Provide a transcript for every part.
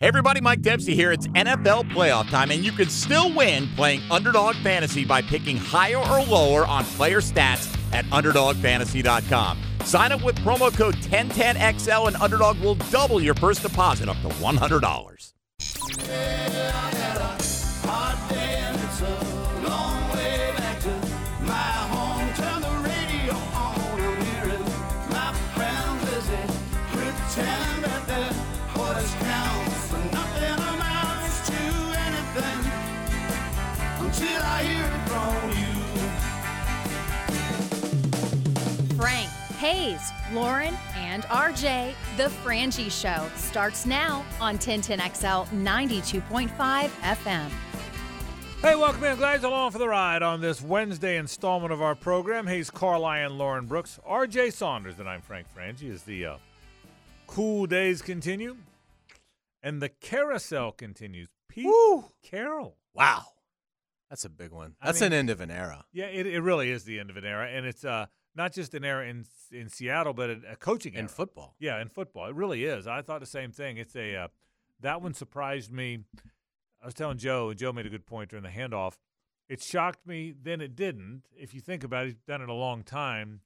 Hey everybody, Mike Dempsey here. It's NFL playoff time, and you can still win playing Underdog Fantasy by picking higher or lower on player stats at UnderdogFantasy.com. Sign up with promo code 1010XL, and Underdog will double your first deposit up to $100. Hayes, Lauren, and RJ, The Frangie Show starts now on 1010XL 92.5 FM. Hey, welcome in. Glad you're along for the ride on this Wednesday installment of our program. Hayes Carlyon, Lauren Brooks, RJ Saunders, and I'm Frank Frangie. As the uh, cool days continue and the carousel continues, Pete Woo! Carroll. Wow. That's a big one. I That's mean- an end of an era. Yeah, it, it really is the end of an era, and it's uh, not just an era in in Seattle, but a, a coaching In football. Yeah, in football, it really is. I thought the same thing. It's a uh, that one surprised me. I was telling Joe, and Joe made a good point during the handoff. It shocked me, then it didn't. If you think about it, he's done it a long time.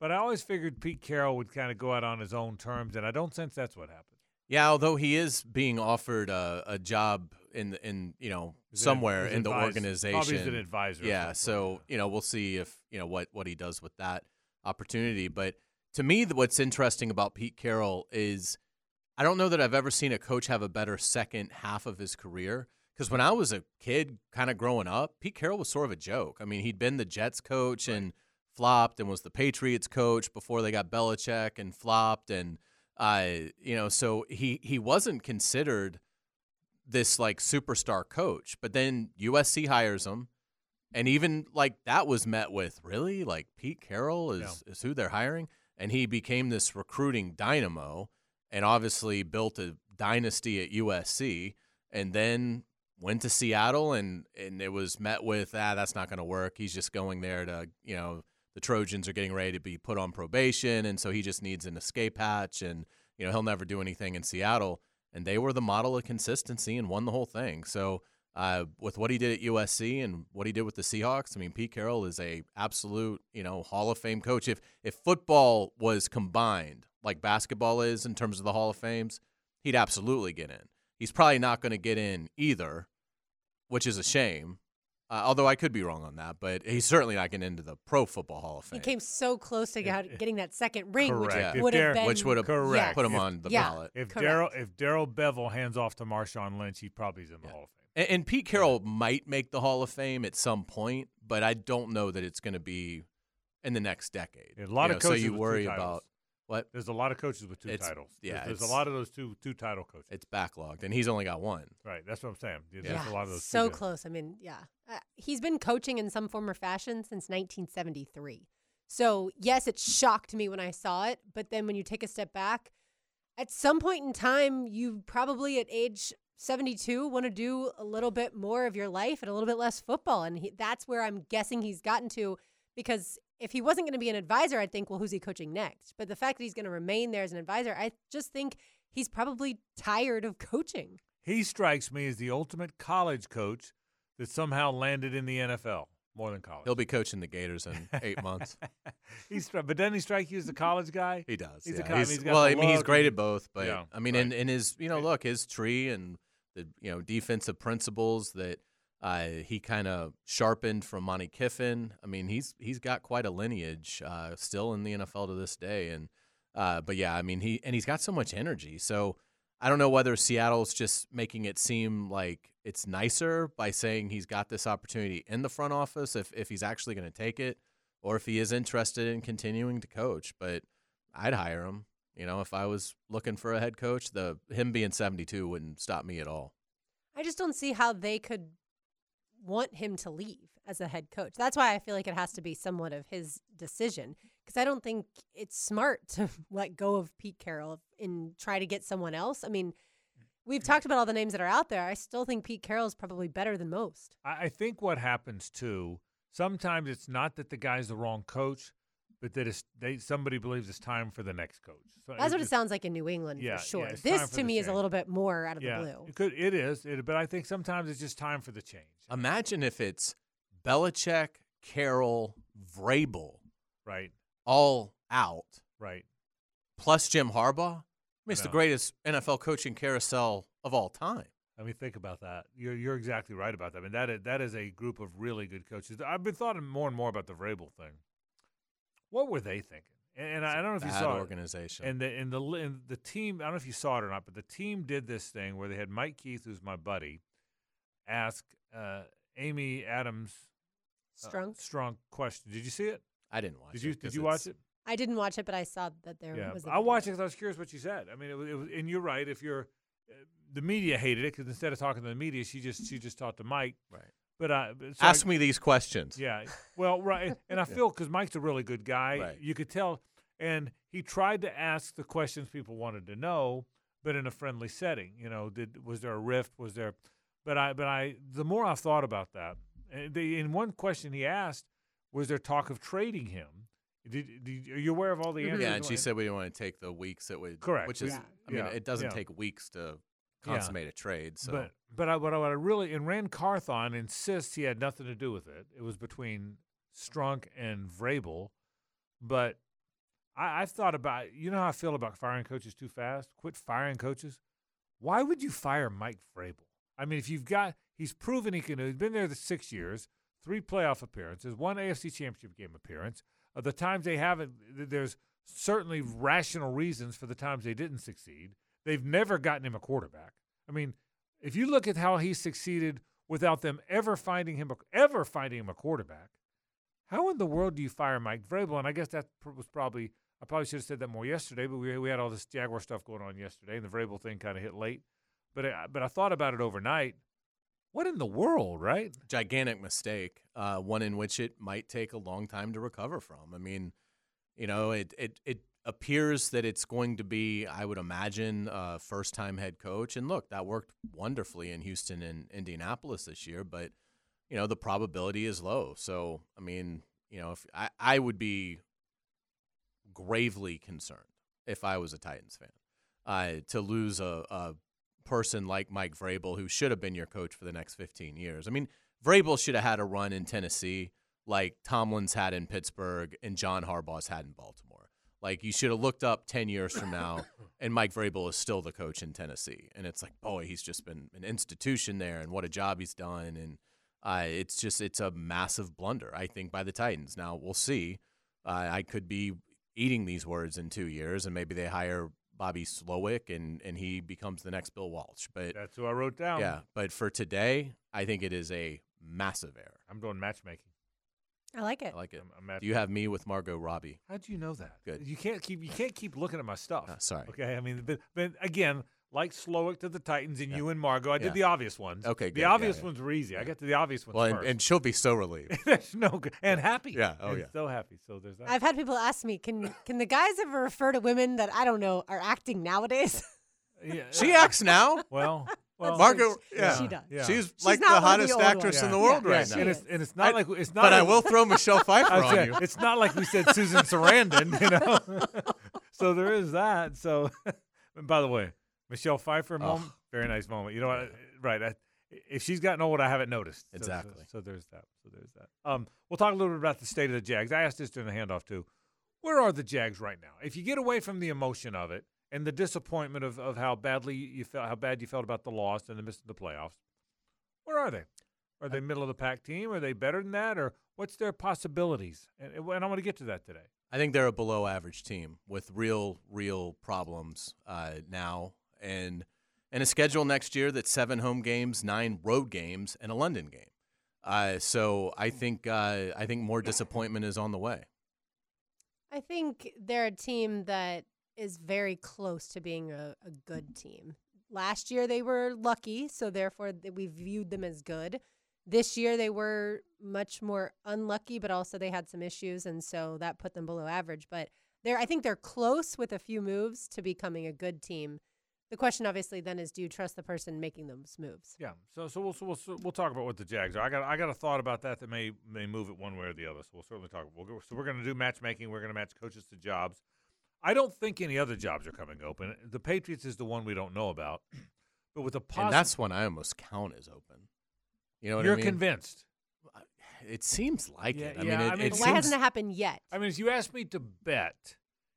But I always figured Pete Carroll would kind of go out on his own terms, and I don't sense that's what happened. Yeah, although he is being offered a, a job in in you know somewhere in the organization. Probably as an advisor. Yeah, so you know we'll see if you know what what he does with that opportunity. But to me, what's interesting about Pete Carroll is I don't know that I've ever seen a coach have a better second half of his career. Because when I was a kid, kind of growing up, Pete Carroll was sort of a joke. I mean, he'd been the Jets coach and flopped, and was the Patriots coach before they got Belichick and flopped, and uh, you know, so he he wasn't considered this like superstar coach. But then USC hires him, and even like that was met with really like Pete Carroll is is who they're hiring, and he became this recruiting dynamo, and obviously built a dynasty at USC, and then went to Seattle, and and it was met with ah that's not going to work. He's just going there to you know the Trojans are getting ready to be put on probation, and so he just needs an escape hatch, and you know he'll never do anything in Seattle. And they were the model of consistency and won the whole thing. So uh, with what he did at USC and what he did with the Seahawks, I mean Pete Carroll is a absolute you know Hall of Fame coach. If if football was combined like basketball is in terms of the Hall of Fames, he'd absolutely get in. He's probably not going to get in either, which is a shame. Uh, although I could be wrong on that, but he's certainly not getting into the Pro Football Hall of Fame. He came so close to get, getting that second ring, which Correct. If would have been which would have Correct. put him If- on the yeah. ballot. If Daryl if Darrell Bevell hands off to Marshawn Lynch, he probably is in the Yeah. Hall of Fame. And, and Pete Carroll might make the Hall of Fame at some point, but I don't know that it's going to be in the next decade. Yeah, a lot You of know, coaches so you with worry titles. about what There's a lot of coaches with two It's- titles. yeah, there's, there's a lot of those two two title coaches. it's backlogged, and he's only got one. right, that's what I'm saying. Yeah, Yeah. A lot of those. so two guys. close. I mean, yeah, uh, he's been coaching in some form or fashion since 1973. So yes, it shocked me when I saw it, but then when you take a step back, at some point in time, you probably at age 72 want to do a little bit more of your life and a little bit less football, and he, that's where I'm guessing he's gotten to. Because if he wasn't going to be an advisor, I'd think, well, who's he coaching next? But the fact that he's going to remain there as an advisor, I just think he's probably tired of coaching. He strikes me as the ultimate college coach that somehow landed in the NFL more than college. He'll be coaching the Gators in eight months. he's but doesn't he strike you as the college guy? He does. He's a yeah. co- I mean, he's well, I mean, he's great at both, but Yeah, I mean, right. in, in his, you know, look, his tree and the, you know, defensive principles that uh, he kind of sharpened from Monte Kiffin. I mean, he's he's got quite a lineage uh, still in the NFL to this day, and uh, but yeah, I mean, he and he's got so much energy. So I don't know whether Seattle's just making it seem like it's nicer by saying he's got this opportunity in the front office if if he's actually going to take it, or if he is interested in continuing to coach. But I'd hire him. You know, if I was looking for a head coach, the him being 72 wouldn't stop me at all. I just don't see how they could want him to leave as a head coach. That's why I feel like it has to be somewhat of his decision because I don't think it's smart to let go of Pete Carroll and try to get someone else. I mean, we've talked about all the names that are out there. I still think Pete Carroll is probably better than most. I, I think what happens too, sometimes it's not that the guy's the wrong coach, but that is they somebody believes it's time for the next coach. So That's what it sounds like in New England Yeah, for sure. yeah, this for to the me is a little bit more out of yeah, the blue. it could it is, it, but I think sometimes it's just time for the change. Imagine if it's Belichick, Carroll, Vrabel Right, all out, right. plus Jim Harbaugh. I mean, it's the greatest NFL coaching carousel of all time. I mean, think about that. You're you're exactly right about that. I mean, that is, that is a group of really good coaches. I've been thinking more and more about the Vrabel thing. What were they thinking? And, and I don't know if you Bad saw it. organization. And the and the and the team, I don't know if you saw it or not, but the team did this thing where they had Mike Keith, who's my buddy, ask uh, Amy Adams uh, Strunk. strong question. Did you see it? I didn't watch Did it. did you watch it? I didn't watch it, but I saw that there Yeah, was. a I watched it because I was curious what she said. I mean, it was, it was and you're right. If you're uh, the media hated it because instead of talking to the media, she just she just talked to Mike. Right. But I but so I- Ask me these questions. Yeah. Well, right. And I feel because Mike's a really good guy, Right. you could tell. And he tried to ask the questions people wanted to know, but in a friendly setting. You know, did was there a rift? Was there? But I, but I, the more I've thought about that, and the, in one question he asked, was there talk of trading him? Did, did are you aware of all the Mhm. answers? Yeah, and she said we didn't want to take the weeks that would. Correct. Which is, Yeah. I mean, yeah, it doesn't yeah. take weeks to Yeah. consummate a trade. So But but I, what I, what I really and Ran Carthon insists he had nothing to do with it. It was between Strunk and Vrabel. But I, I've thought about you know how I feel about firing coaches too fast. Quit firing coaches. Why would you fire Mike Vrabel? I mean, if you've got he's proven he can. He's been there the six years, three playoff appearances, one AFC Championship game appearance. Of the times they haven't, there's certainly rational reasons for the times they didn't succeed. They've never gotten him a quarterback. I mean, if you look at how he succeeded without them ever finding him ever finding him a quarterback, how in the world do you fire Mike Vrabel? And I guess that was probably I probably should have said that more yesterday, but we we had all this Jaguar stuff going on yesterday, and the Vrabel thing kind of hit late. But I, but I thought about it overnight. What in the world, right? gigantic mistake, uh, one in which it might take a long time to recover from. I mean, you know, it it it appears that it's going to be, I would imagine, uh, first time head coach. And look, that worked wonderfully in Houston and Indianapolis this year, but you know the probability is low. So I mean, you know, if I, I would be gravely concerned if I was a Titans fan uh, to lose a, a person like Mike Vrabel, who should have been your coach for the next 15 years. I mean, Vrabel should have had a run in Tennessee like Tomlin's had in Pittsburgh and John Harbaugh's had in Baltimore. Like you should have looked up 10 years from now and Mike Vrabel is still the coach in Tennessee. And it's like, boy, he's just been an institution there and what a job he's done. And uh, it's just, it's a massive blunder, I think, by the Titans. Now we'll see. Uh, I could be eating these words in two years and maybe they hire Bobby Slowik and, and he becomes the next Bill Walsh. But That's who I wrote down. yeah, but for today, I think it is a massive error. I'm doing matchmaking. I like it. I like it. I'm, I'm match- Do you have me with Margot Robbie? How do you know that? Good. You can't keep you can't keep looking at my stuff. Uh, sorry. Okay. I mean, but, but again, like Slowik to the Titans and Yeah. you and Margot, I Yeah. did the obvious ones. Okay, The good. Yeah, obvious yeah. ones were easy. I Yeah. got to the obvious ones Well, and, first. and she'll be so relieved. there's no good and happy. Yeah, oh, And yeah. So happy. So there's that. I've had people ask me, can can the guys ever refer to women that I don't know are acting nowadays? yeah, she acts now. well. Well, That's Margot, She- yeah. she does. Yeah. She's, She's like the not one of the hottest actress ones. in the world Yeah, right she now. and it's and it's not I- like it's not. But I like- will throw Michelle Pfeiffer on said, you. It's not like we said Susan Sarandon, you know. so there is that. So, and by the way, Michelle Pfeiffer Oh. moment, very nice moment. You know what? Right. I, if she's gotten old, I haven't noticed. So- so- Exactly. So, there's that. So there's that. Um, we'll talk a little bit about the state of the Jags. I asked this during the handoff too. Where are the Jags right now? If you get away from the emotion of it and the disappointment of, of how badly you felt, how bad you felt about the loss and the miss of the playoffs, where are they? Are they middle of the pack team? Are they better than that, or what's their possibilities? And, and I want to get to that today. I think they're a below average team with real, real problems uh, now, and and a schedule next year that's seven home games, nine road games, and a London game. Uh, so I think uh, I think more disappointment is on the way. I think they're a team that is very close to being a, a good team. Last year they were lucky, so therefore th- we viewed them as good. This year they were much more unlucky, but also they had some issues, and so that put them below average. But they're, I think they're close with a few moves to becoming a good team. The question obviously then is do you trust the person making those moves? Yeah. So so we'll so we'll, so we'll talk about what the Jags are. I got I got a thought about that that may may move it one way or the other. So we'll certainly talk. We'll go, so we're going to do matchmaking. We're going to match coaches to jobs. I don't think any other jobs are coming open. The Patriots is the one we don't know about. But with a and that's one I almost count as open. You know what you're I mean? convinced. Uh, it seems like Yeah, it. I yeah, mean, it, I mean, it But why seems, hasn't it happened yet? I mean, if you ask me to bet,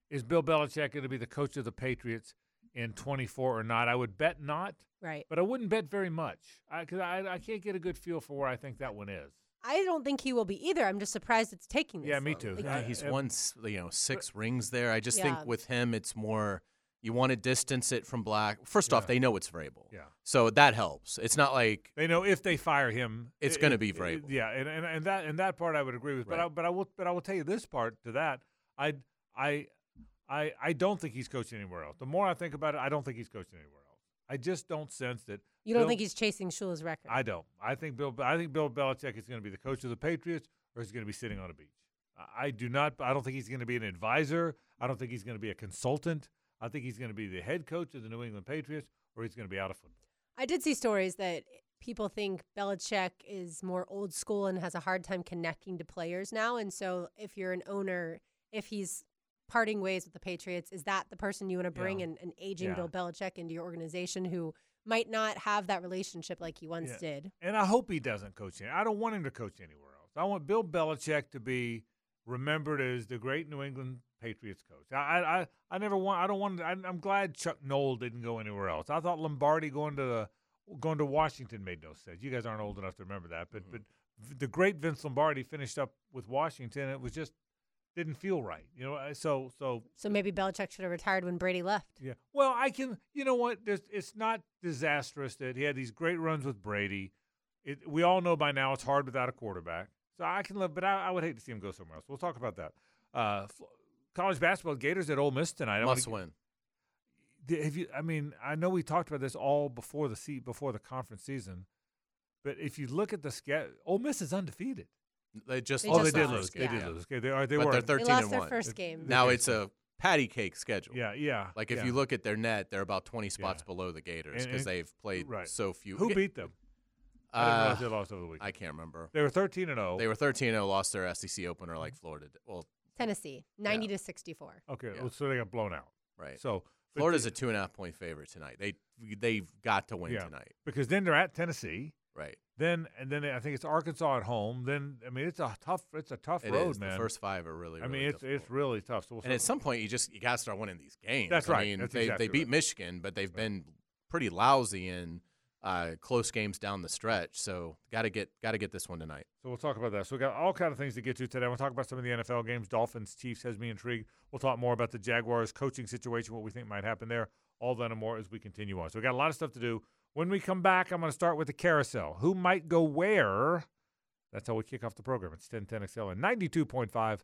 is Bill Belichick going to be the coach of the Patriots in 24 or not? I would bet not, Right. but I wouldn't bet very much because I, I, can't get a good feel for where I think that one is. I don't think he will be either. I'm just surprised it's taking this Yeah, me long. too. Like, Yeah, Yeah, he's won you know six rings there. I just Yeah. think with him, it's more you want to distance it from Black. First off, they know it's Vrabel, Yeah. so that helps. It's not like They know if they fire him, It's it- gonna it- be it- Vrabel. Yeah, and, and and that and that part I would agree with. But I, but I will but I will tell you this part to that. I I I I don't think he's coaching anywhere else. The more I think about it, I don't think he's coaching anywhere else. I just don't sense that. you don't Bill- think he's chasing Shula's record? I don't. I think Bill. I think Bill Belichick is going to be the coach of the Patriots, or he's going to be sitting on a beach. I- I do not. I don't think he's going to be an advisor. I don't think he's going to be a consultant. I think he's going to be the head coach of the New England Patriots, or he's going to be out of football. I did see stories that people think Belichick is more old school and has a hard time connecting to players now. And so, if you're an owner, if he's parting ways with the Patriots, is that the person you want to bring Yeah. an, an aging Yeah. Bill Belichick into your organization who might not have that relationship like he once Yeah. did? And I hope he doesn't coach. any- I don't want him to coach anywhere else. I want Bill Belichick to be remembered as the great New England Patriots coach. I I, I, I never want. I don't want. I, I'm glad Chuck Noll didn't go anywhere else. I thought Lombardi going to the going to Washington made no sense. You guys aren't old enough to remember that, but mm-hmm. but the great Vince Lombardi finished up with Washington. It was just didn't feel right. You know. So so So maybe Belichick should have retired when Brady left. yeah. Well, I can. You know what? There's, it's not disastrous that he had these great runs with Brady. It, we all know by now it's hard without a quarterback. So I can live, but I, I would hate to see him go somewhere else. We'll talk about that. Uh, college basketball Gators at Ole Miss tonight. I wanna must win. Di- Have you? I mean, I know we talked about this all before the se- before the conference season, but if you look at the schedule, Ole Miss is undefeated. They just They oh, just they did lost, lose. They yeah. did lose. Okay, they are. They but were. they're They thirteen lost and their one. first game. Now it's a patty cake schedule. yeah, yeah. Like if yeah. you look at their net, they're about twenty spots Yeah. below the Gators because they've played right. so few. who beat them? I didn't Uh, realize they lost over the weekend. I can't remember. They were thirteen and oh. zero. They were 13 and 0, lost their SEC opener like Florida. Did. Well, Tennessee, 90 to 64. Okay, Yeah. well, so they got blown out. right. So Florida's the- a two and a half point favorite tonight. They they've got to win Yeah. tonight. because then they're at Tennessee. Right. Then and then I think it's Arkansas at home. Then I mean it's a tough it's a tough It road, is. man. The first five are really. I mean it's it's really tough. So we'll And at some point, you just you got to start winning these games. That's right. I mean, That's they exactly they beat right. Michigan, but they've Right. been pretty lousy in uh, close games down the stretch. So got to get got to get this one tonight. So we'll talk about that. So we got all kind of things to get to today. We'll talk about some of the NFL games. Dolphins, Chiefs has me intrigued. We'll talk more about the Jaguars coaching situation, what we think might happen there. All that and more as we continue on. So we got a lot of stuff to do. When we come back, I'm going to start with the carousel. Who might go where? That's how we kick off the program. It's 1010XL and 92.5 FM.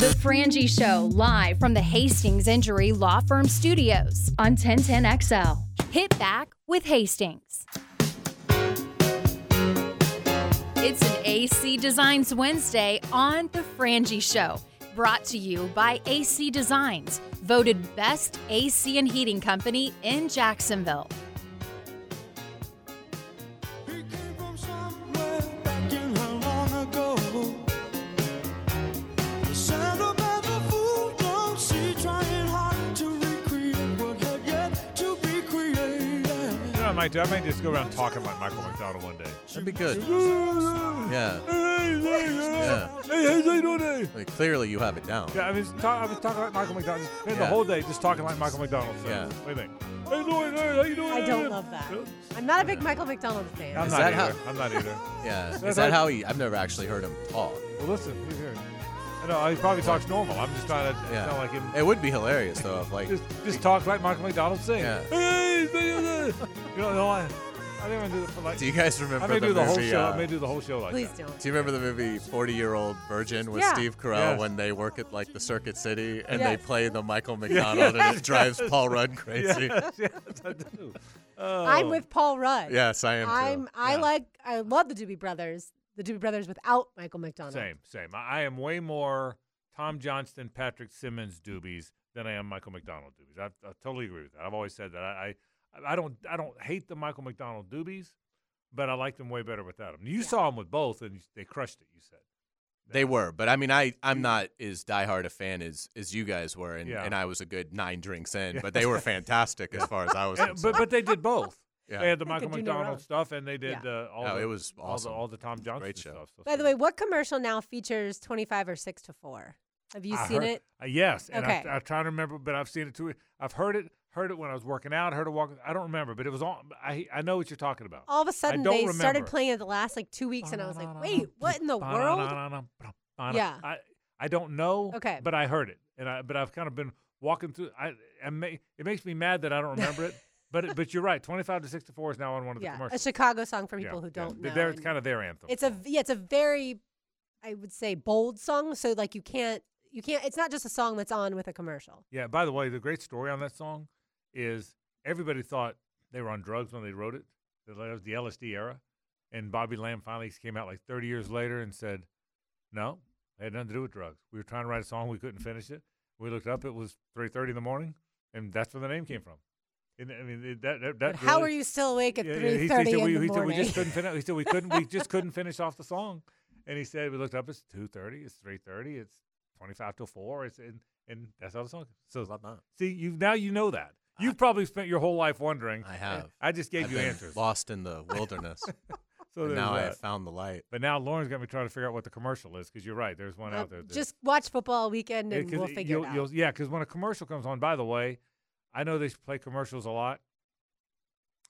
The Frangie Show, live from the Hastings Injury Law Firm Studios on 1010XL. Hit back with Hastings. It's an AC Designs Wednesday on The Frangie Show, brought to you by AC Designs, voted best AC and heating company in Jacksonville. Might do? I might just go around talking like Michael McDonald one day. That'd be good. Yeah. Hey, hey, Yeah. Hey, hey, how you doing today? Like, clearly, you have it down. Yeah, I was, talk, I was talking like Michael McDonald. Spent the whole day just talking like Michael McDonald. So Yeah. What do you think? How you doing? Hey, how you doing? I don't love that. I'm not a big Michael McDonald fan. I'm Is not that either. how- I'm not either. Yeah. Is that how he? I've never actually heard him talk. Well, listen, he's here. I know he probably talks normal. I'm just trying to Yeah. sound like him. It would be hilarious though if like Just, just talk like Michael McDonald sings. Yeah. Hey, you know, I, I didn't even do it for like. Do you guys remember I may the do the whole movie? show. uh, I may do the whole show like Please that. don't. Do you remember the movie Forty Year Old Virgin with Yeah. Steve Carell Yes. when they work at like the Circuit City and Yes. they play the Michael McDonald and it drives Paul Rudd crazy? Yes, yes, I do. Oh. I'm with Paul Rudd. Yes, I am too. I'm. I Yeah. like. I love the Doobie Brothers. The Doobie Brothers without Michael McDonald. Same, same. I I am way more Tom Johnston, Patrick Simmons doobies than I am Michael McDonald doobies. I, I totally agree with that. I've always said that. I, I I don't I don't hate the Michael McDonald doobies, but I like them way better without them. You saw them with both, and they crushed it. You said. They were, but I mean, I I'm not as diehard a fan as as you guys were, and, Yeah. and I was a good nine drinks in, but they were fantastic as far as I was And- concerned. but but they did both. Yeah. They had the They Michael could do no McDonald stuff, and they did Yeah. uh, all Oh, the it was all the, awesome. all the Tom Johnston Great show. stuff. So By the way, what commercial now features 25 or 6 to 4? Have you I seen heard- it? Uh, yes, and Okay. I, I'm trying to remember, but I've seen it too. I've heard it, heard it when I was working out, heard it walking. I don't remember, but it was on. I I know what you're talking about. All of a sudden, don't they started remember. playing it the last like two weeks, and I was like, wait, what in the world? Yeah. I I don't know. Okay. but I heard it, and I but I've kind of been walking through. I, I may, it makes me mad that I don't remember it. But but you're right. 25 to 64 is now on one of the commercials. Yeah, a. Chicago song for Yeah, people who don't They're- know. They're, it's kind of their anthem. it's a yeah, it's a very, I would say, bold song. So like you can't you can't. It's not just a song that's on with a commercial. Yeah. By the way, the great story on that song is everybody thought they were on drugs when they wrote it. That was the LSD era, and Bobby Lamm finally came out like 30 years later and said, "No, it had nothing to do with drugs. We were trying to write a song, we couldn't finish it. We looked up, it was 3:30 in the morning, and that's where the name came from." And, I mean, that that, that But how really- are you still awake at yeah, yeah, three he- he thirty in we, the he said morning? we just couldn't finish. He said we couldn't. We just couldn't finish off the song. And he said we looked up. It's two thirty. It's three thirty. It's twenty five till four. It's and, and that's how the song. So Love that. see, you now you know that. You've probably spent your whole life wondering. I have. I just gave I've you been answers. Lost in the wilderness, So and there's now I have found the light. But now Lauren's got me trying to figure out what the commercial is because you're right. There's one Well, out there. just watch football weekend and and 'cause we'll it- figure you'll- it out. you'll- yeah, because when a commercial comes on, by the way, I know they play commercials a lot,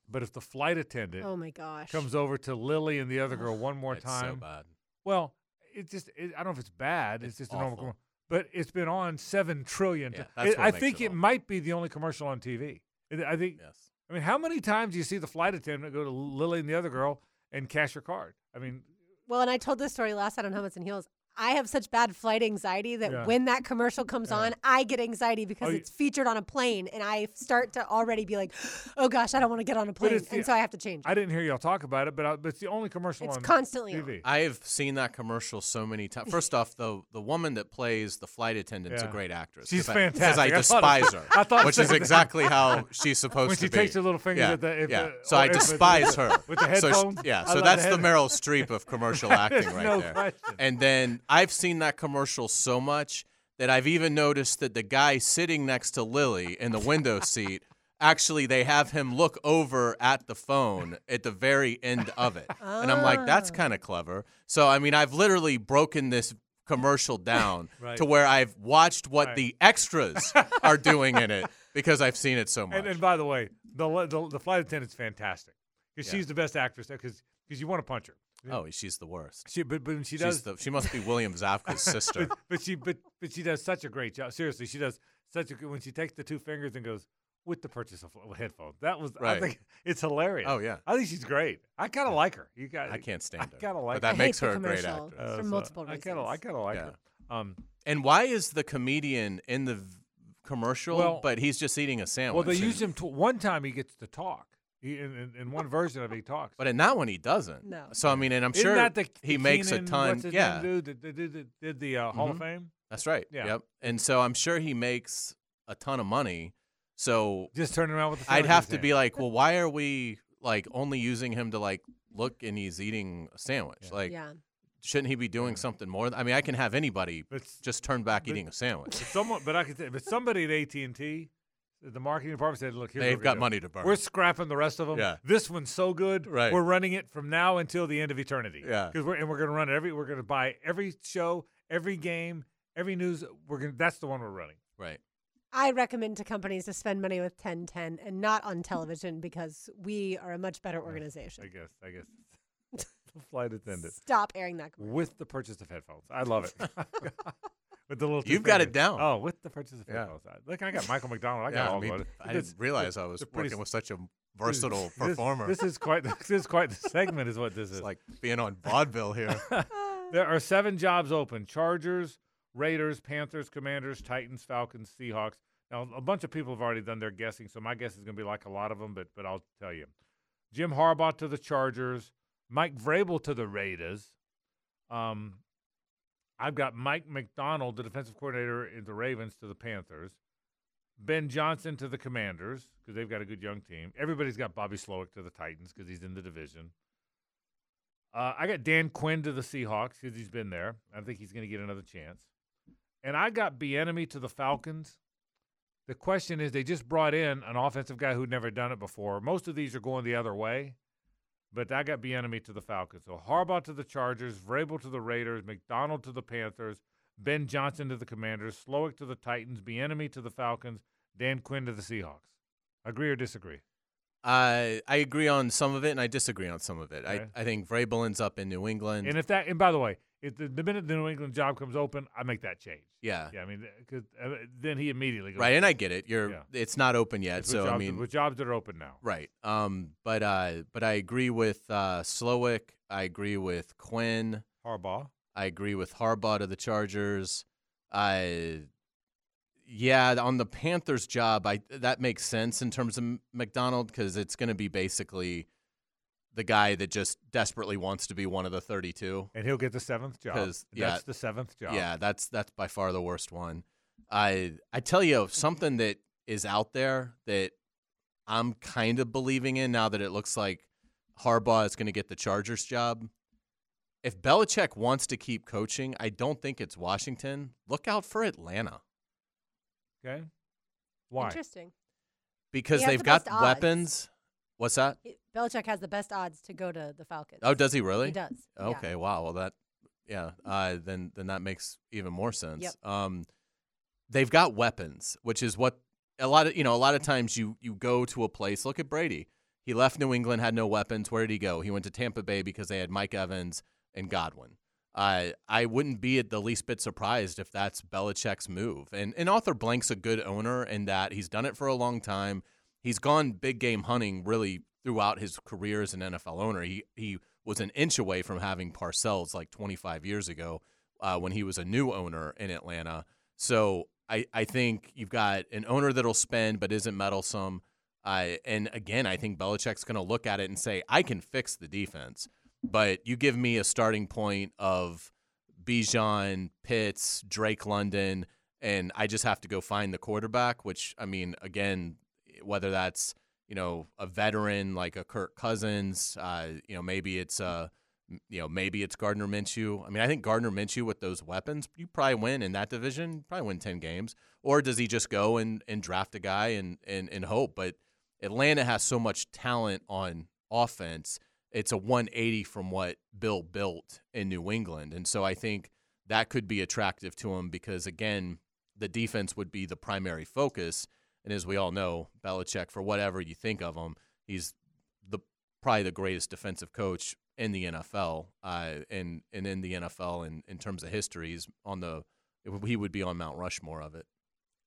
but if the flight attendant oh my gosh! comes over to Lily and the other girl one more it's time, so bad. Well, it's just it, I don't know if it's bad. It's, It's just a normal awful. commercial. But it's been on seven trillion. Yeah, ti- that's it- I think it it might be the only commercial on TV. I think. Yes. I mean, how many times do you see the flight attendant go to Lily and the other girl and cash your card? I mean, Well, and I told this story last night on Helmets and Heels. I have such bad flight anxiety that Yeah. when that commercial comes Yeah. on, I get anxiety because Oh, it's featured on a plane, and I start to already be like, "Oh gosh, I don't want to get on a plane," it's the- and so I have to change. I didn't hear y'all talk about it, but, I, but it's the only commercial It's on constantly on. TV. I have seen that commercial so many times. First off, the the woman that plays the flight attendant Yeah. a great actress. She's 'cause I- Because fantastic. I I despise it- her, I thought which is exactly how she's supposed When to she be. She takes her little fingers yeah, at the- if yeah. the- so I despise her with the So she- headphones? yeah, so that's the the head- Meryl Streep of commercial acting right no there. question. And then I've seen that commercial so much that I've even noticed that the guy sitting next to Lily in the window seat, actually they have him look over at the phone at the very end of it. And I'm like, that's Ah. kind of clever. So I mean, I've literally broken this commercial down Right. to where I've watched what Right. the extras are doing in it because I've seen it so much. And, and by the way, the the, the flight attendant's fantastic because Yeah. she's the best actress because because you want to punch her. Oh, she's the worst. She but, but she does the, she must be William Zabka's sister. but, but she but but she does such a great job. Seriously, she does such a good when she takes the two fingers and goes with the purchase of headphones. That was I Right. think it's hilarious. Oh, yeah. I think she's great. I kind of like her. You got I can't stand I her. kind of like but that her. I makes her a great commercial. actress. for Uh, so multiple I kind of I reasons. kind of like Yeah. her. Um, And why is the comedian in the v- commercial, Well- but he's just eating a sandwich? well, they and- use him to one time. He gets to talk. He, in, in, in one version of it, he talks. But in that one, he doesn't. No. So I mean, and I'm Isn't sure that the, he the makes a ton. What's his Yeah, name, dude? That did, did, did the uh, Hall of Mhm. Fame? that's right. Yeah. Yep. And so I'm sure he makes a ton of money. So Just turning around with the. phone I'd have to hand. be like, well, why are we like only using him to like look and he's eating a sandwich? Yeah. Like, yeah. shouldn't he be doing something more? I mean, I can have anybody But just turn back but- eating a sandwich. But someone, but I could say, but somebody at AT and T, the marketing department said, "Look, here's They've what got doing. money to burn. We're scrapping the rest of them. Yeah. This one's so good. Right. We're running it from now until the end of eternity. Yeah. Because we're and we're gonna run it every. We're gonna buy every show, every game, every news. We're gonna. That's the one we're running. right. I recommend to companies to spend money with 1010 and not on television because we are a much better organization. I guess. I guess. the flight attendant Stop airing that commercial. with the purchase of headphones. I love it. with the little. You've got it down. Oh, with the purchase of Yeah. I- Look, I got Michael McDonald. I got yeah, all I, mean, of it. I didn't realize I was it's working with such a versatile this- performer. This is quite. This is quite the segment. Is what this is. like being on vaudeville here. There are seven jobs open Chargers, Raiders, Panthers, Commanders, Titans, Falcons, Seahawks. Now, a bunch of people have already done their guessing, so my guess is going to be like a lot of them, but, but I'll tell you. Jim Harbaugh to the Chargers, Mike Vrabel to the Raiders. Um, I've got Mike Macdonald, the defensive coordinator in the Ravens, to the Panthers. Ben Johnson to the Commanders because they've got a good young team. Everybody's got Bobby Slowik to the Titans because he's in the division. Uh, I got Dan Quinn to the Seahawks because he's been there. I think he's going to get another chance. And I got Bieniemy to the Falcons. The question is, they just brought in an offensive guy who'd never done it before. Most of these are going the other way, but I got Bieniemy to the Falcons. So Harbaugh to the Chargers, Vrabel to the Raiders, Macdonald to the Panthers, Ben Johnson to the Commanders, Slowik to the Titans, Bieniemy to the Falcons, Dan Quinn to the Seahawks. Agree or disagree? I I agree on some of it, and I disagree on some of it. Okay. I, I think Vrabel ends up in New England. And if that, and by the way, if the, the minute the New England job comes open, I make that change. yeah, Yeah, I mean, because uh, then he immediately goes right. And I get it. You're Yeah. it's not open yet, so jobs, I mean, with jobs that are open now. right. Um, but uh, but I agree with uh, Slowik. I agree with Quinn. Harbaugh. I agree with Harbaugh to the Chargers. I yeah, on the Panthers job, I that makes sense in terms of Macdonald because it's going to be basically the guy that just desperately wants to be one of the 32. And he'll get the seventh job. 'Cause, That's yeah, the seventh job. Yeah, that's that's by far the worst one. I I tell you something that is out there that I'm kind of believing in now that it looks like Harbaugh is going to get the Chargers job. If Belichick wants to keep coaching, I don't think it's Washington. Look out for Atlanta Okay. Why? Interesting. because they've the got best odds. weapons. What's that? It- Belichick has the best odds to go to the Falcons. Oh, does he really? He does. yeah. Okay, wow. Well, that yeah. Uh, then then that makes even more sense. Yep. Um, they've got weapons, which is what a lot of you know. A lot of times you you go to a place. Look at Brady. He left New England, had no weapons. Where did he go? He went to Tampa Bay because they had Mike Evans and Godwin. Uh, I wouldn't be at the least bit surprised if that's Belichick's move. And and Arthur Blank's a good owner in that he's done it for a long time. He's gone big game hunting really throughout his career as an NFL owner. He he was an inch away from having Parcells like 25 years ago uh, when he was a new owner in Atlanta. So I, I think you've got an owner that'll spend but isn't meddlesome. Uh, and again, I think Belichick's going to look at it and say, I can fix the defense, but you give me a starting point of Bijan, Pitts, Drake London, and I just have to go find the quarterback, which, I mean, again, whether that's you know a veteran like a Kirk Cousins, uh, you know maybe it's a you know maybe it's Gardner Minshew. I mean, I think Gardner Minshew with those weapons, you probably win in that division. Probably win ten games, or does he just go and, and draft a guy and, and and hope? But Atlanta has so much talent on offense. It's a 180 from what Bill built in New England, and so I think that could be attractive to him because again, the defense would be the primary focus. And as we all know, Belichick, for whatever you think of him, he's the probably the greatest defensive coach in the NFL, uh, and and in the NFL in, in terms of histories on the he would be on Mount Rushmore of it.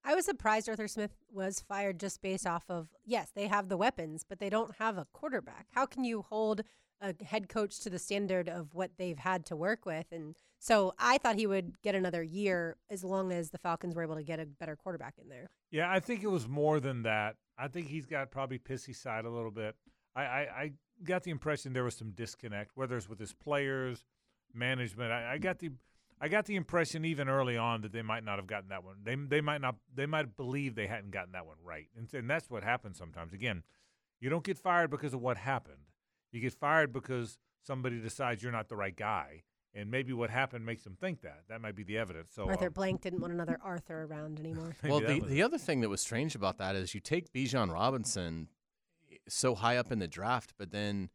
I was surprised Arthur Smith was fired just based off of yes, they have the weapons, but they don't have a quarterback. How can you hold a head coach to the standard of what they've had to work with? And so I thought he would get another year as long as the Falcons were able to get a better quarterback in there. Yeah, I think it was more than that. I think he's got probably pissy side a little bit. I, I, I got the impression there was some disconnect, whether it's with his players, management. I, I got the I got the impression even early on that they might not have gotten that one. They they might not they might believe they hadn't gotten that one right, and, and that's what happens sometimes. Again, you don't get fired because of what happened. You get fired because somebody decides you're not the right guy, and maybe what happened makes them think that. That might be the evidence. So Arthur um, Blank didn't want another Arthur around anymore. well, the, the it. other thing that was strange about that is you take Bijan Robinson so high up in the draft, but then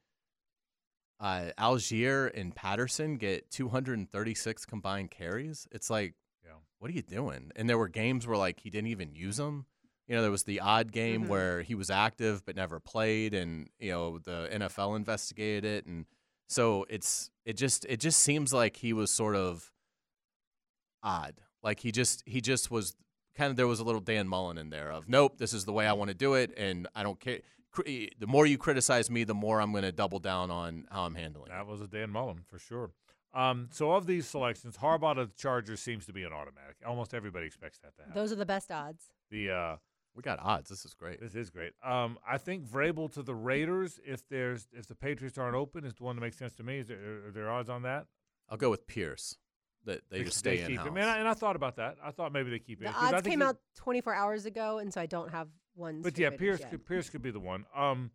uh, Allgeier and Patterson get 236 combined carries. It's like, Yeah. what are you doing? And there were games where like he didn't even use them. You know, there was the odd game Mhm. where he was active but never played, and you know the NFL investigated it, and so it's it just it just seems like he was sort of odd. Like he just he just was kind of there was a little Dan Mullen in there of nope, this is the way I want to do it, and I don't care. Cri- The more you criticize me, the more I'm going to double down on how I'm handling. it. That was a Dan Mullen for sure. Um, so of these selections, Harbaugh to the Chargers seems to be an automatic. Almost everybody expects that to happen. Those are the best odds. the uh, We got odds. This is great. this is great. Um, I think Vrabel to the Raiders, if there's if the Patriots aren't open, is the one that makes sense to me. Is there are there odds on that? I'll go with Pierce. that they They- just they stay in keep house. him. And I, and I thought about that. I thought maybe they keep it. The 'cause I odds think came out 24 hours ago, and so I don't have ones. But yeah, Pierce could, Pierce could be the one. Um,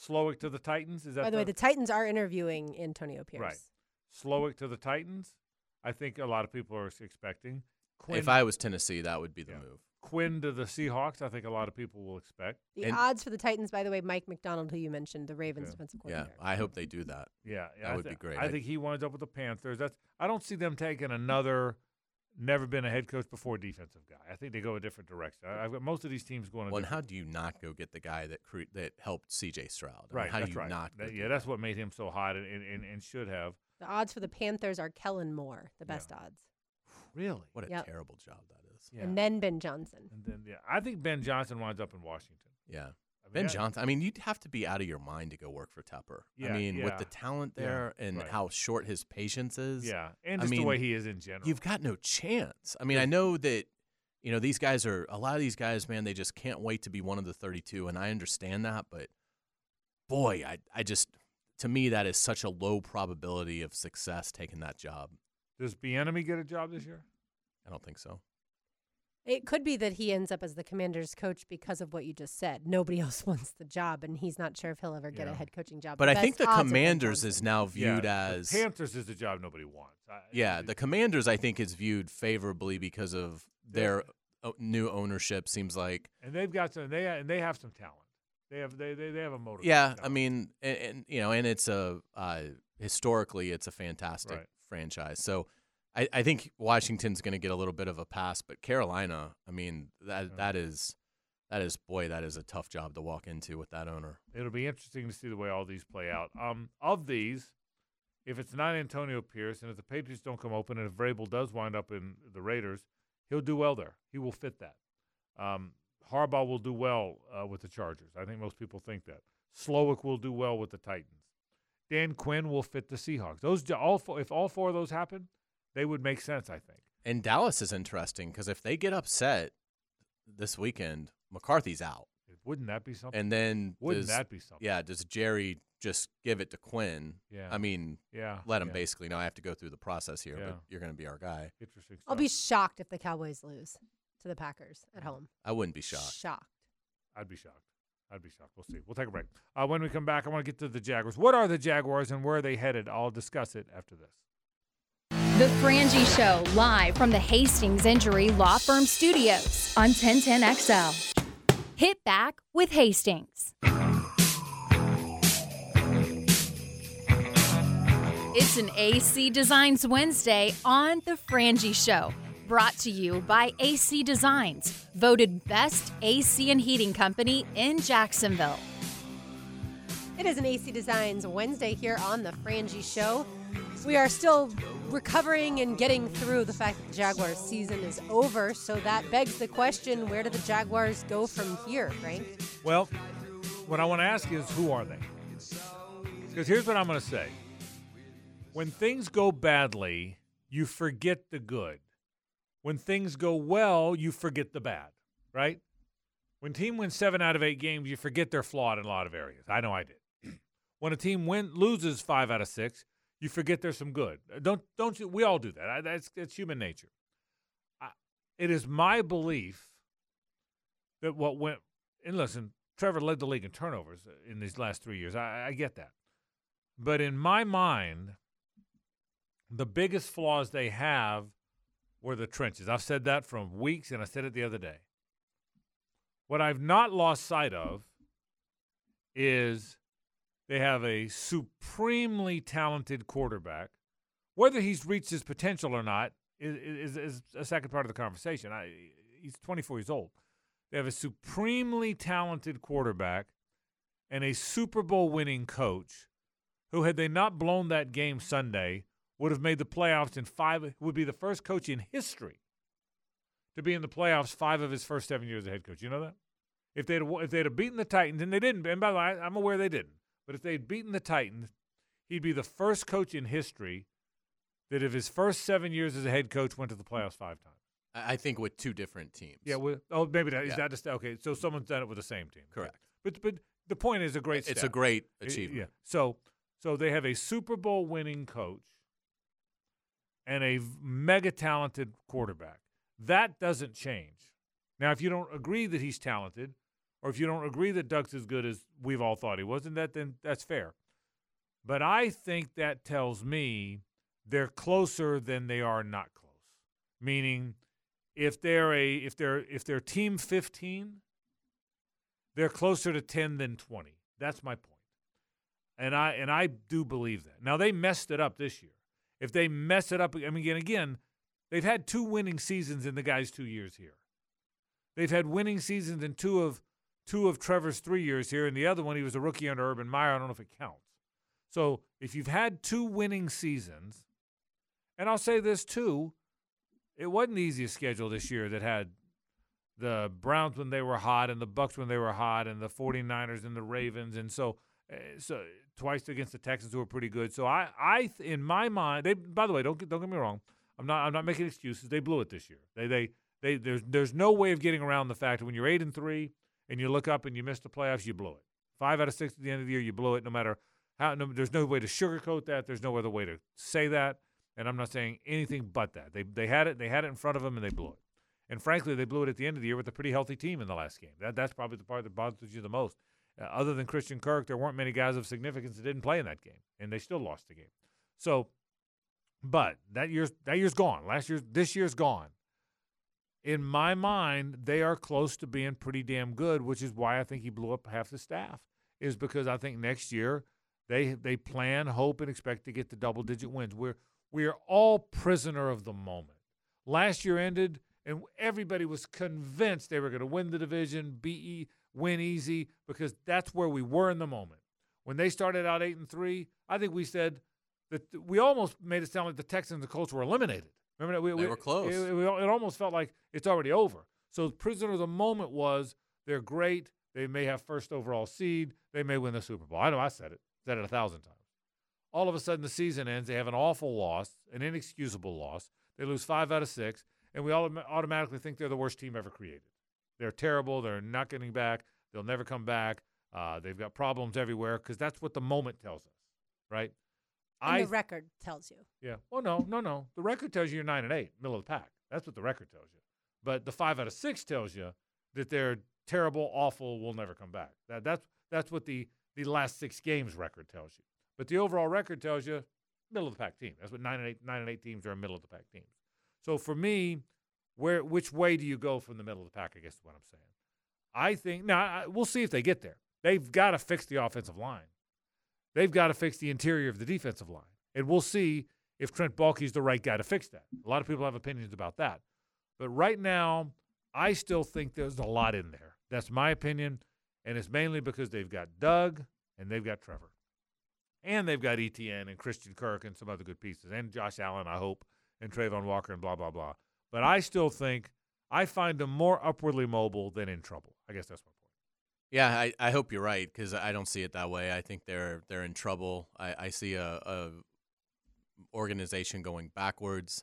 Slowik to the Titans. Is that By the way, the Titans are interviewing Antonio Pierce. Right. Slowik to the Titans? I think a lot of people are expecting. Quinn, if I was Tennessee, that would be the Yeah. move. Quinn to the Seahawks, I think a lot of people will expect. The And- odds for the Titans, by the way, Mike Macdonald, who you mentioned, the Ravens Yeah. defensive coordinator. Yeah. I hope they do that. Yeah, yeah That I would be great. I I- think he winds up with the Panthers. That's I don't see them taking another never been a head coach before defensive guy. I think they go a different direction. I, I've got most of these teams going. Well, and how do you not go get the guy that cre- that helped C.J. Stroud? I mean, right, how do you right. not? That- yeah, that's that? what made him so hot and, and, and should have. The odds for the Panthers are Kellen Moore, the Yeah. best odds, Really? What a Yep. terrible job that is. Yeah. and then Ben Johnson. And then yeah, I think Ben Johnson winds up in Washington. Yeah. I Ben that- Johnson. I mean, you'd have to be out of your mind to go work for Tepper. Yeah, I mean, with the talent yeah, there and right. how short his patience is. Yeah, and I just the mean, way he is in general. You've got no chance. I mean, I know that you know these guys are a lot of these guys, man. They just can't wait to be one of the 32, and I understand that. But boy, I I just to me that is such a low probability of success taking that job. Does Bieniemy get a job this year? I don't think so. It could be that he ends up as the commander's coach because of what you just said. Nobody else wants the job, and he's not sure if he'll ever get Yeah. a head coaching job. But I think the odds are Ben Commanders is now viewed yeah, as the Panthers is the job nobody wants. I, yeah. The Commanders I think is viewed favorably because of their new ownership. Seems like and they've got some. They and they have some talent. They have they they, they have a motive. Yeah, I mean, and, and you know, and it's a uh, historically, it's a fantastic Right. franchise. So, I, I think Washington's going to get a little bit of a pass, but Carolina, I mean, that that is that is boy, that is a tough job to walk into with that owner. it'll be interesting to see the way all these play out. Um, of these, if it's not Antonio Pierce, and if the Patriots don't come open, and if Vrabel does wind up in the Raiders, he'll do well there. He will fit that. Um, Harbaugh will do well uh, with the Chargers. I think most people think that. Slowik will do well with the Titans. Dan Quinn will fit the Seahawks. Those all four, if all four of those happen, they would make sense. I think. And Dallas is interesting because if they get upset this weekend, McCarthy's out, Wouldn't that be something? and then Wouldn't does, that be something? yeah, does Jerry just give it to Quinn? Yeah. I mean, yeah. let him yeah. basically know I have to go through the process here, Yeah. but you're going to be our guy. Interesting. I'll be shocked if the Cowboys lose to the Packers at home. I wouldn't be shocked. Shocked. I'd be shocked. I'd be shocked. We'll see. We'll take a break. Uh, when we come back, I want to get to the Jaguars. What are the Jaguars and where are they headed? I'll discuss it after this. The Frangie Show, live from the Hastings Injury Law Firm Studios on 1010XL. Hit back with Hastings. It's an AC Designs Wednesday on The Frangie Show, brought to you by AC Designs, voted best AC and heating company in Jacksonville. It is an AC Designs Wednesday here on the Frangie Show. We are still recovering and getting through the fact that the Jaguars season is over, so that begs the question where do the Jaguars go from here, Frank? Well, what I want to ask is who are they? Because here's what I'm going to say. When things go badly, you forget the good. When things go well, you forget the bad, right? When team wins seven out of eight games, you forget they're flawed in a lot of areas. I know I did. when a team win loses five out of six, you forget there's some good. Uh, Don't don't you? We all do that. I, that's that's human nature. I, it is my belief that what went and listen, Trevor led the league in turnovers in these last three years. I, I get that, but in my mind, the biggest flaws they have were the trenches. I've said that from weeks, and I said it the other day. What I've not lost sight of is they have a supremely talented quarterback. Whether he's reached his potential or not is, is, is a second part of the conversation. I, he's 24 years old. They have a supremely talented quarterback and a Super Bowl winning coach who, had they not blown that game Sunday, would have made the playoffs in five, would be the first coach in history to be in the playoffs five of his first seven years as head coach. You know that? If they'd if they'd have beaten the Titans, and they didn't, and by the way, I'm aware they didn't, but if they'd beaten the Titans, he'd be the first coach in history that, if his first seven years as a head coach, went to the playoffs five times. I think with two different teams. Yeah, well, oh, maybe that is Yeah. that just okay. So someone's done it with the same team. Correct. But but the point is a great. it's stat. a great achievement. Yeah. So so they have a Super Bowl winning coach and a mega talented quarterback. That doesn't change. Now, if you don't agree that he's talented, or if you don't agree that Doug's as good as we've all thought he wasn't that then that's fair. But I think that tells me they're closer than they are not close. Meaning, if they're a if they're if they're team 15, they're closer to 10 than 20. That's my point. And I and I do believe that. Now they messed it up this year. If they mess it up, I mean, again, again, they've had two winning seasons in the guys' two years here. They've had winning seasons in two of two of Trevor's three years here, and the other one he was a rookie under Urban Meyer. I don't know if it counts. So if you've had two winning seasons, and I'll say this too, it wasn't the easiest schedule this year that had the Browns when they were hot and the Bucs when they were hot and the 49ers and the Ravens and so uh, so twice against the Texans who were pretty good. So I I in my mind they by the way don't get, don't get me wrong. I'm not I'm not making excuses. They blew it this year. They they they there's there's no way of getting around the fact that when you're 8 and 3 and you look up and you miss the playoffs, you blew it. 5 out of 6 at the end of the year you blew it no matter how no, there's no way to sugarcoat that. There's no other way to say that. And I'm not saying anything but that. They they had it they had it in front of them and they blew it. And frankly, they blew it at the end of the year with a pretty healthy team in the last game. That that's probably the part that bothers you the most. Uh, other than Christian Kirk, there weren't many guys of significance that didn't play in that game, and they still lost the game. So, but that year's that year's gone. Last year's this year's gone. In my mind, they are close to being pretty damn good, which is why I think he blew up half the staff. Is because I think next year they they plan, hope, and expect to get the double digit wins. We're we are all prisoner of the moment. Last year ended, and everybody was convinced they were going to win the division, be win easy, because that's where we were in the moment. When they started out eight and three, I think we said that we almost made it sound like the Texans and the Colts were eliminated. Remember that we, They we- were close. It, it, it almost felt like it's already over. So the prisoner of the moment was they're great. They may have first overall seed. They may win the Super Bowl. I know I said it. Said it a thousand times. All of a sudden, the season ends. They have an awful loss, an inexcusable loss. They lose five out of six, and we all automatically think they're the worst team ever created. They're terrible. They're not getting back. They'll never come back. Uh, they've got problems everywhere because that's what the moment tells us, right? And I the record tells you. yeah. Well, no, no, no. The record tells you you're nine and eight, middle of the pack. That's what the record tells you. But the five out of six tells you that they're terrible, awful, will never come back. That that's that's what the the last six games record tells you. But the overall record tells you middle of the pack team. That's what nine and eight nine and eight teams are middle of the pack teams. So for me, where which way do you go from the middle of the pack? I guess is what I'm saying. I think now I, we'll see if they get there. They've got to fix the offensive line. They've got to fix the interior of the defensive line. And we'll see if Trent Baalke's the right guy to fix that. A lot of people have opinions about that. But right now, I still think there's a lot in there. That's my opinion. And it's mainly because they've got Doug and they've got Trevor. And they've got ETN and Christian Kirk and some other good pieces. And Josh Allen, I hope, and Travon Walker and blah, blah, blah. But I still think I find them more upwardly mobile than in trouble. I guess that's point. Yeah, I, I hope you're right because I don't see it that way. I think they're they're in trouble. I, I see a, a organization going backwards.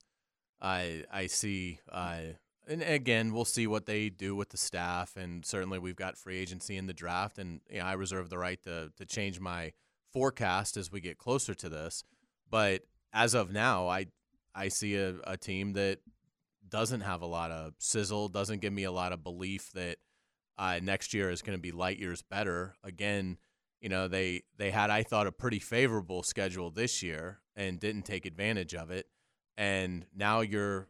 I I see, uh, and again, we'll see what they do with the staff, and certainly we've got free agency in the draft, and you know, I reserve the right to to change my forecast as we get closer to this. But as of now, I I see a, a team that doesn't have a lot of sizzle, doesn't give me a lot of belief that uh, next year is going to be light years better. Again, you know they they had I thought a pretty favorable schedule this year and didn't take advantage of it, and now you're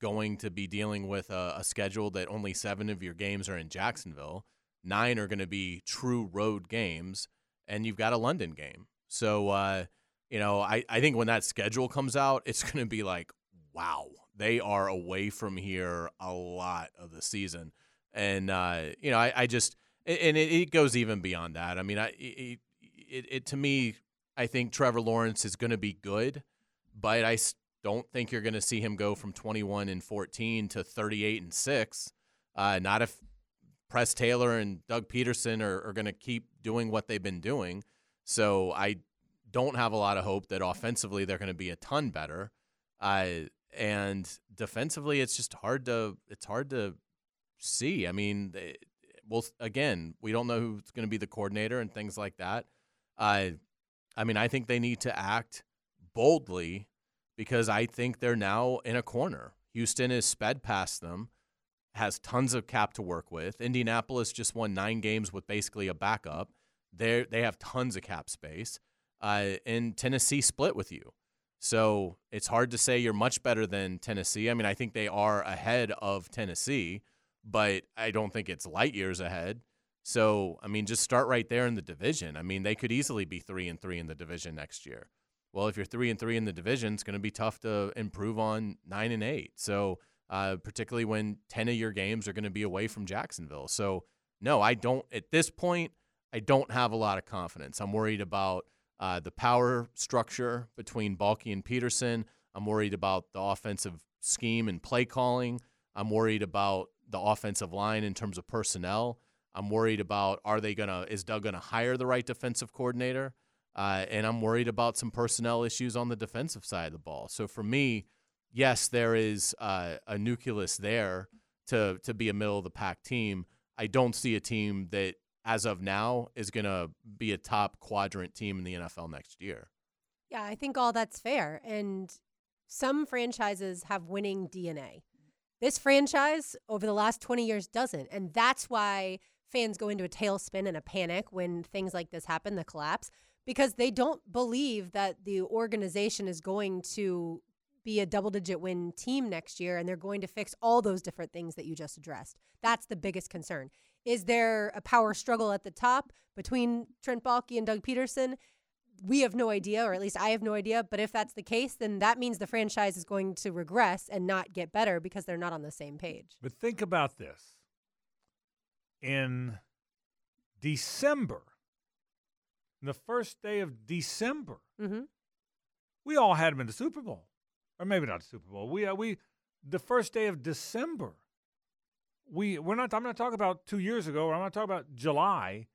going to be dealing with a, a schedule that only seven of your games are in Jacksonville, nine are going to be true road games, and you've got a London game. So uh, you know I I think when that schedule comes out, it's going to be like wow they are away from here a lot of the season and uh, you know, I, I just and it, it goes even beyond that. I mean, I it, it, it to me, I think Trevor Lawrence is going to be good, but I don't think you're going to see him go from 21 and 14 to 38 and six. Uh, not if Press Taylor and Doug Pederson are, are going to keep doing what they've been doing. So I don't have a lot of hope that offensively they're going to be a ton better. Uh, and defensively, it's just hard to it's hard to see. I mean, well, again, we don't know who's going to be the coordinator and things like that. Uh, I mean, I think they need to act boldly because I think they're now in a corner. Houston is sped past them, has tons of cap to work with. Indianapolis just won nine games with basically a backup. They they have tons of cap space, uh, and Tennessee split with you. So it's hard to say you're much better than Tennessee. I mean, I think they are ahead of Tennessee, but I don't think it's light years ahead. So, I mean, just start right there in the division. I mean, they could easily be three and three in the division next year. Well, if you're three and three in the division, it's going to be tough to improve on nine and eight. So, uh, particularly when ten of your games are going to be away from Jacksonville. So, no, I don't. At this point, I don't have a lot of confidence. I'm worried about uh, the power structure between Baalke and Pederson. I'm worried about the offensive scheme and play calling. I'm worried about the offensive line in terms of personnel. I'm worried about are they gonna is Doug gonna hire the right defensive coordinator, uh, and I'm worried about some personnel issues on the defensive side of the ball. So for me, yes, there is uh, a nucleus there to to be a middle of the pack team. I don't see a team that, as of now, is gonna be a top quadrant team in the NFL next year. Yeah, I think all that's fair. And some franchises have winning DNA. This franchise over the last 20 years doesn't. And that's why fans go into a tailspin and a panic when things like this happen, the collapse, because they don't believe that the organization is going to be a double digit win team next year and they're going to fix all those different things that you just addressed. That's the biggest concern. Is there a power struggle at the top between Trent Baalke and Doug Pederson? We have no idea, or at least I have no idea. But if that's the case, then that means the franchise is going to regress and not get better because they're not on the same page. But think about this. In December, the first day of December, Mm-hmm. we all had them in the Super Bowl, or maybe not the Super Bowl. We uh, we the first day of December. We we're not. I'm not talking about two years ago. Or I'm not talking about July.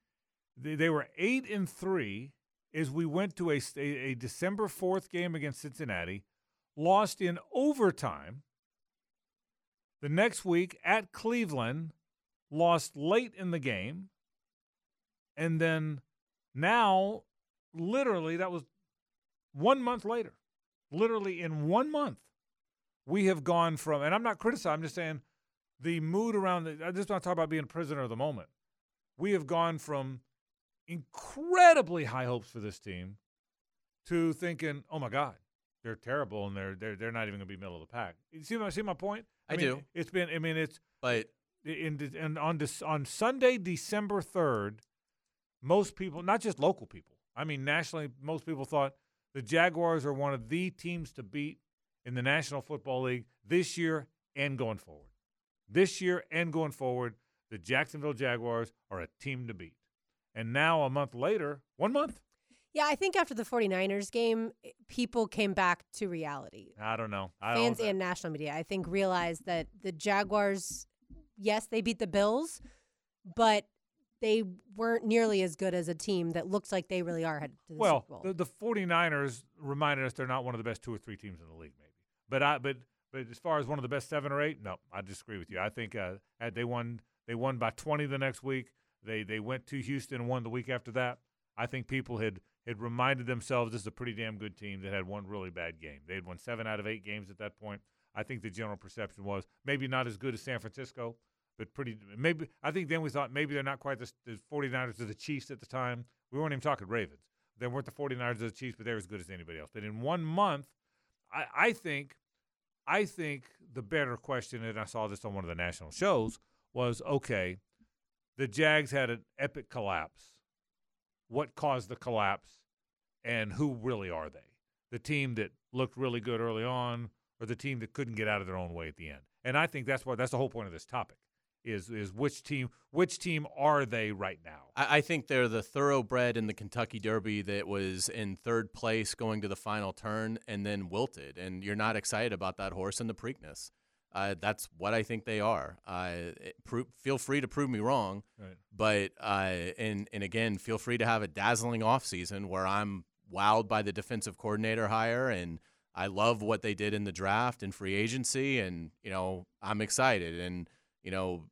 They, they were eight and three as we went to a, a, a December fourth game against Cincinnati, lost in overtime. The next week at Cleveland, lost late in the game, and then now, literally, that was one month later. Literally in one month, we have gone from, and I'm not criticizing, I'm just saying the mood around the, I just want to talk about being a prisoner of the moment. We have gone from incredibly high hopes for this team to thinking, oh my God, they're terrible and they're they're they're not even going to be middle of the pack. You see my see my point? I mean, do. It's been. I mean, it's But in, in on this on Sunday, December third, most people, not just local people, I mean nationally, most people thought the Jaguars are one of the teams to beat in the National Football League this year and going forward. This year and going forward, the Jacksonville Jaguars are a team to beat. And now a month later, one month, Yeah, I think after the 49ers game, people came back to reality. I don't know. I Fans don't, and national media, I think, realized that the Jaguars, yes, they beat the Bills, but they weren't nearly as good as a team that looks like they really are headed to the well, Super Bowl. the, the 49ers reminded us they're not one of the best two or three teams in the league, maybe. But I but but as far as one of the best seven or eight, no, I disagree with you. I think uh, they won they won by 20 the next week. They they went to Houston and won the week after that. I think people had had reminded themselves this is a pretty damn good team that had one really bad game. They had won seven out of eight games at that point. I think the general perception was maybe not as good as San Francisco, but pretty maybe. I think then we thought maybe they're not quite the, the 49ers or the Chiefs at the time. We weren't even talking Ravens. They weren't the 49ers or the Chiefs, but they're as good as anybody else. But in one month, I, I think, I think the better question, and I saw this on one of the national shows, was okay. The Jags had an epic collapse. What caused the collapse, and who really are they? The team that looked really good early on, or the team that couldn't get out of their own way at the end? And I think that's what that's the whole point of this topic is is which team which team are they right now? I, I think they're the thoroughbred in the Kentucky Derby that was in third place going to the final turn and then wilted. And you're not excited about that horse in the Preakness. Uh, that's what I think they are. Uh, pro- feel free to prove me wrong, Right. but uh, and and again, feel free to have a dazzling offseason where I'm wowed by the defensive coordinator hire and I love what they did in the draft and free agency, and you know I'm excited, and you know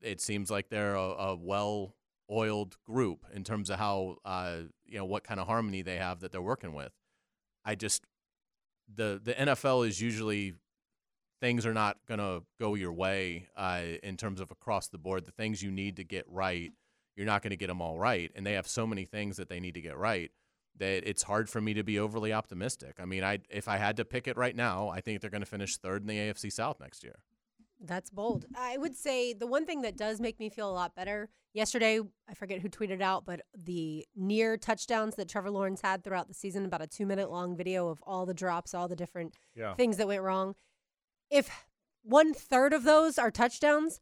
it seems like they're a, a well-oiled group in terms of how uh, you know what kind of harmony they have that they're working with. I just the the NFL is usually things are not going to go your way uh, in terms of across the board. The things you need to get right, you're not going to get them all right, and they have so many things that they need to get right that it's hard for me to be overly optimistic. I mean, I if I had to pick it right now, I think they're going to finish third in the AFC South next year. That's bold. I would say the one thing that does make me feel a lot better yesterday, I forget who tweeted out, but the near touchdowns that Trevor Lawrence had throughout the season, about a two minute long video of all the drops, all the different Yeah. things that went wrong. If one third of those are touchdowns,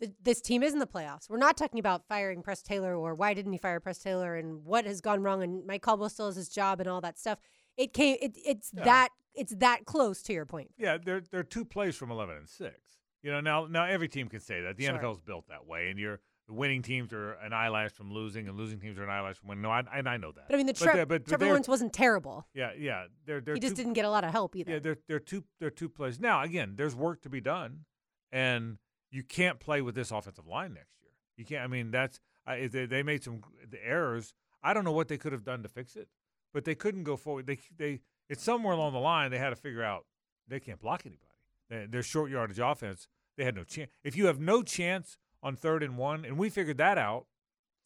th- this team is in the playoffs. We're not talking about firing Press Taylor or why didn't he fire Press Taylor and what has gone wrong and Mike Caldwell still has his job and all that stuff. It came. It, it's Yeah. that. It's that close to your point. Yeah, they're they're two plays from eleven and six. You know, now now every team can say that. The Sure. NFL's built that way, and you're the winning teams are an eyelash from losing, and losing teams are an eyelash from winning. No, I, and I know that. But I mean, the But Tre- they're- but Trevor Lawrence wasn't terrible. Yeah, yeah, they're they're He just two- didn't get a lot of help either. Yeah, they're they're two they're two plays. Now again, there's work to be done, and you can't play with this offensive line next year. You can't. I mean, that's I, they, they made some the errors. I don't know what they could have done to fix it, but they couldn't go forward. They they it's somewhere along the line they had to figure out they can't block anybody. Their short yardage offense, they had no chance. If you have no chance on third and one, and we figured that out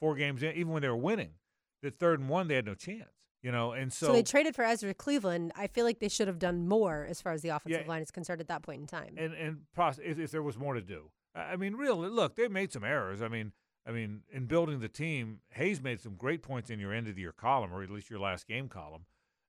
four games in, even when they were winning, that third and one they had no chance. You know, and so, so, they traded for Ezra Cleveland. I feel like they should have done more as far as the offensive Yeah. line is concerned at that point in time. and and if, if there was more to do. I mean, really, look, they made some errors. I mean, I mean, in building the team, Hayes made some great points in your end of the year column, or at least your last game column.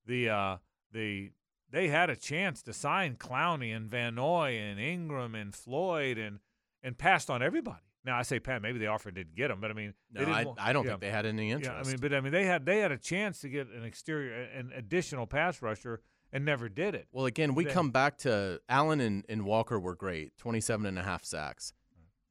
The uh, the they had a chance to sign Clowney and Van Noy and Ingram and Floyd and and passed on everybody. Now I say Pat, maybe they offered didn't get them, but I mean, they No, I, I don't yeah. think they had any interest. Yeah, I mean, but I mean, they had they had a chance to get an exterior, an additional pass rusher, and never did it. Well, again, we Then- come back to Allen and, and Walker were great, 27 and a half sacks.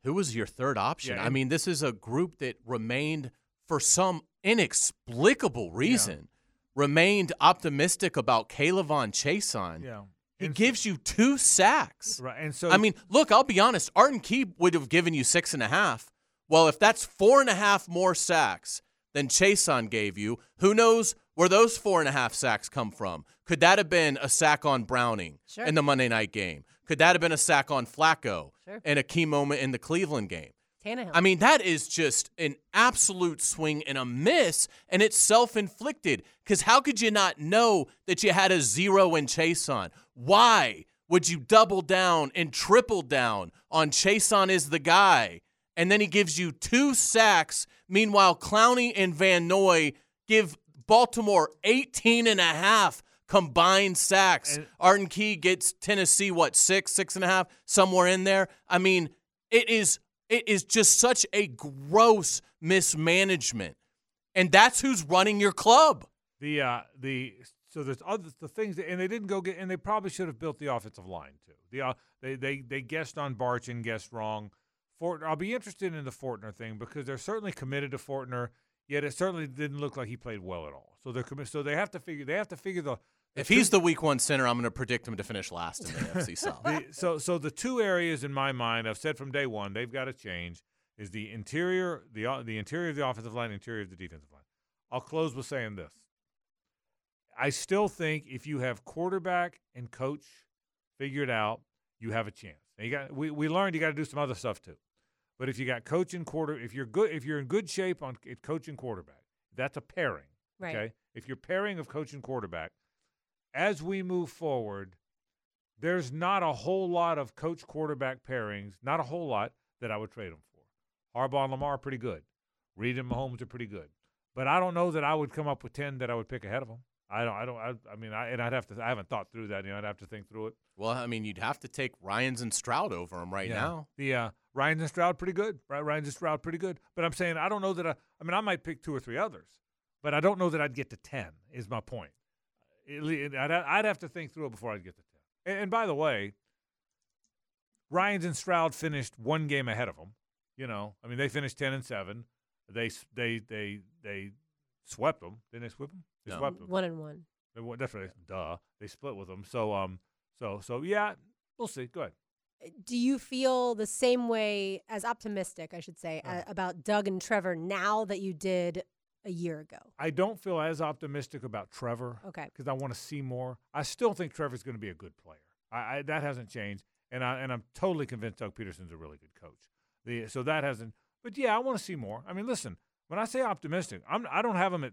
Who was your third option? Yeah, I mean, this is a group that remained, for some inexplicable reason, remained optimistic about K'Lavon Chaisson. Yeah, He And so- gives you two sacks. right, and so I mean, look, I'll be honest. Arden Key would have given you six and a half. Well, if that's four and a half more sacks than Chaisson gave you, who knows where those four and a half sacks come from? Could that have been a sack on Browning Sure. in the Monday night game? Could that have been a sack on Flacco Sure. in a key moment in the Cleveland game? Tannehill. I mean, that is just an absolute swing and a miss, and it's self inflicted. Because how could you not know that you had a zero in Chaisson? Why would you double down and triple down on Chaisson is the guy? And then he gives you two sacks. Meanwhile, Clowney and Van Noy give Baltimore 18 and a half combined sacks. And- Arden Key gets Tennessee, what, six, six and a half, somewhere in there? I mean, it is it is just such a gross mismanagement. And that's who's running your club. The uh the so there's other the things that, and they didn't go get and they probably should have built the offensive line too. The uh, they they they guessed on Bartch and guessed wrong. Fort I'll be interested in the Fortner thing because they're certainly committed to Fortner. Yet it certainly didn't look like he played well at all. So they're so they have to figure they have to figure the If two- he's the week one center, I'm going to predict him to finish last in the NFC South. the, so so the two areas in my mind I've said from day one they've got to change is the interior the uh, the interior of the offensive line, interior of the defensive line. I'll close with saying this. I still think if you have quarterback and coach figured out, you have a chance. Now you got we, we learned you got to do some other stuff too. But if you got coach and quarter, if you're good, if you're in good shape on c- coach and quarterback, that's a pairing. Right. Okay. If you're pairing of coach and quarterback, as we move forward, there's not a whole lot of coach quarterback pairings, not a whole lot that I would trade them for. Harbaugh and Lamar are pretty good. Reid and Mahomes are pretty good. But I don't know that I would come up with 10 that I would pick ahead of them. I don't, I don't, I, I mean, I, and I'd have to, I haven't thought through that. You know, I'd have to think through it. well, I mean, you'd have to take Ryans and Stroud over him right Yeah. now. The uh, Ryan and Stroud pretty good. Right, Ryan and Stroud pretty good. But I'm saying I don't know that I. I mean, I might pick two or three others, but I don't know that I'd get to ten. Is my point. It le- I'd, I'd have to think through it before I'd get to ten. And, and by the way, Ryan's and Stroud finished one game ahead of them. You know, I mean, they finished ten and seven. They s- they they they swept them. Didn't they sweep them? They No. swept them. one and one. They won- That's right. Duh. They split with them. So um. So so yeah. We'll see. Go ahead. Do you feel the same way as optimistic, I should say, Uh. a- about Doug and Trevor now that you did a year ago. I don't feel as optimistic about Trevor. Okay. Because I want to see more. I still think Trevor's going to be a good player. I, I that hasn't changed, and I and I'm totally convinced Doug Pederson's a really good coach. The so that hasn't. But yeah, I want to see more. I mean, listen, when I say optimistic, I'm I don't have him at.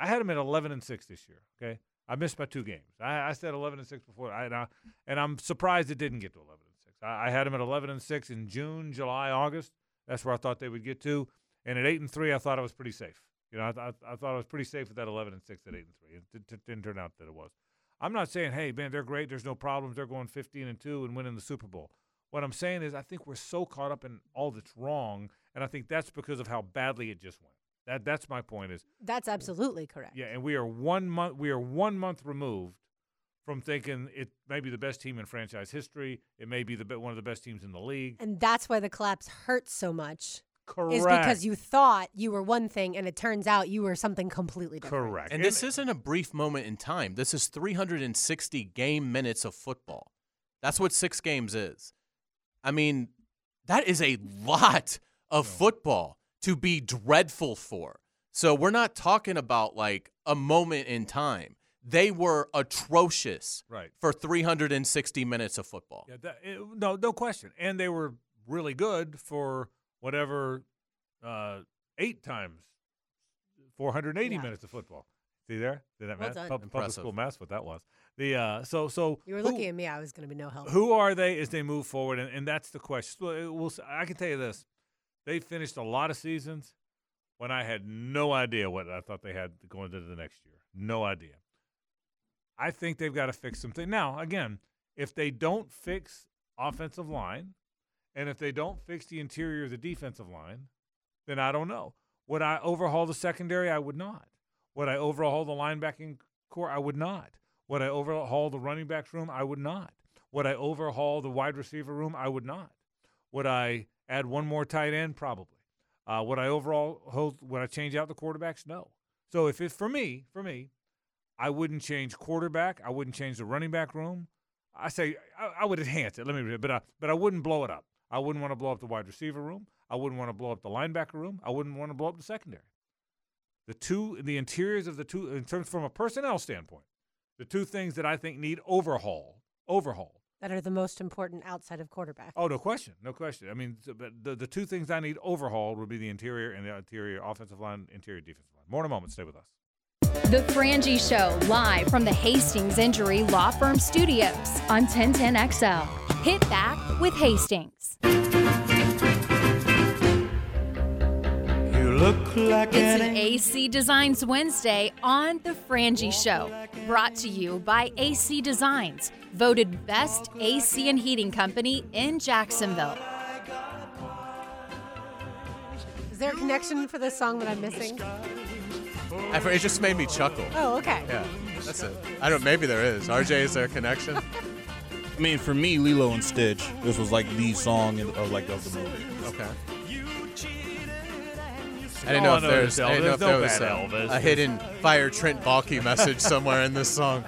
I had him at 11 and six this year. Okay. I missed by two games. I, I said 11 and six before, I, and, I, and I'm surprised it didn't get to 11 and six. I, I had him at 11 and six in June, July, August. That's where I thought they would get to. And at eight and three, I thought I was pretty safe. You know, I, th- I thought I was pretty safe with that 11 and six at eight and three. It d- d- didn't turn out that it was. I'm not saying, hey, man, they're great. There's no problems. They're going 15 and two and winning the Super Bowl. What I'm saying is, I think we're so caught up in all that's wrong, and I think that's because of how badly it just went. That that's my point. Is That's absolutely correct. yeah, and we are one month. We are one month removed from thinking it may be the best team in franchise history. It may be the be- one of the best teams in the league. And that's why the collapse hurts so much. Correct. Is because you thought you were one thing and it turns out you were something completely different. correct. And this isn't a brief moment in time. This is 360 game minutes of football. That's what six games is. I mean, that is a lot of football to be dreadful for. So we're not talking about like a moment in time. They were atrocious right. for 360 minutes of football. Yeah, that, it, no, no question. And they were really good for whatever uh, eight times 480 Yeah. minutes of football. See there? Did that Well math? done. Pub- public school math? What that was? The uh, so so You were who- looking at me, I was going to be no help. Who are they as they move forward? And, and that's the question. Well, it will, I can tell you this: they finished a lot of seasons when I had no idea what I thought they had going into the next year. No idea. I think they've got to fix something. Now, again, if they don't fix offensive line, and if they don't fix the interior of the defensive line, then I don't know. Would I overhaul the secondary? I would not. Would I overhaul the linebacking corps? I would not. Would I overhaul the running backs room? I would not. Would I overhaul the wide receiver room? I would not. Would I add one more tight end? Probably. Uh, would I overall hold, would I change out the quarterbacks? No. So if it for me, for me, I wouldn't change quarterback. I wouldn't change the running back room. I say I, I would enhance it. Let me, but I, but I wouldn't blow it up. I wouldn't want to blow up the wide receiver room. I wouldn't want to blow up the linebacker room. I wouldn't want to blow up the secondary. The two, the interiors of the two, in terms from a personnel standpoint, the two things that I think need overhaul, overhaul. that are the most important outside of quarterback. Oh, no question, no question. I mean, th- but the the two things I need overhauled would be the interior and the interior offensive line, interior defensive line. More in a moment. Stay with us. The Frangie Show, live from the Hastings Injury Law Firm Studios on 1010XL. Hit back with Hastings. Look like It's an an AC Designs Wednesday on The Frangie Show. Brought to you by AC Designs, voted best AC and heating company in Jacksonville. Is there a connection for this song that I'm missing? It just made me chuckle. Oh, okay. Yeah, that's it. I don't. Maybe there is. RJ, is there a connection? I mean, for me, Lilo and Stitch, this was like the song in, of like of the movie. Okay. I didn't know oh, I if know there's, is I didn't know if No there was a, Elvis. a hidden fire Trent Baalke message somewhere in this song.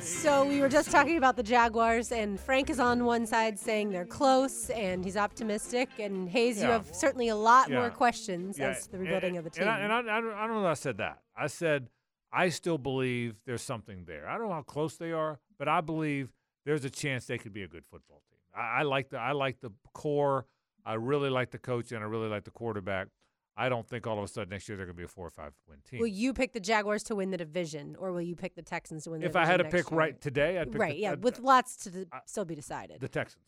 So we were just talking about the Jaguars, and Frank is on one side saying they're close and he's optimistic. And Hayes, you Yeah. have certainly a lot more questions Yeah, as to the rebuilding and, of the team. And, I, and I, I, don't, I don't know that I said that. I said I still believe there's something there. I don't know how close they are, but I believe there's a chance they could be a good football team. I, I like the I like the core. I really like the coach, and I really like the quarterback. I don't think all of a sudden next year they're going to be a four or five win team. will you pick the Jaguars to win the division, or will you pick the Texans to win the if? I had to pick year? right today, I'd pick right, the, yeah, I'd- with lots to d- I- still be decided. the Texans.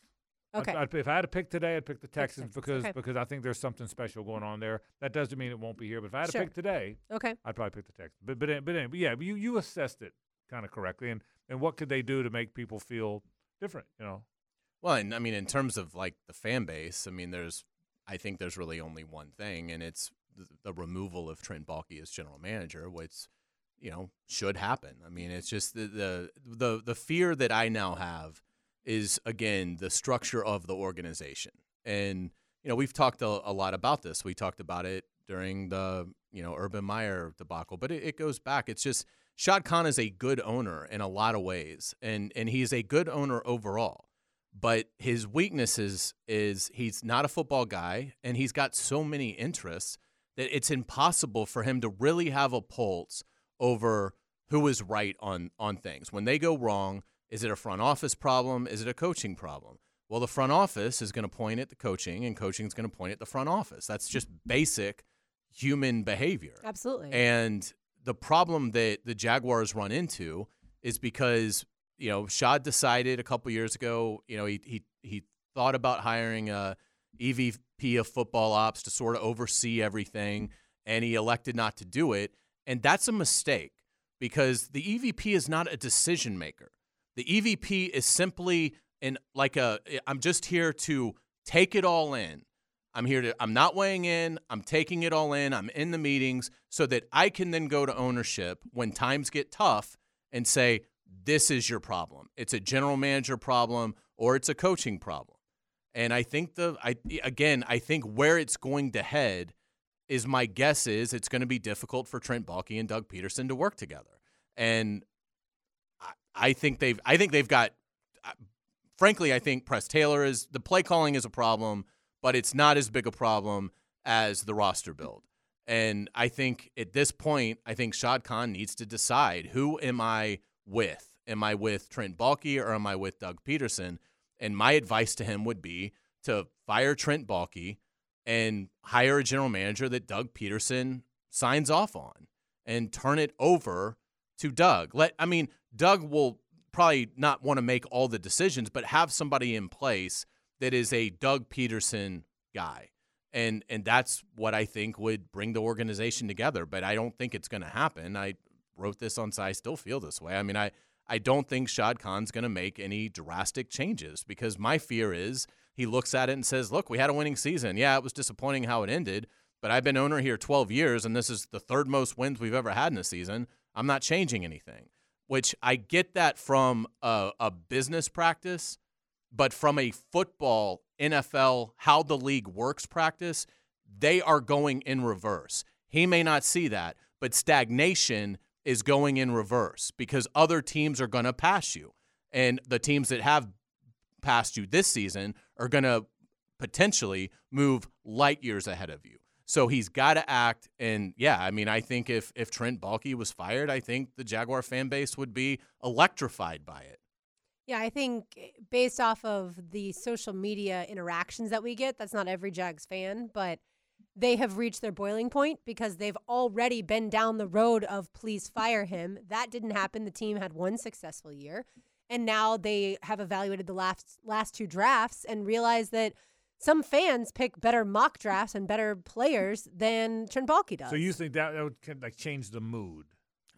I'd- okay, I'd- if I had to pick today, I'd pick the Texans, Texans, because okay. because I think there's something special going on there. That doesn't mean it won't be here, but if I had Sure. to pick today, okay. I'd probably pick the Texans. But but but, anyway, but yeah, you you assessed it kind of correctly, and and what could they do to make people feel different? You know, Well, and I mean, in terms of like the fan base, I mean, there's, I think there's really only one thing, and it's the, removal of Trent Baalke as general manager, which, you know, should happen. I mean, it's just the the the, the fear that I now have is again the structure of the organization, and you know, we've talked a, a lot about this. We talked about it during the you know Urban Meyer debacle, but it, it goes back. It's just Shad Khan is a good owner in a lot of ways, and and he's a good owner overall but his weaknesses is he's not a football guy and he's got so many interests that it's impossible for him to really have a pulse over who is right on on things. When they go wrong, is it a front office problem? Is it a coaching problem? Well, the front office is going to point at the coaching, and coaching is going to point at the front office. That's just basic human behavior. Absolutely. And the problem that the Jaguars run into is because you know Shad decided a couple years ago. You know he he he thought about hiring uh, a EVP of football ops to sort of oversee everything, and he elected not to do it. And that's a mistake because the EVP is not a decision maker. The EVP is simply and like a I'm just here to take it all in. I'm here to I'm not weighing in, I'm taking it all in, I'm in the meetings so that I can then go to ownership when times get tough and say this is your problem. It's a general manager problem or it's a coaching problem. And I think the I again, I think where it's going to head is my guess is it's going to be difficult for Trent Baalke and Doug Pederson to work together. And I, I think they've I think they've got frankly, I think Press Taylor is the play calling is a problem, but it's not as big a problem as the roster build. And I think at this point, I think Shad Khan needs to decide who am I with? Am I with Trent Baalke or am I with Doug Pederson? And my advice to him would be to fire Trent Baalke and hire a general manager that Doug Pederson signs off on and turn it over to Doug. Let I mean, Doug will probably not want to make all the decisions, but have somebody in place that is a Doug Pederson guy. And and that's what I think would bring the organization together. But I don't think it's going to happen. I wrote this on so I still feel this way. I mean, I I don't think Shad Khan's going to make any drastic changes because my fear is he looks at it and says, "Look, we had a winning season. Yeah, it was disappointing how it ended, but I've been owner here 12 years and this is the third most wins we've ever had in a season. I'm not changing anything." Which I get that from a, a business practice, but from a football, NFL, how the league works practice, they are going in reverse. He may not see that, but stagnation is going in reverse because other teams are going to pass you. And the teams that have passed you this season are going to potentially move light years ahead of you. So he's got to act. And yeah, I mean, I think if if Trent Baalke was fired, I think the Jaguar fan base would be electrified by it. Yeah, I think eh, based off of the social media interactions that we get, that's not every Jags fan, but they have reached their boiling point because they've already been down the road of please fire him. That didn't happen. The team had one successful year, and now they have evaluated the last last two drafts and realized that some fans pick better mock drafts and better players than Trent does. So you think that, that would kind of like change the mood?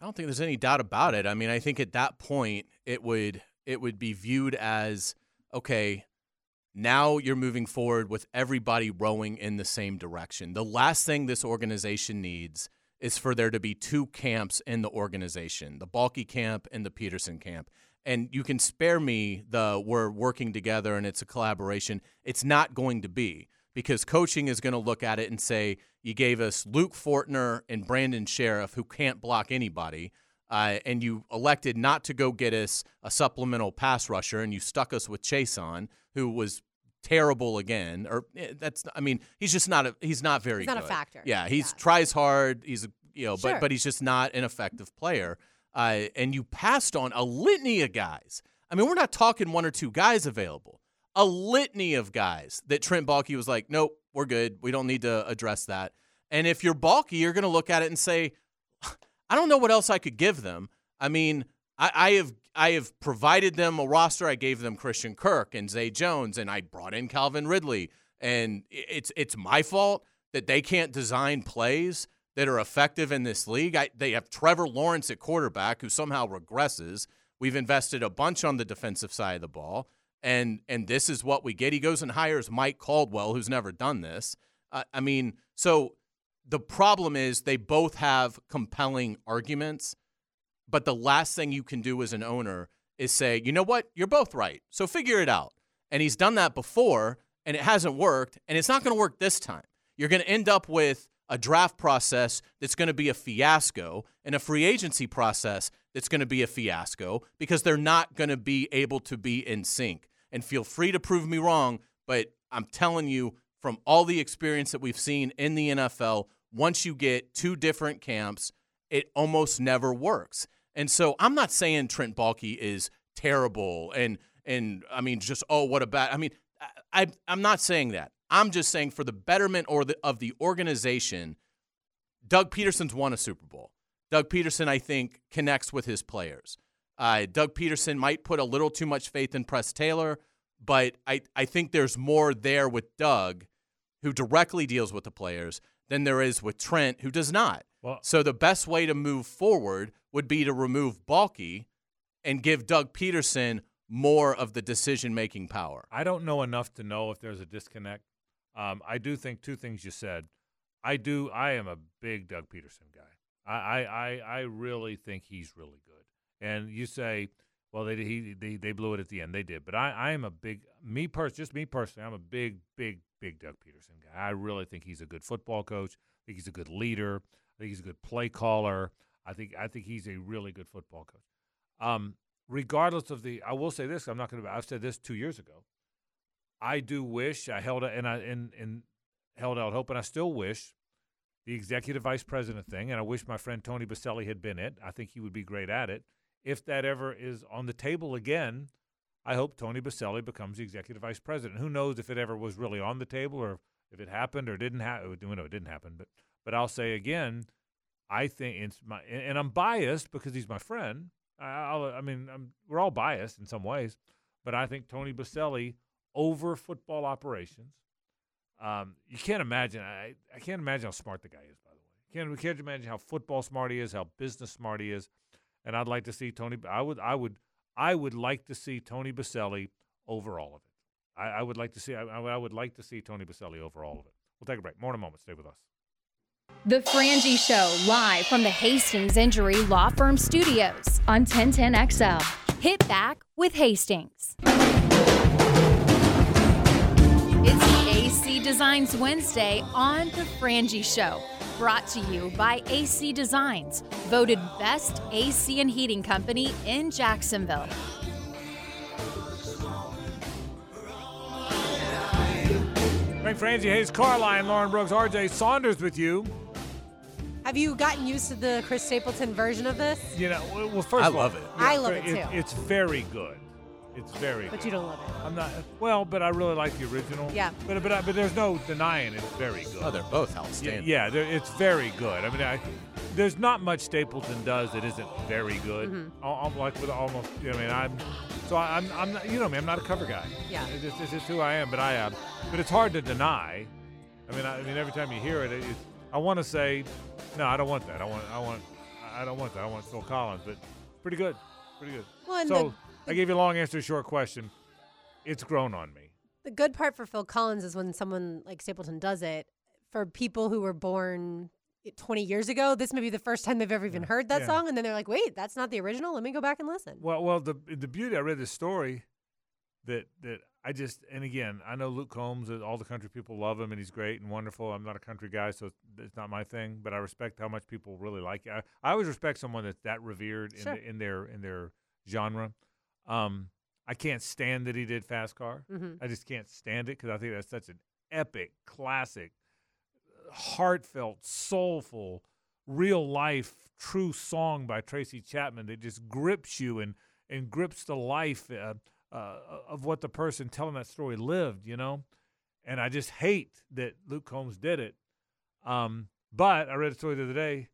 I don't think there's any doubt about it. I mean, I think at that point it would it would be viewed as okay, now you're moving forward with everybody rowing in the same direction. The last thing this organization needs is for there to be two camps in the organization, the Baalke camp and the Pederson camp. And you can spare me the we're working together and it's a collaboration. It's not going to be because coaching is going to look at it and say, you gave us Luke Fortner and Brandon Scherff who can't block anybody. Uh, and you elected not to go get us a supplemental pass rusher, and you stuck us with Chaisson, who was terrible again. Or eh, that's, I mean, he's just not a, he's not very He's not a factor. Yeah, he Yeah. tries hard. He's you know, Sure. but but he's just not an effective player. Uh, and you passed on a litany of guys. I mean, we're not talking one or two guys available. A litany of guys that Trent Baalke was like, nope, we're good. We don't need to address that. And if you're Baalke, you're going to look at it and say, I don't know what else I could give them. I mean, I, I have I have provided them a roster. I gave them Christian Kirk and Zay Jones, and I brought in Calvin Ridley. And it's it's my fault that they can't design plays that are effective in this league. I, they have Trevor Lawrence at quarterback, who somehow regresses. We've invested a bunch on the defensive side of the ball, and and this is what we get. He goes and hires Mike Caldwell, who's never done this. Uh, I mean, so the problem is they both have compelling arguments, but the last thing you can do as an owner is say, you know what, you're both right, so figure it out. And he's done that before, and it hasn't worked, and it's not going to work this time. You're going to end up with a draft process that's going to be a fiasco and a free agency process that's going to be a fiasco because they're not going to be able to be in sync. And feel free to prove me wrong, but I'm telling you from all the experience that we've seen in the NFL, once you get two different camps, it almost never works. And so I'm not saying Trent Baalke is terrible and and I mean just oh what a bad I mean I, I I'm not saying that. I'm just saying for the betterment or the, of the organization, Doug Pederson's won a Super Bowl. Doug Pederson, I think, connects with his players. Uh, Doug Pederson might put a little too much faith in Press Taylor, but I, I think there's more there with Doug, who directly deals with the players, than there is with Trent, who does not. Well- so the best way to move forward would be to remove Baalke and give Doug Pederson more of the decision making power. I don't know enough to know if there's a disconnect. Um, I do think two things you said. I do. I am a big Doug Pederson guy. I I, I, I really think he's really good. And you say, well, they he they, they blew it at the end. They did, but I, I am a big me person. Just me personally, I'm a big big big Doug Pederson guy. I really think he's a good football coach. I think he's a good leader. I think he's a good play caller. I think I think he's a really good football coach. Um, regardless of the, I will say this. I'm not going to. I've said this two years ago. I do wish I held and I and, and held out hope, and I still wish the executive vice president thing, and I wish my friend Tony Boselli had been it. I think he would be great at it. If that ever is on the table again, I hope Tony Boselli becomes the executive vice president. Who knows if it ever was really on the table or if it happened or didn't happen? No, it didn't happen. But but I'll say again, I think it's my and I'm biased because he's my friend. I, I'll, I mean, I'm, we're all biased in some ways, but I think Tony Boselli over football operations. Um, you can't imagine. I, I can't imagine how smart the guy is. By the way, can't we can't imagine how football smart he is, how business smart he is, and I'd like to see Tony. I would I would I would like to see Tony Boselli over all of it. I, I would like to see. I, I would like to see Tony Boselli over all of it. We'll take a break. More in a moment. Stay with us. The Frangie Show, live from the Hastings Injury Law Firm Studios on 1010XL. Hit back with Hastings. It's AC Designs Wednesday on The Frangie Show. Brought to you by AC Designs, voted best AC and heating company in Jacksonville. Frank Frangie, Hayes Carline, Lauren Brooks, RJ Saunders with you. Have you gotten used to the Chris Stapleton version of this? You know, well, well, first I of all, love it. I love it too. It's very good. It's very. But good. you don't love it. I'm not. Well, but I really like the original. Yeah. But but but there's no denying it's very good. Oh, they're both outstanding. yeah they're- it's very good. I mean, I, there's not much Stapleton does that isn't very good. Mm-hmm. I'm like with almost. You know, what I mean, I'm. So I- I'm. I'm. Not, you know me. I'm not a cover guy. Yeah. It's just, it's just who I am. But I am. but it's hard to deny. I mean, I, I mean, every time you hear it, it it's, I want to say, no, I don't want that. I want. I want. I don't want that. I want Phil Collins. But pretty good. Pretty good. Well, and so the- I gave you a long answer to a short question. It's grown on me. The good part for Phil Collins is when someone like Stapleton does it. For people who were born 20 years ago, this may be the first time they've ever even heard that Yeah. song, and then they're like, "Wait, that's not the original. Let me go back and listen." Well, well, the the beauty I read this story that that I just and again I know Luke Combs. uh, All the country people love him, and he's great and wonderful. I'm not a country guy, so it's, it's not my thing. But I respect how much people really like it. I, I always respect someone that's that revered in Sure. the, in their in their genre. Um, I can't stand that he did Fast Car. Mhm. I just can't stand it because I think that's such an epic, classic, heartfelt, soulful, real life, true song by Tracy Chapman that just grips you and and grips the life uh, uh, of what the person telling that story lived, you know. And I just hate that Luke Combs did it. Um, but I read a story the other day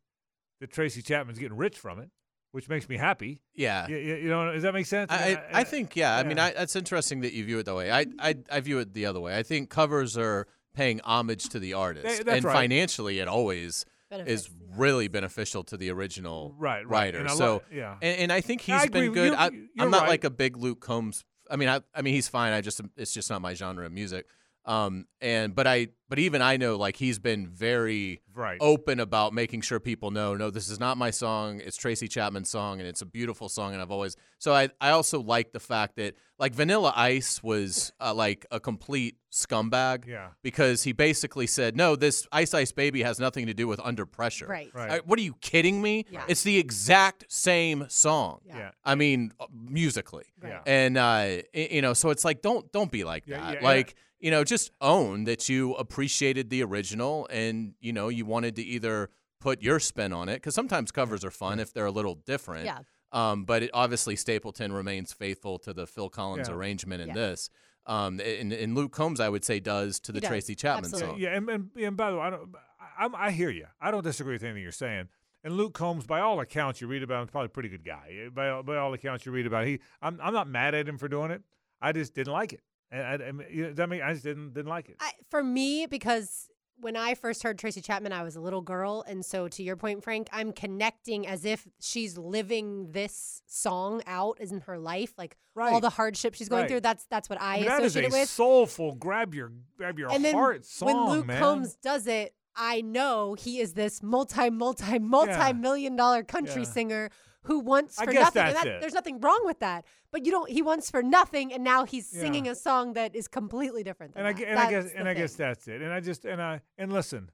that Tracy Chapman's getting rich from it, which makes me happy. Yeah. You, you know, does that make sense? I, mean, I, I think yeah. I mean, yeah. I, that's interesting that you view it that way. I, I I view it the other way. I think covers are paying homage to the artist, They- that's and right. financially, it always Benefits is the really beneficial to the original Right, right. writer. And so love- yeah. and, and I think I he's agree been good. you. I, I'm not right. like a big Luke Combs. I mean, I, I mean, he's fine. I just it's just not my genre of music. Um, and but I but even I know like he's been very Right. open about making sure people know no this is not my song it's Tracy Chapman's song and it's a beautiful song and I've always so I I also like the fact that like Vanilla Ice was uh, like a complete scumbag Yeah. because he basically said no this Ice Ice Baby has nothing to do with Under Pressure Right. Right. Uh, what are you kidding me Yeah. it's the exact same song Yeah. Yeah. I mean uh, musically Yeah. and uh y- you know so it's like don't don't be like Yeah, that yeah, like you know, just own that you appreciated the original and, you know, you wanted to either put your spin on it because sometimes covers are fun if they're a little different. Yeah. Um, but it, obviously, Stapleton remains faithful to the Phil Collins Yeah. arrangement in Yeah. this. Um, and, and Luke Combs, I would say, does to the does, Tracy Chapman absolutely. song. Yeah, and, and, and by the way, I, don't, I, I'm- I hear you. I don't disagree with anything you're saying. And Luke Combs, by all accounts, you read about him, probably a pretty good guy. By, all- by all accounts, you read about he. I'm, I'm not mad at him for doing it. I just didn't like it. And I, I mean, you know, I mean, I just didn't didn't like it. I, for me, because when I first heard Tracy Chapman, I was a little girl, and so to your point, Frank, I'm connecting as if she's living this song out in her life, like all the hardships she's going Right. through. That's that's what I, I mean, that is associate a it with. soulful grab your grab your and then heart song, when Luke man. Combs does it, I know he is this multi, multi, multi million dollar country Yeah. singer who wants for nothing. and that, there's nothing wrong with that. But you don't. He wants for nothing, and now he's Yeah. singing a song that is completely different. Than and I, that. and I guess That's and I guess that's it. And I just and I and listen,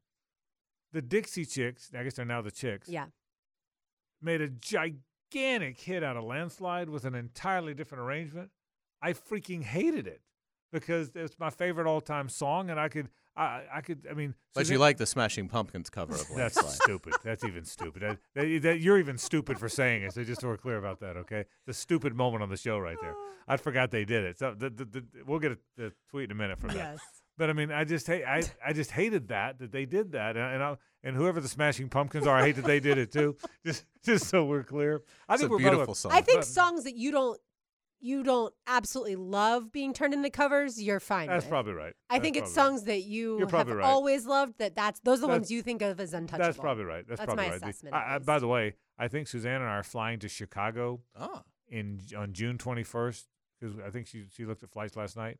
the Dixie Chicks. I guess they're now the Chicks. yeah. made a gigantic hit out of Landslide with an entirely different arrangement. I freaking hated it because it's my favorite all-time song, and I could, I, I could, I mean, But Suzanne- you like the Smashing Pumpkins cover of That's Landslide. stupid. That's even stupid. That, that, that- you're even stupid for saying it. So just so we're clear about that, okay? The stupid moment on the show right there. I forgot they did it. So the, the, the, we'll get a, a tweet in a minute from that. Yes. But I mean, I just hate. I, I just hated that that they did that, and and, I, and whoever the Smashing Pumpkins are, I hate that they did it too. Just just so we're clear. I It's a think we're by the beautiful song. I think songs that you don't you don't absolutely love being turned into covers, you're fine. That's with. probably right. I That's think it's probably right. songs that you have right. always loved. That that's those are the That's- ones you think of as untouchable. That's probably right. That's, That's probably my right. The- I, I, by the way, I think Suzanne and I are flying to Chicago oh, in on June 21st because I think she she looked at flights last night.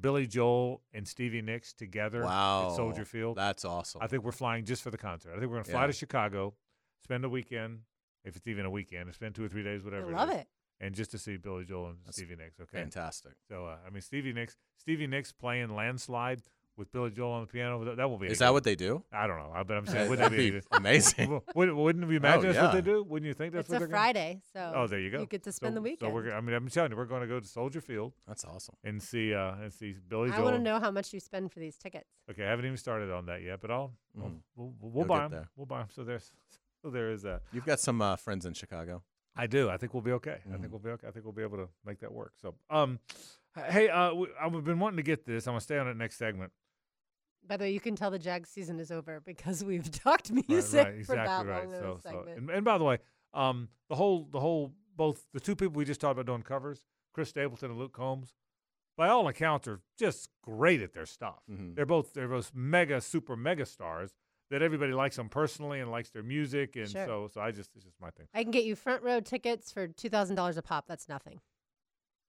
Billy Joel and Stevie Nicks together wow. at Soldier Field. That's awesome. I think we're flying just for the concert. I think we're going to fly Yeah. to Chicago, spend a weekend, if it's even a weekend, and spend two or three days, whatever. I love is, it. And just to see Billy Joel and That's Stevie Nicks. Okay. Fantastic. So uh, I mean, Stevie Nicks, Stevie Nicks playing "Landslide" with Billy Joel on the piano. That, that will be. Is that good. what they do? I don't know. I- But I'm saying, wouldn't that be, be amazing. Wouldn't, wouldn't we imagine Oh, that's what they yeah. do? Wouldn't you think that's It's what a they're gonna- Friday, so Oh, there you go. You get to spend so, the weekend. So we're, I mean, I'm telling you, we're going to go to Soldier Field That's awesome. and see uh, and see Billy Joel. I want to know how much you spend for these tickets. Okay, I haven't even started on that yet, but I'll, I'll- Mhm. we'll, we'll, we'll buy them. there. We'll buy them. So there's so there is that. You've got some uh, friends in Chicago. I do. I think we'll be okay. I Mhm. think we'll be okay. I think we'll be able to make that work. So, um, hey, uh, we, I've been wanting to get this. I'm gonna stay on it next segment. By the way, you can tell the Jag season is over because we've talked Right, music right, for that exactly right. long So, so segment. and, and by the way, um, the whole, the whole, both the two people we just talked about doing covers, Chris Stapleton and Luke Combs, by all accounts, are just great at their stuff. Mhm. They're both they're both mega super mega stars that everybody likes them personally and likes their music, and Sure. so so I just it's just my thing. I can get you front row tickets for two thousand dollars a pop. That's nothing.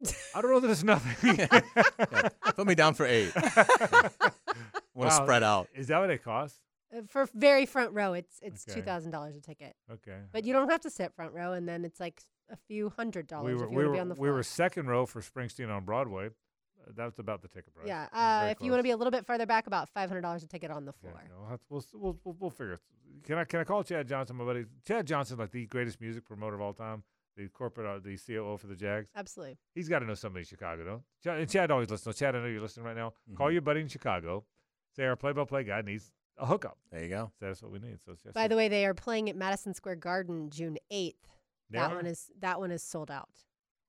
I don't know that it's nothing. Yeah. Put me down for eight. Want to Wow. spread out. Is that what it costs? Uh, For very front row, it's it's Okay. two thousand dollars a ticket. Okay. But you don't have to sit front row, and then it's like a few hundred dollars we were if you we want to were be on the we were second row for Springsteen on Broadway. That's about the ticket price. yeah. It was very Uh, if you want to be a little bit further back, about five hundred dollars a ticket on the floor. okay, we'll, we'll, we'll, we'll, we'll figure it. Can I can I call Chad Johnson, my buddy? Chad Johnson, like the greatest music promoter of all time, the corporate, uh, the COO for the Jags. Absolutely. He's got to know somebody in Chicago, don't? Chad, and Chad always listens. So Chad, I know you're listening right now. Call Mhm. your buddy in Chicago. Say our play-by-play guy needs a hookup. There you go. So that's what we need. So it's just By the way, they are playing at Madison Square Garden June eighth. That are? one is that one is sold out.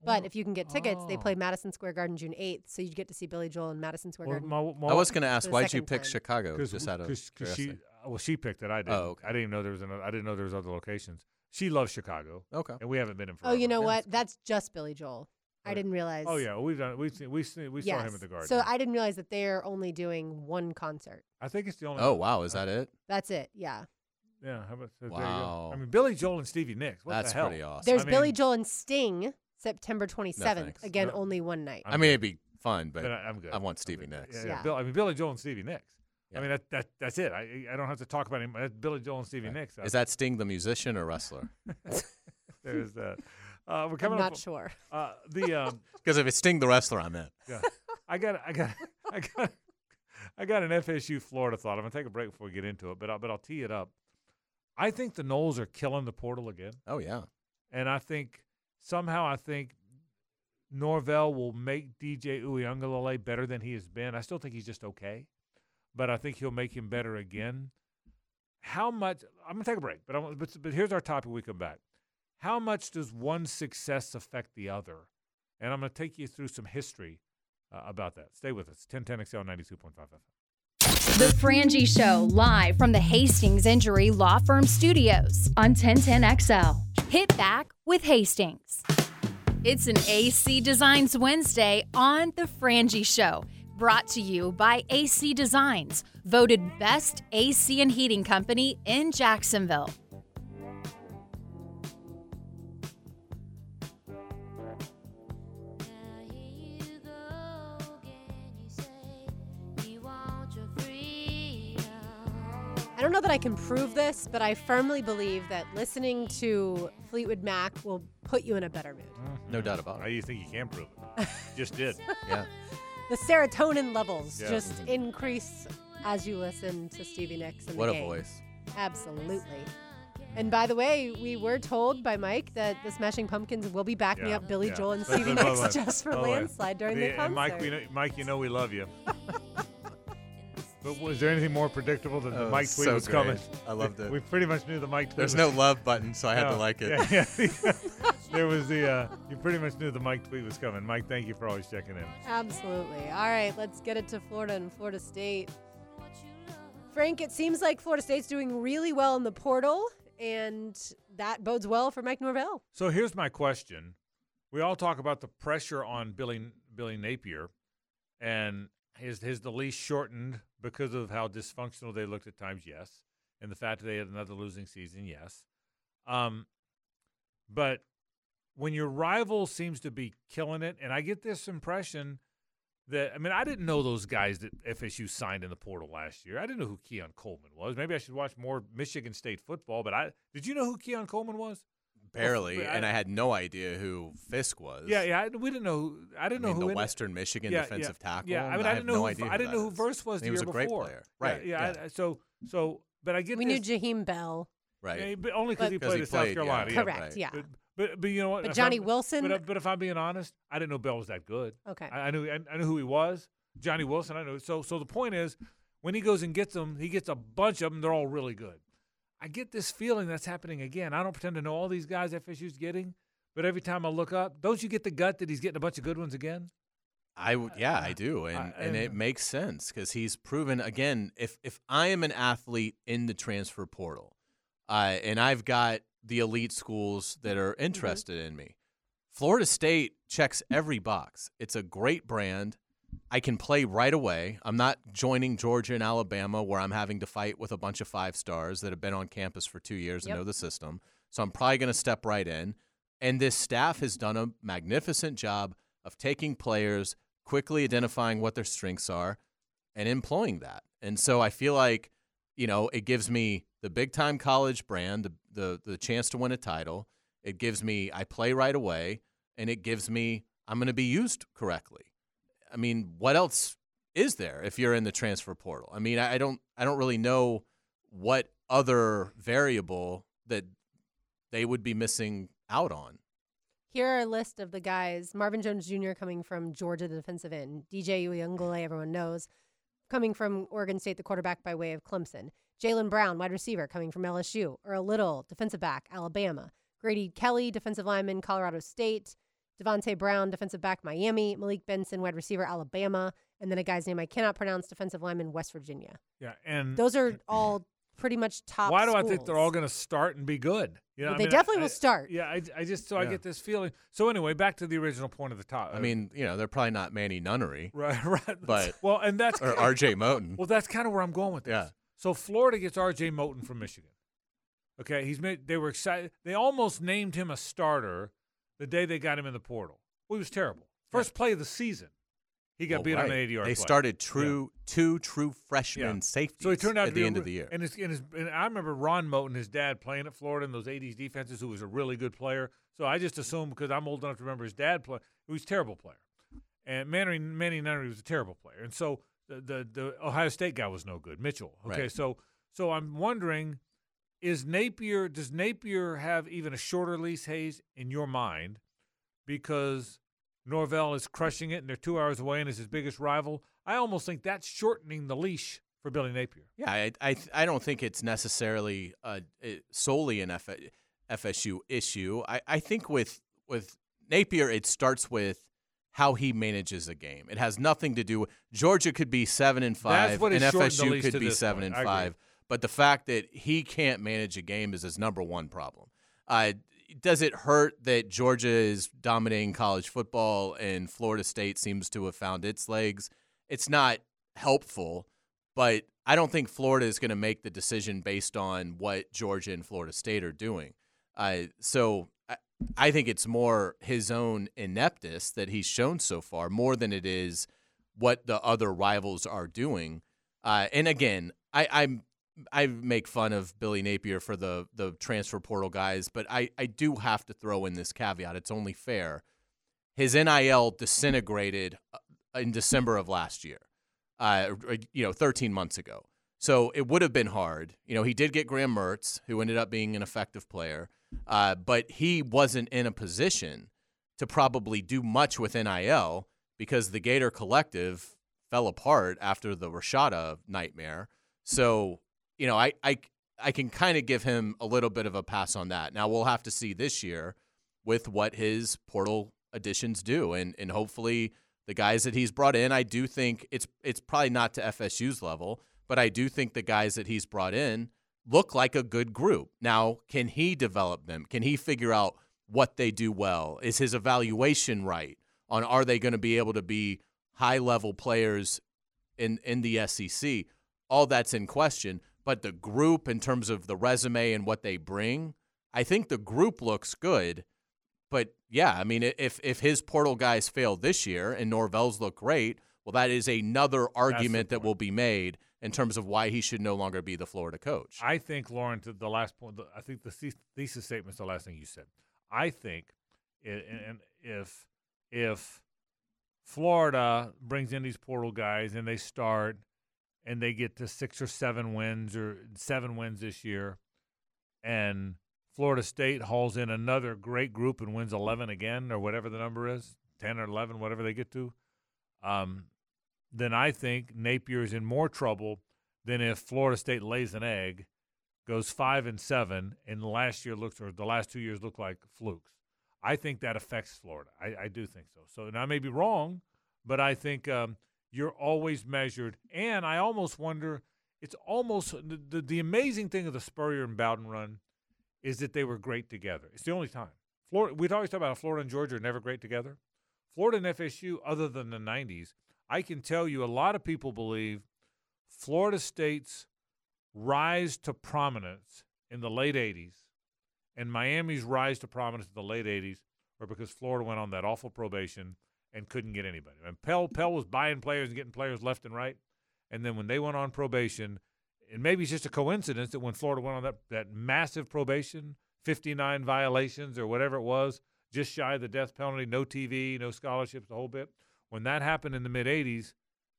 But Oh. if you can get tickets, they Oh. play Madison Square Garden June eighth, so you get to see Billy Joel in Madison Square Well, Garden. my- my- I was going to ask, the why'd you second pick time. Chicago? Cause, Just out of cause, 'cause she, curiosity. well, she picked it. I didn't. Oh, okay. I didn't know there was another. I didn't know there was other locations. She loves Chicago, Okay. and we haven't been in. oh, you know Yeah, what? that's just Billy Joel. I didn't realize. Oh yeah, we've done. We've seen. We seen. We saw him at the Garden. So I didn't realize that they're only doing one concert. I think it's the only. Oh, wow. Is that it? That's it. Yeah. Yeah. How about, so there you go. Wow. I mean, Billy Joel and Stevie Nicks. What That's the hell? pretty awesome. There's I Billy Joel and Sting September 27th. thanks. Again, No. only one night. I mean, it'd be fun, but, But I, I'm good. I want I'm Stevie good. Nicks. Yeah, yeah. Yeah. Bill, I mean, Billy Joel and Stevie Nicks. Yeah. I mean, that, that that's it. I I don't have to talk about him. That's Billy Joel and Stevie Okay. Nicks. Is that Sting the musician or wrestler? There's that. Uh, we're I'm coming not up. sure. Uh, the um, Because if it's Sting the wrestler, I'm in. Yeah. I got I got I got I got an FSU Florida thought. I'm gonna take a break before we get into it, but I, but I'll tee it up. I think the Noles are killing the portal again, Oh, yeah. and I think somehow I think Norvell will make DJ Uiagalelei better than he has been. I still think he's just okay, but I think he'll make him better again. How much? I'm gonna take a break, but I want, but, but here's our topic. We come back. How much does one success affect the other? And I'm gonna take you through some history uh, about that. Stay with us. 1010 XL 92.5 FM. The Frangie Show, live from the Hastings Injury Law Firm Studios on 1010XL. Hit back with Hastings. It's an AC Designs Wednesday on The Frangie Show, brought to you by AC Designs, voted best AC and heating company in Jacksonville. I don't know that I can prove this, but I firmly believe that listening to Fleetwood Mac will put you in a better mood. No doubt about it. How do you think you can prove it? just did. Yeah. The serotonin levels Yeah. just mm-hmm. increase as you listen to Stevie Nicks and What the a gang. voice. Absolutely. And by the way, we were told by Mike that the Smashing Pumpkins will be backing Yeah, up Billy yeah. Joel and Stevie but- but- Nicks just for by the way, landslide during the, and concert. Mike, we know, Mike, you know we love you. but was there anything more predictable than the Oh, Mike tweet so was great. coming? I loved it. We pretty much knew the Mike tweet. Was coming. There's was no love button, so I had to like it. Yeah, yeah. there was the. Uh, you pretty much knew the Mike tweet was coming. Mike, thank you for always checking in. Absolutely. All right, let's get it to Florida and Florida State. Frank, it seems like Florida State's doing really well in the portal, and that bodes well for Mike Norvell. So here's my question: We all talk about the pressure on Billy Billy Napier, and his his the leash shortened because of how dysfunctional they looked at times. Yes, and the fact that they had another losing season. Yes, um, but when your rival seems to be killing it, and I get this impression that I mean I didn't know those guys that FSU signed in the portal last year. I didn't know who Keon Coleman was. Maybe I should watch more Michigan State football. But I did you know who Keon Coleman was? Barely, I- and I had no idea who Fiske was. Yeah, yeah. I, we didn't know. Who, I I didn't mean, know the who. the Western Michigan yeah, defensive yeah, tackle. Yeah, I mean, I, have didn't know. no who, idea. I didn't know who is. Verse was And the he was year a great before. player. Right, Yeah. yeah. I- so, so, but I get we this. knew Jaheim Bell. Right. yeah, but only because he played he at South played, yeah. Carolina. yeah. Correct, right. yeah. But, but, but you know what? But Johnny I'm- Wilson- But, but if I'm being honest, I didn't know Bell was that good. Okay. I, I knew I, I knew who he was. Johnny Wilson. I knew. So, so the point is, when he goes and gets them, he gets a bunch of them. They're all really good. I get this feeling that's happening again. I don't pretend to know all these guys FSU's getting, but every time I look up, don't you get the gut that he's getting a bunch of good ones again? I w- yeah, I do, and I- and it makes sense because he's proven again. If if I am an athlete in the transfer portal, uh, and I've got the elite schools that are interested in me, Florida State checks every box. It's a great brand. I can play right away. I'm not joining Georgia and Alabama where I'm having to fight with a bunch of five stars that have been on campus for two years Yep. and know the system. So I'm probably going to step right in. And this staff has done a magnificent job of taking players, quickly identifying what their strengths are, and employing that. And so I feel like, you know, it gives me the big time college brand, the, the the chance to win a title. It gives me I play right away, and it gives me I'm going to be used correctly. I mean, what else is there if you're in the transfer portal? I mean, I don't I don't really know what other variable that they would be missing out on. Here are a list of the guys. Marvin Jones Jr. coming from Georgia, the defensive end. DJ Uiagalelei, everyone knows. Coming from Oregon State, the quarterback by way of Clemson. Jalen Brown, wide receiver, coming from LSU. Earl Little, defensive back, Alabama. Grady Kelly, defensive lineman, Colorado State. Devontae Brown, defensive back, Miami. Malik Benson, wide receiver, Alabama. And then a guy's name I cannot pronounce, defensive lineman, West Virginia. Yeah, and Those are all pretty much top. why do I think they're all going to start and be good? You know, Well, they mean, definitely I- will start. Yeah, I, I just so I get this feeling. So anyway, back to the original point of the top. I mean, you know, they're probably not Manny Nunnery right, right. but- well, and that's or R.J. Moten. Well, that's kind of where I'm going with this. Yeah. So Florida gets R.J. Moten from Michigan. Okay, he's made. They were excited. They almost named him a starter the day they got him in the portal. Well, he was terrible. First play of the season, he got Well, beat on an 80 yard. They play. started true two true freshman Yeah. safeties So he turned out at the end re- of the year. And, his, and, his, and I remember Ron Moten, his dad, playing at Florida in those 80s defenses, who was a really good player. So I just assumed because I'm old enough to remember his dad play, he was a terrible player. And Manny, Manny Nunnery was a terrible player. And so the, the, the Ohio State guy was no good, Mitchell. Okay, Right. so so I'm wondering, is Napier, does Napier have even a shorter lease, Hayes, in your mind? Because Norvell is crushing it, and they're two hours away and is his biggest rival. I almost think that's shortening the leash for Billy Napier. Yeah, I I, I don't think it's necessarily uh, solely an F- FSU issue. I, I think with with Napier, it starts with how he manages a game. It has nothing to do with Georgia could be seven and five, and has shortened the FSU could be seven point. and five. But the fact that he can't manage a game is his number one problem. Uh, does it hurt that Georgia is dominating college football and Florida State seems to have found its legs? It's not helpful, but I don't think Florida is going to make the decision based on what Georgia and Florida State are doing. Uh, so I, I think it's more his own ineptness that he's shown so far, more than it is what the other rivals are doing. Uh, and again, I, I'm I make fun of Billy Napier for the the transfer portal guys, but I, I do have to throw in this caveat. It's only fair. His NIL disintegrated uh, in December of last year, uh, you know, 13 months ago. So it would have been hard. You know, he did get Graham Mertz, who ended up being an effective player, uh, but he wasn't in a position to probably do much with NIL because the Gator Collective fell apart after the Rashada nightmare. So, you know, I I, I can kind of give him a little bit of a pass on that. Now we'll have to see this year with what his portal additions do, and and hopefully the guys that he's brought in, I do think it's it's probably not to FSU's level, but I do think the guys that he's brought in look like a good group. Now, can he develop them? Can he figure out what they do well? Is his evaluation right on are they going to be able to be high level players in in the SEC? All that's in question, but the group in terms of the resume and what they bring, I think the group looks good. But yeah, I mean, if if his portal guys fail this year and Norvell's look great, well, that is another argument that will be made in terms of why he should no longer be the Florida coach. I think, Lauren, to the last point, I think the the- thesis statement is the last thing you said. I think, and if if Florida brings in these portal guys and they start and they get to six or seven wins or seven wins this year, and Florida State hauls in another great group and wins 11 again or whatever the number is, 10 or 11, whatever they get to, um, then I think Napier is in more trouble than if Florida State lays an egg, goes five and seven, and last year looks or the last two years look like flukes. I think that affects Florida. I, I do think so. So and I may be wrong, but I think um, you're always measured. And I almost wonder. It's almost the, the the amazing thing of the Spurrier and Bowden run is that they were great together. It's the only time. Florida. We'd always talk about Florida and Georgia are never great together. Florida and FSU, other than the '90s, I can tell you a lot of people believe Florida State's rise to prominence in the late 80s and Miami's rise to prominence in the late 80s were because Florida went on that awful probation and couldn't get anybody. And Pell, Pell was buying players and getting players left and right. And then when they went on probation, and maybe it's just a coincidence that when Florida went on that, that massive probation, 59 violations or whatever it was, just shy of the death penalty, no TV, no scholarships, the whole bit. When that happened in the mid 80s,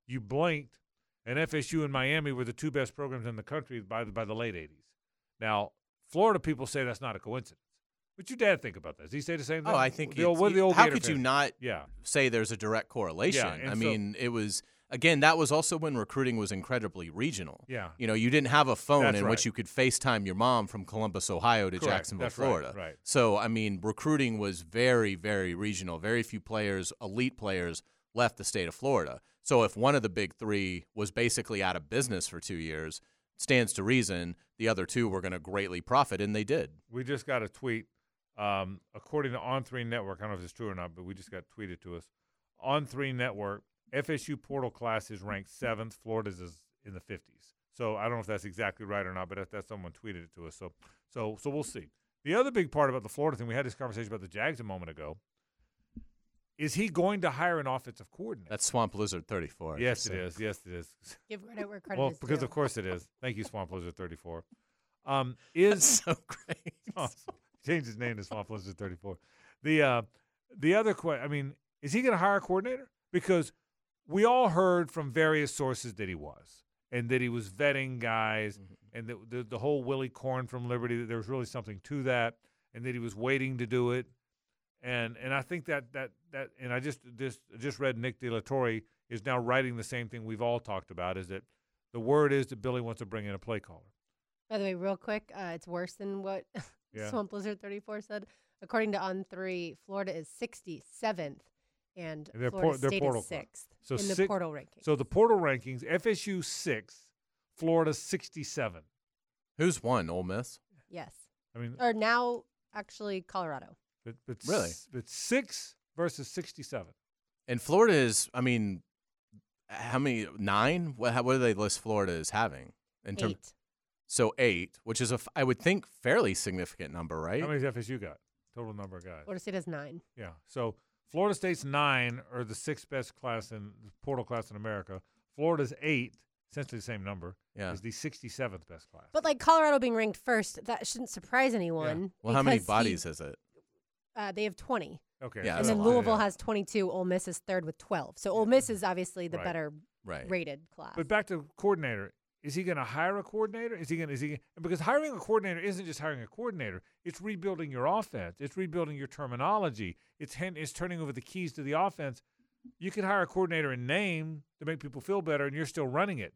you blinked, and FSU and Miami were the two best programs in the country by the, by the late 80s. Now, Florida people say that's not a coincidence. What your dad think about that? Does he say the same oh, thing? Oh, I think the old, what the old how Gator could you not Yeah, say there's a direct correlation? and I so- mean, it was again that was also when recruiting was incredibly regional. yeah. You know, you didn't have a phone That's in which you could FaceTime your mom from Columbus, Ohio to Correct. Jacksonville, That's right, Florida. right. So, I mean, recruiting was very, very regional. Very few players, elite players, left the state of Florida. So, if one of the big three was basically out of business for two years, stands to reason the other two were going to greatly profit, and they did. We just got a tweet. Um, according to On Three Network, I don't know if it's true or not, but we just got tweeted to us. On Three Network, FSU portal class is ranked seventh. Florida's is in the fifties. So I don't know if that's exactly right or not, but that, that's someone tweeted it to us. So so so we'll see. The other big part about the Florida thing, we had this conversation about the Jags a moment ago. Is he going to hire an offensive coordinator? That's Swamp Lizard 34. yes, it is. Yes, it is. Give credit where credit well, is because due. of course it is. Thank you, Swamp Lizard thirty four. Um, That's is so great. Awesome. Changed his name to Swamp Lizard 34. The uh, the other question, I mean, is he going to hire a coordinator? Because we all heard from various sources that he was, and that he was vetting guys, and that the, the whole Willie Corn from Liberty, that there was really something to that, and that he was waiting to do it. and and I think that that that and I just just just read Nick De La Torre is now writing the same thing we've all talked about is that the word is that Billy wants to bring in a play caller. By the way, real quick, uh, it's worse than what Yeah. Swamp Lizard 34 said. According to On Three, Florida is 67th, and And they're Florida por- State portal is sixth So in the six- portal ranking. So the portal rankings: FSU six, Florida sixty seven. Who's won? Ole Miss. yes, I mean, or now actually Colorado. but, but Really? s- but six versus sixty seven. And Florida is, I mean, how many? Nine? What, how, what do they list Florida as having? In term- Eight. So eight, which is a, f- I would think, fairly significant number, right? How many does FSU got? Total number of guys. Florida State has nine. Yeah. So Florida State's nine or the sixth best class in portal class in America. Florida's eight, essentially the same number, Yeah. is the sixty seventh best class. But like Colorado being ranked first, that shouldn't surprise anyone. well, how many because he- bodies is it? uh, they have 20. okay. Yeah, and then. Louisville Yeah. has 22. Ole Miss is third with 12. So Ole Miss is obviously the Right. better Right. rated class. But back to coordinator. Is he going to hire a coordinator? Is he going? to Is he? Because hiring a coordinator isn't just hiring a coordinator. It's rebuilding your offense. It's rebuilding your terminology. It's hen- it's turning over the keys to the offense. You can hire a coordinator in name to make people feel better, and you're still running it.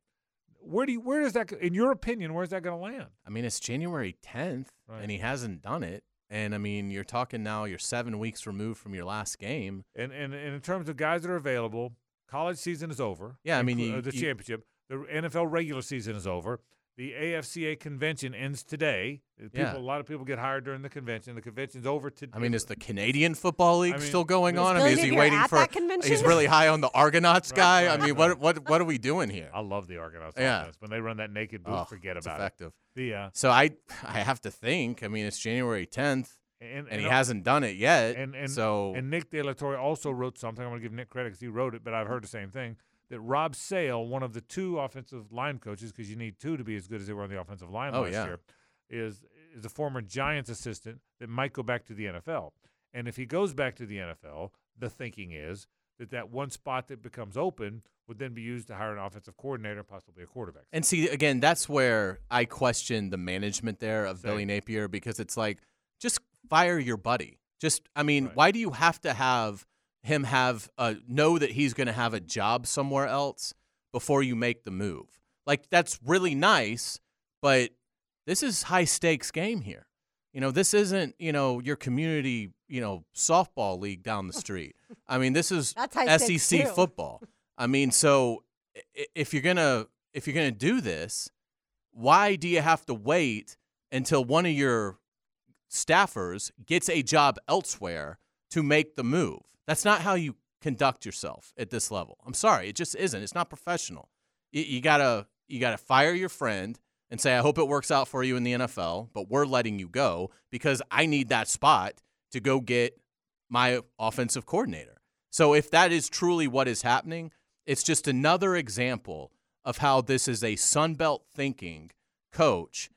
Where do you? Where does that? In your opinion, where's that going to land? I mean, it's January 10th, Right. and he hasn't done it. And I mean, you're talking now, you're seven weeks removed from your last game. And and, and in terms of guys that are available, college season is over. Yeah, I mean, you- uh, the you- championship, the NFL regular season is over. The AFCA convention ends today. Uh, People, Yeah. a lot of people get hired during the convention. The convention's over today. I mean, is the Canadian Football League I mean, still going on? I mean, is he waiting for? that convention? He's really high on the Argonauts Right, guy. I mean, right. what what what are we doing here? I love the Argonauts Yeah. offense. When they run that naked boot, Oh, forget about effective. it. The uh, So I I have to think. I mean, it's January 10th, and, and he uh, hasn't done it yet. And and so and Nick De La Torre also wrote something. I'm going to give Nick credit because he wrote it, but I've heard the same thing. That Rob Sale, one of the two offensive line coaches, because you need two to be as good as they were on the offensive line Oh, last yeah. year, is is a former Giants assistant that might go back to the NFL. And if he goes back to the NFL, the thinking is that that one spot that becomes open would then be used to hire an offensive coordinator, possibly a quarterback. And see, again, that's where I question the management there of Same. Billy Napier because it's like, just fire your buddy. Just, I mean, Right. why do you have to have him have uh, know that he's going to have a job somewhere else before you make the move? Like, that's really nice, but this is high stakes game here. You know, this isn't you know your community you know softball league down the street. I mean, this is That's high stakes, SEC football. I mean, so if you're gonna if you're gonna do this, why do you have to wait until one of your staffers gets a job elsewhere to make the move? That's not how you conduct yourself at this level. I'm sorry, it just isn't. It's not professional. You, you gotta you gotta fire your friend and say, I hope it works out for you in the NFL, but we're letting you go because I need that spot to go get my offensive coordinator. So if that is truly what is happening, it's just another example of how this is a Sunbelt thinking coach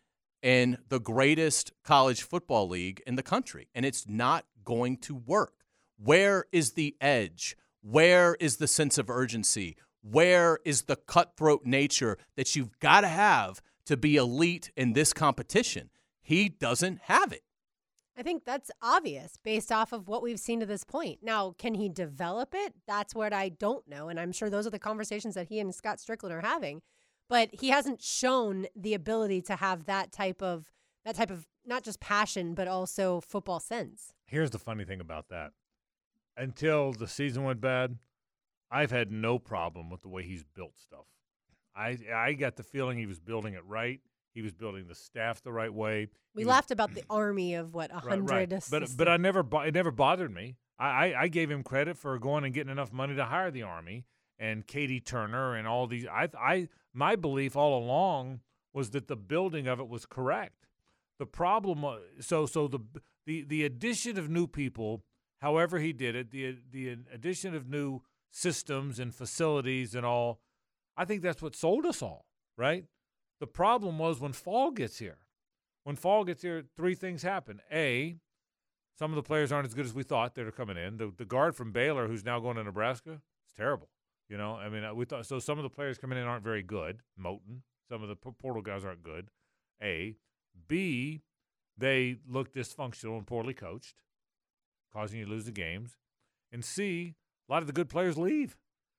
in the greatest college football league in the country. And it's not going to work. Where is the edge? Where is the sense of urgency? Where is the cutthroat nature that you've got to have to be elite in this competition? He doesn't have it. I think that's obvious based off of what we've seen to this point. Now, can he develop it? That's what I don't know. And I'm sure those are the conversations that he and Scott Stricklin are having. But he hasn't shown the ability to have that type of that type of not just passion, but also football sense. Here's the funny thing about that. Until the season went bad, I've had no problem with the way he's built stuff. I I got the feeling he was building it right. He was building the staff the right way. We He was- laughed about the army of what a Right, hundred. right. But but I never it never bothered me. I, I I gave him credit for going and getting enough money to hire the army and Katie Turner and all these. I I my belief all along was that the building of it was correct. The problem so so the the the addition of new people, however he did it, the the addition of new systems and facilities and all, I think that's what sold us all, right? The problem was when fall gets here. When fall gets here, three things happen. A, some of the players aren't as good as we thought that are coming in. The, the guard from Baylor, who's now going to Nebraska, is terrible. You know, I mean, uh, we thought so. Some of the players coming in aren't very good. Moten, some of the portal guys aren't good. A, B, they look dysfunctional and poorly coached. Causing you to lose the games, and C, a lot of the good players leave.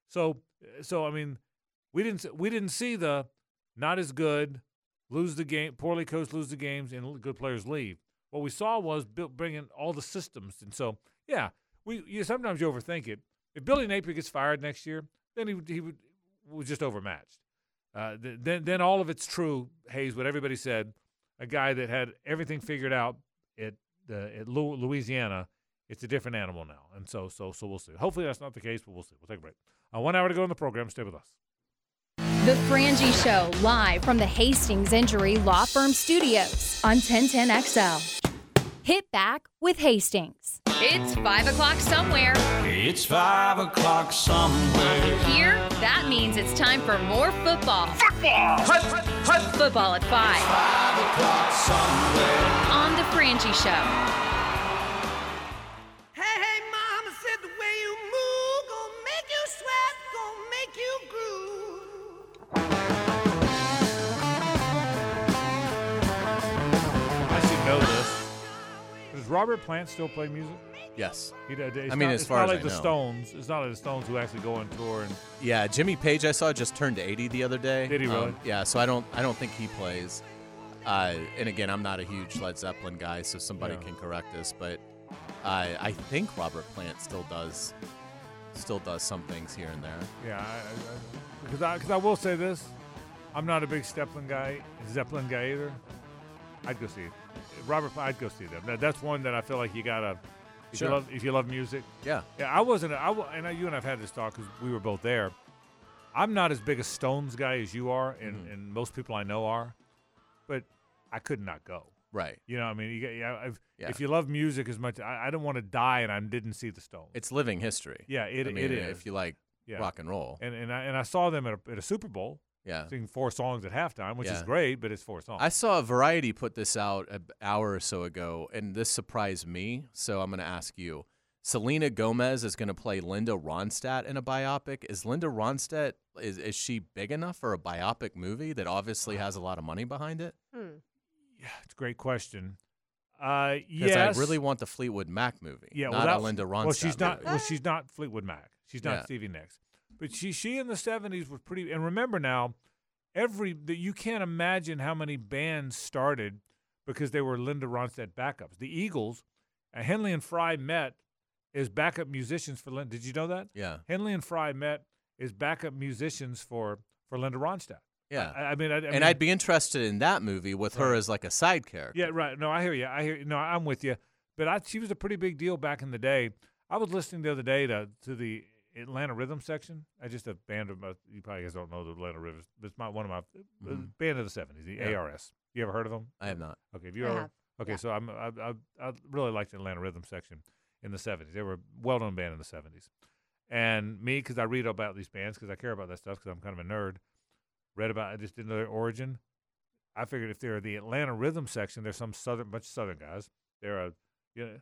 So, so I mean, we didn't we didn't see the not as good lose the game, poorly coached lose the games, and good players leave. What we saw was bringing all the systems, and so yeah, we you sometimes you overthink it. If Billy Napier gets fired next year, then he he would was just overmatched. Uh, then then all of it's true, Hayes. What everybody said, a guy that had everything figured out at the at Louisiana, it's a different animal now, and so so so we'll see. Hopefully that's not the case, but we'll see. We'll take a break. Uh, one hour to go in the program. Stay with us. The Frangie Show, live from the Hastings Injury Law Firm Studios on 1010XL. Hit back with Hastings. It's 5 o'clock somewhere. It's five o'clock somewhere. Here, that means it's time for more football. Football! Football at 5 Five o'clock somewhere. on The Frangie Show. Robert Plant still play music? Yes. He, d- it's I mean, not, as it's far not as like I the know. Stones. It's not like the Stones who actually go on tour and Yeah, Jimmy Page I saw just turned 80 the other day. Did he really? Um, yeah, so I don't I don't think he plays. Uh, and again, I'm not a huge Led Zeppelin guy, so somebody Yeah. can correct us. But I I think Robert Plant still does still does some things here and there. Yeah, I, I, I, because I, cause I will say this, I'm not a big Zeppelin guy, Zeppelin guy either. I'd go see it. Robert, I'd go see them. That, that's one that I feel like you gotta. If Sure. you love, if you love music, Yeah. yeah. I wasn't. I and you and I've had this talk because we were both there. I'm not as big a Stones guy as you are, and, Mm-hmm. and most people I know are, but I could not go. Right. You know, I mean, you, get- yeah, if, Yeah. if you love music as much, I, I don't want to die and I didn't see the Stones. It's living history. yeah, it, I mean, it is. if you like Yeah. rock and roll. and and I, and I saw them at a, at a Super Bowl. Yeah. sing four songs at halftime, which is great, but it's four songs. I saw Variety put this out an hour or so ago, and this surprised me. So I'm going to ask you. Selena Gomez is going to play Linda Ronstadt in a biopic. Is Linda Ronstadt is is she big enough for a biopic movie that obviously has a lot of money behind it? Hmm. yeah, it's a great question. Uh, Because yes, I really want the Fleetwood Mac movie, yeah, not well, a Linda Ronstadt. Well, she's not. movie. Well, she's not Fleetwood Mac. She's not Yeah. Stevie Nicks. But she she in the seventies was pretty. And remember now, every that you can't imagine how many bands started because they were Linda Ronstadt backups. The Eagles, uh, Henley and Frey met as backup musicians for Linda. Did you know that? Yeah, Henley and Frey met as backup musicians for for Linda Ronstadt. yeah. I, I mean, I, I and mean, I'd be interested in that movie with her as like a side character. Yeah, right. No, I hear you. I hear. No, I'm with you. But I, she was a pretty big deal back in the day. I was listening the other day to to the Atlanta Rhythm section. I just a band of my, you probably guys don't know the Atlanta Rhythm. It's my one of my uh, Mhm. band of the '70s, the Yeah. ARS. You ever heard of them? I have not. Okay, have you I ever? have, Okay, yeah. so I'm I, I I really liked the Atlanta Rhythm section in the '70s. They were a well-known band in the '70s. And me, because I read about these bands, because I care about that stuff, because I'm kind of a nerd. Read about, I just didn't know their origin. I figured if they're the Atlanta Rhythm section, there's some southern bunch of southern guys. They're a, you know,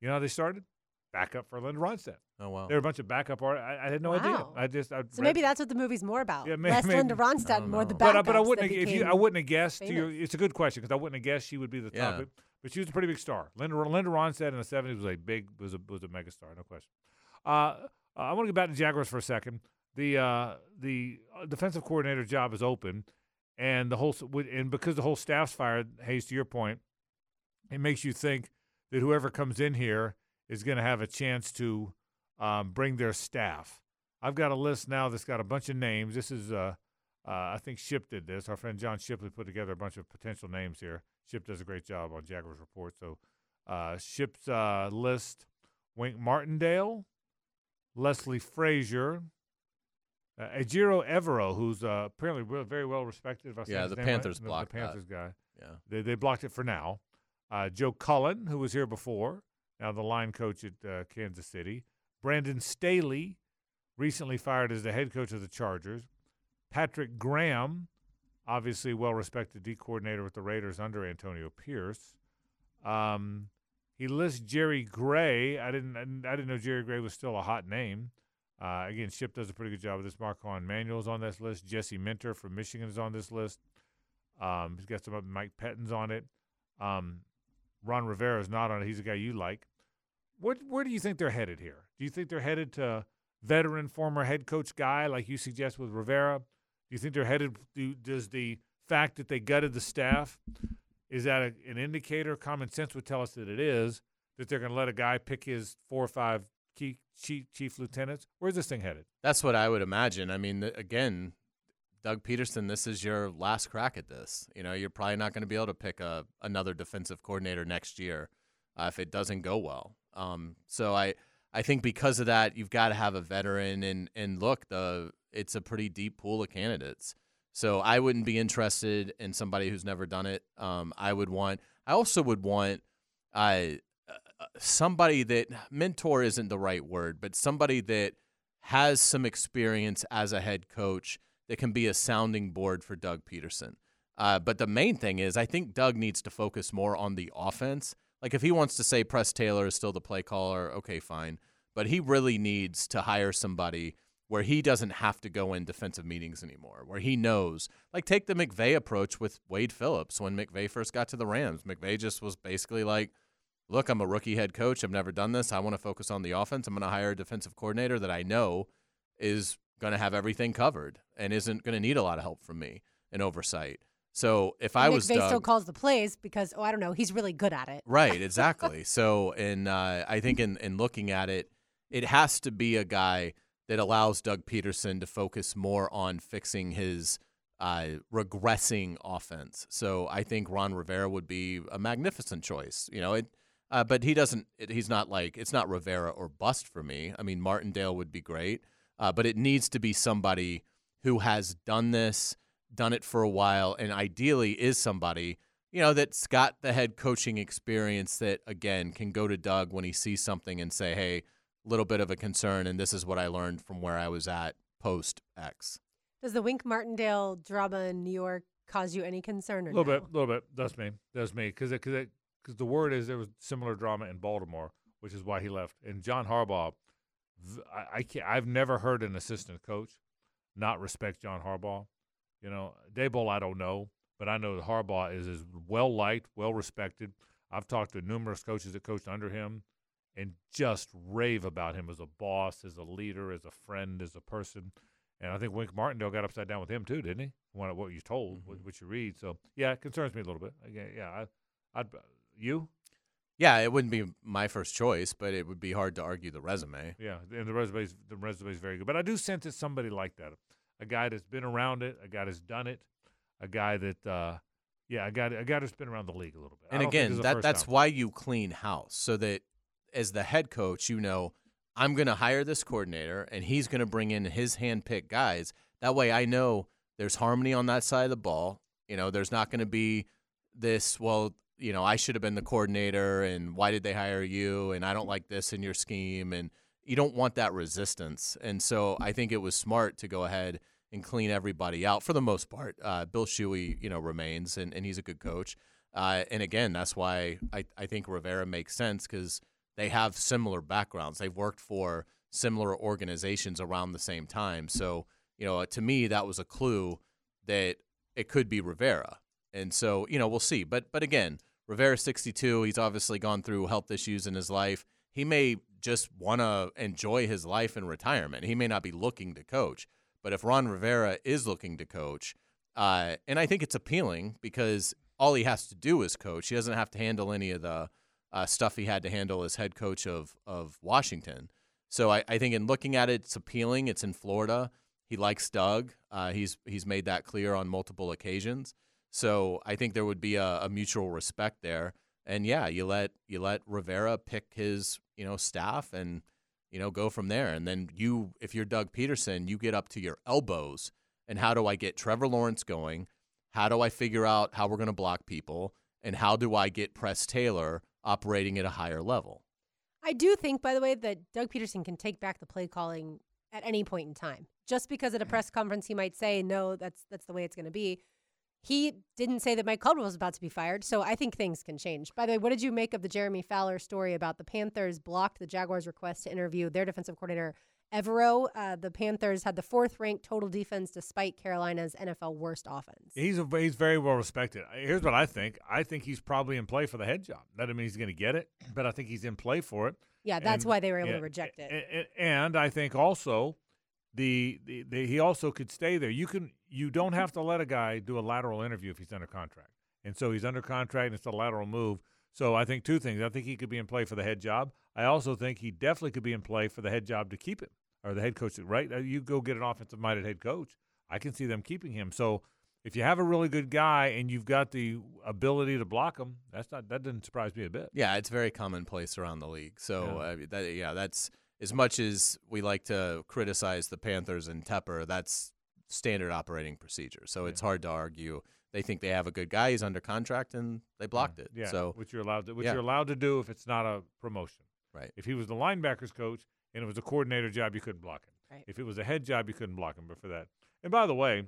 you know how they started? Backup for Linda Ronstadt. Oh wow. They're a bunch of backup artists. I, I had no idea. I just I So read- maybe that's what the movie's more about. Yeah, may- Less maybe. Linda Ronstadt, more the know. but, I- but I wouldn't have, if you I wouldn't have guessed. To your, it's a good question because I wouldn't have guessed she would be the Yeah. topic. But she was a pretty big star. Linda Linda Ronstadt in the seventies was a big was a was a mega star, no question. Uh, I want to get back to Jaguars for a second. The uh, the uh, defensive coordinator job is open, and the whole and because the whole staff's fired. Hayes, to your point, it makes you think that whoever comes in here is going to have a chance to um, bring their staff. I've got a list now that's got a bunch of names. This is uh, uh, I think Ship did this. Our friend John Shipley put together a bunch of potential names here. Ship does a great job on Jaguars Report. So uh, Ship's uh, list: Wink Martindale, Leslie Frazier, uh, Ejiro Evero, who's uh, apparently re- very well respected. Yeah, the right. Panthers The- blocked the that. Panthers guy. Yeah. They, they blocked it for now. Uh, Joe Cullen, who was here before, now the line coach at uh, Kansas City. Brandon Staley, recently fired as the head coach of the Chargers. Patrick Graham, obviously well respected D coordinator with the Raiders under Antonio Pierce. Um, he lists Jerry Gray. I didn't I didn't- know Jerry Gray was still a hot name. Uh, again, Ship does a pretty good job with this. Marquand Manuel's on this list. Jesse Minter from Michigan is on this list. Um, he's got some Mike Pettine's on it. Um, Ron Rivera is not on it. He's a guy you like. What where do you think they're headed here? Do you think they're headed to veteran former head coach guy like you suggest with Rivera? Do you think they're headed? Do, does the fact that they gutted the staff is that a, an indicator? Common sense would tell us that it is that they're going to let a guy pick his four or five key chief, chief lieutenants. Where's this thing headed? That's what I would imagine. I mean, again, Doug Pederson, this is your last crack at this. You know, you're probably not going to be able to pick a another defensive coordinator next year uh, if it doesn't go well. Um, so I I think because of that, you've got to have a veteran, and and look, the it's a pretty deep pool of candidates. So I wouldn't be interested in somebody who's never done it. Um, I would want. I also would want. Uh, uh, somebody that mentor isn't the right word, but somebody that has some experience as a head coach that can be a sounding board for Doug Pederson. Uh, but the main thing is, I think Doug needs to focus more on the offense. Like if he wants to say Press Taylor is still the play caller, okay, fine. But he really needs to hire somebody where he doesn't have to go in defensive meetings anymore, where he knows. Like take the McVay approach with Wade Phillips when McVay first got to the Rams. McVay just was basically like, look, I'm a rookie head coach. I've never done this. I want to focus on the offense. I'm going to hire a defensive coordinator that I know is going to have everything covered and isn't going to need a lot of help from me and oversight. So if I Nick was Doug, still calls the plays because oh I don't know he's really good at it. Right, exactly. so, and uh, I think in, in looking at it, it has to be a guy that allows Doug Pederson to focus more on fixing his uh, regressing offense. So I think Ron Rivera would be a magnificent choice. You know, it, uh, but he doesn't. It, he's not like it's not Rivera or bust for me. I mean, Martindale would be great, uh, but it needs to be somebody who has done this, done it for a while, and ideally is somebody you know that's got the head coaching experience that again can go to Doug when he sees something and say, "Hey, little bit of a concern, and this is what I learned from where I was at post X." Does the Wink Martindale drama in New York cause you any concern or A little no? bit, a little bit. That's me. That's me. Because because because the word is there was similar drama in Baltimore, which is why he left. And John Harbaugh, I, I can't. I've never heard an assistant coach not respect John Harbaugh. You know, Daboll, I don't know, but I know that Harbaugh is is well liked, well respected. I've talked to numerous coaches that coached under him, and just rave about him as a boss, as a leader, as a friend, as a person. And I think Wink Martindale got upside down with him too, didn't he? What, what you told, what, mm-hmm. what you read. So yeah, it concerns me a little bit. Again, yeah, I, I'd uh, you, Yeah, it wouldn't be my first choice, but it would be hard to argue the resume. yeah, and the resume's the resume's very good. But I do sense it's somebody like that, a guy that's been around it, a guy that's done it, a guy that, uh, yeah, a guy, a guy that's been around the league a little bit. And again, this is a that that's time. why you clean house so that as the head coach, you know, I'm going to hire this coordinator and he's going to bring in his hand-picked guys. That way I know there's harmony on that side of the ball. You know, there's not going to be this, well, you know, I should have been the coordinator and why did they hire you and I don't like this in your scheme and you don't want that resistance. And so I think it was smart to go ahead and clean everybody out for the most part. Uh, Bill Shuey, you know, remains and, and he's a good coach. Uh, and again, that's why I, I think Rivera makes sense because they have similar backgrounds. They've worked for similar organizations around the same time. So, you know, to me, that was a clue that it could be Rivera. And so, you know, we'll see. But but again, Rivera 62. He's obviously gone through health issues in his life. He may just want to enjoy his life in retirement. He may not be looking to coach. But if Ron Rivera is looking to coach, uh, and I think it's appealing because all he has to do is coach. He doesn't have to handle any of the uh, stuff he had to handle as head coach of of Washington. So I, I think in looking at it, it's appealing. It's in Florida. He likes Doug. Uh, he's he's made that clear on multiple occasions. So I think there would be a, a mutual respect there. And yeah, you let you let Rivera pick his you know staff and you know go from there. And then you, if you're Doug Pederson, you get up to your elbows. And how do I get Trevor Lawrence going? How do I figure out how we're going to block people? And how do I get Press Taylor operating at a higher level? I do think, by the way, that Doug Pederson can take back the play calling at any point in time. Just because at a press conference he might say, "No, that's that's the way it's going to be," He didn't say that Mike Caldwell was about to be fired, so I think things can change. By the way, what did you make of the Jeremy Fowler story about the Panthers blocked the Jaguars' request to interview their defensive coordinator Evero? Uh, the Panthers had the fourth ranked total defense despite Carolina's NFL worst offense. He's a, he's very well respected. Here's what I think. I think he's probably in play for the head job. That doesn't mean he's going to get it, but I think he's in play for it. Yeah, that's And- why they were able to reject it. a- a- And I think also the, the, the he also could stay there. You can you don't have to let a guy do a lateral interview if he's under contract. And so he's under contract and it's a lateral move. So I think two things. I think he could be in play for the head job. I also think he definitely could be in play for the head job to keep him or the head coach. Right? Uh, You go get an offensive minded head coach. I can see them keeping him. So if you have a really good guy and you've got the ability to block him, that's not that doesn't surprise me a bit. Yeah, it's very commonplace around the league. So Yeah. I mean, that, yeah, that's as much as we like to criticize the Panthers and Tepper. That's standard operating procedure. So it's hard to argue. They think they have a good guy. He's under contract, and they blocked it. Yeah, So which you're allowed to, which yeah. you're allowed to do if it's not a promotion. right. If he was the linebackers coach and it was a coordinator job, you couldn't block him. Right. If it was a head job, you couldn't block him. But for that, and by the way,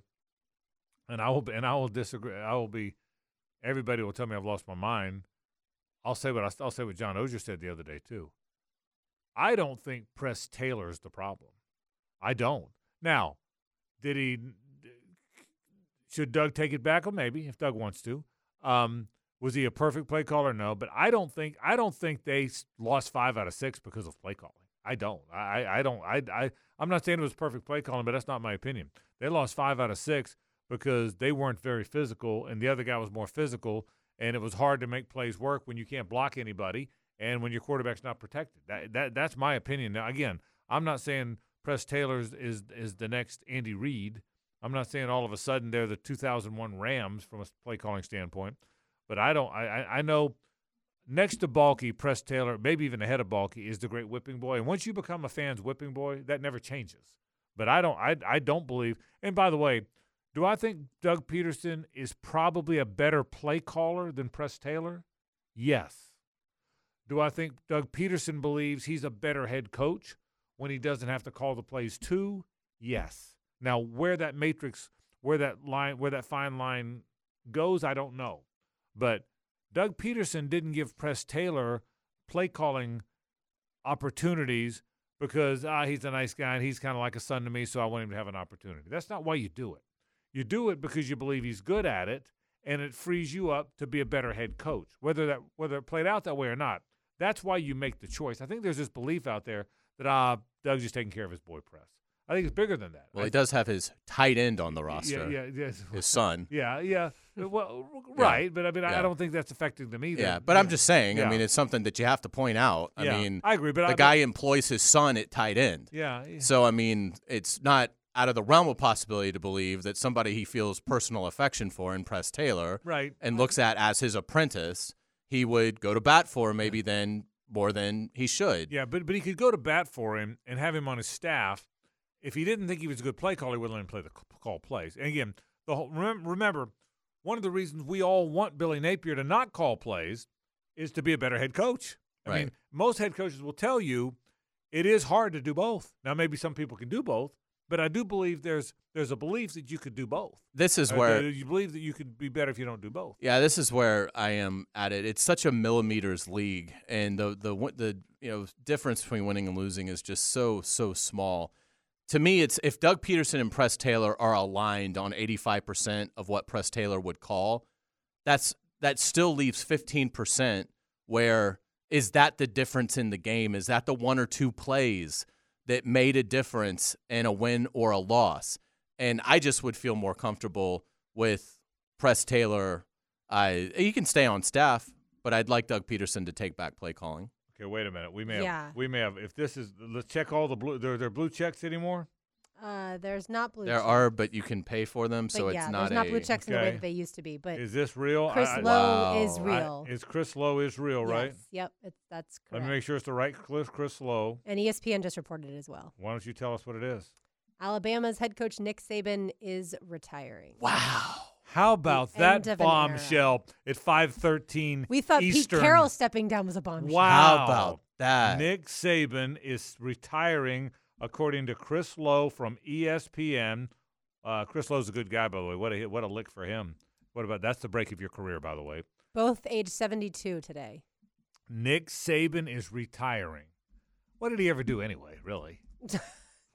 and I will and I will disagree. I will be. Everybody will tell me I've lost my mind. I'll say what I, I'll say what John Oehser said the other day too. I don't think Press Taylor is the problem. I don't. Now, did he? Should Doug take it back? Well, maybe if Doug wants to. Um, was he a perfect play caller? No, but I don't think I don't think they lost five out of six because of play calling. I don't. I I- don't. I I I'm not saying it was perfect play calling, but that's not my opinion. They lost five out of six because they weren't very physical, and the other guy was more physical, and it was hard to make plays work when you can't block anybody and when your quarterback's not protected. That that that's my opinion. Now again, I'm not saying Press Taylor is is the next Andy Reid. I'm not saying all of a sudden they're the 2001 Rams from a play calling standpoint, but I don't. I I, know next to Baalke, Press Taylor, maybe even ahead of Baalke, is the great whipping boy. And once you become a fan's whipping boy, that never changes. But I don't. I I don't believe. And by the way, do I think Doug Pederson is probably a better play caller than Press Taylor? Yes. Do I think Doug Pederson believes he's a better head coach when he doesn't have to call the plays too? Yes. Now, where that matrix, where that line, where that fine line goes, I don't know. But Doug Pederson didn't give Press Taylor play calling opportunities because ah, he's a nice guy and he's kind of like a son to me, so I want him to have an opportunity. That's not why you do it. You do it because you believe he's good at it, and it frees you up to be a better head coach. Whether that whether it played out that way or not, that's why you make the choice. I think there's this belief out there that ah, Doug's just taking care of his boy Press. I think it's bigger than that. Well, I he does have his tight end on the roster. Yeah, yeah, yes. His son. Yeah, yeah. Well, Yeah. right, but I mean, I- Yeah. I don't think that's affecting them either. Yeah, but I'm just saying. Yeah. I mean, it's something that you have to point out. I mean, I agree, but the I- guy employs his son at tight end. Yeah, yeah. So I mean, it's not out of the realm of possibility to believe that somebody he feels personal affection for in Press Taylor, Right. and looks at as his apprentice, he would go to bat for him maybe then more than he should. Yeah, but but he could go to bat for him and have him on his staff. If he didn't think he was a good play caller, he would let him play the call plays. And again, the whole, remember, remember, one of the reasons we all want Billy Napier to not call plays is to be a better head coach. I mean, most head coaches will tell you it is hard to do both. Now, maybe some people can do both, but I do believe there's there's a belief that you could do both. This is Uh, where that you believe that you could be better if you don't do both. Yeah, this is where I am at it. It's such a millimeters league, and the the the you know difference between winning and losing is just so so small. To me, it's if Doug Pederson and Press Taylor are aligned on eighty five percent of what Press Taylor would call, that's that still leaves fifteen percent. Where is that the difference in the game? Is that the one or two plays that made a difference in a win or a loss? And I just would feel more comfortable with Press Taylor. I he can stay on staff, but I'd like Doug Pederson to take back play calling. Okay, wait a minute. We may Yeah. have we may have if this is let's check all the blue there there blue checks anymore. Uh, there's not blue. There checks. are, but you can pay for them, But so yeah, it's not there's not a. blue checks in the way Okay. that they used to be. But Is this real? Chris I- I- Lowe is Wow. I- real. is Chris Lowe is real, right? Yes, Yep, it's, that's Let me make sure it's the right Chris Chris Lowe. And ESPN just reported it as well. Why don't you tell us what it is? Alabama's head coach Nick Saban is retiring. Wow. How about end that of an era. bombshell at five thirteen? We thought Eastern. Pete Carroll stepping down was a bombshell. Wow. How about that? Nick Saban is retiring, according to Chris Lowe from ESPN. Uh, Chris Lowe's a good guy, by the way. What a what a lick for him. What about that's the break of your career, by the way. Both age 72 today. Nick Saban is retiring. What did he ever do anyway? Really?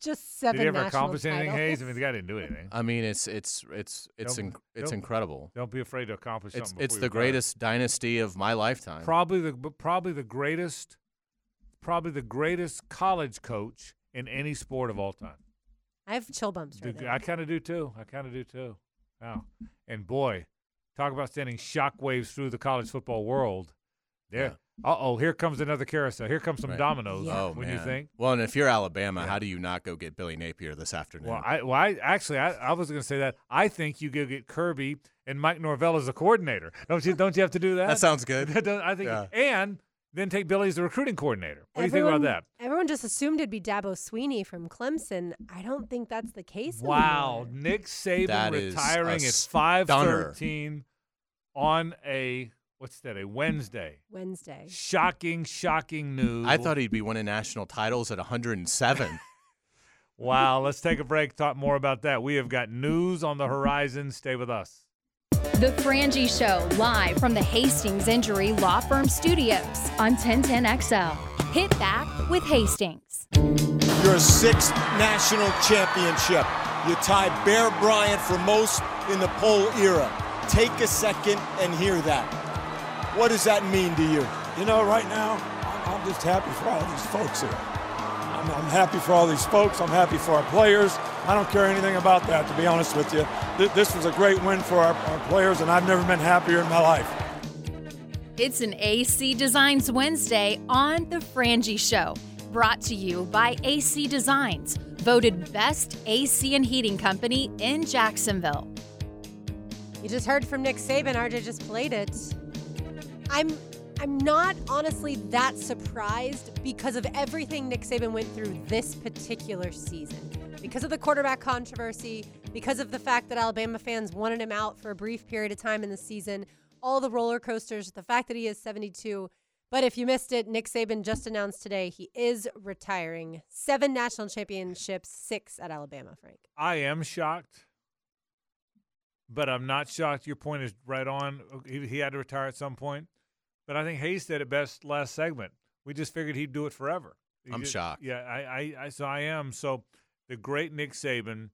Just seven did he ever national accomplish anything, titles. Hayes? I mean, the guy didn't do anything. I mean, it's it's it's it's inc- it's don't- incredible. Don't be afraid to accomplish It's something. it's before the you retire. greatest dynasty of my lifetime. Probably the probably the greatest, probably the greatest college coach in any sport of all time. I have chill bumps right now. I kind of do too. I kind of do too. Wow. And boy, talk about sending shockwaves through the college football world. There. Uh oh, here comes another carousel. Here comes some Right. dominoes. Yeah. Oh when man. you think. Well, and if you're Alabama, Yeah. how do you not go get Billy Napier this afternoon? Well, I, well, I actually, I, I was going to say that. I think you go get Kirby and Mike Norvell as a coordinator. Don't you? Don't you have to do that? that sounds good. I think, Yeah. and then take Billy as the recruiting coordinator. What do you think about that? Everyone just assumed it'd be Dabo Swinney from Clemson. I don't think that's the case. Wow, anymore. Nick Saban That is retiring a at five stunner. thirteen on a what's that? A Wednesday. Wednesday. Shocking, shocking news. I thought he'd be winning national titles at 107. Wow, let's take a break. Talk more about that. We have got news on the horizon. Stay with us. The Frangie Show, live from the Hastings Injury Law Firm Studios on 1010XL. Hit back with Hastings. Your sixth national championship. You tie Bear Bryant for most in the poll era. Take a second and hear that. What does that mean to you? You know, right now, I'm, I'm just happy for all these folks here. I'm, I'm happy for all these folks. I'm happy for our players. I don't care anything about that, to be honest with you. Th- This was a great win for our, our players, and I've never been happier in my life. It's an AC Designs Wednesday on The Frangie Show. Brought to you by AC Designs, voted best AC and heating company in Jacksonville. You just heard from Nick Saban. RJ just played it. I'm I'm not honestly that surprised because of everything Nick Saban went through this particular season. Because of the quarterback controversy, because of the fact that Alabama fans wanted him out for a brief period of time in the season, all the roller coasters, the fact that he is 72. But if you missed it, Nick Saban just announced today he is retiring. Seven national championships, six at Alabama, Frank. I am shocked, but I'm not shocked. Your point is right on. He, he had to retire at some point, but I think Hayes said it best last segment. We just figured he'd do it forever. He I'm just- shocked. Yeah, I, I, I, so I am. So the great Nick Saban,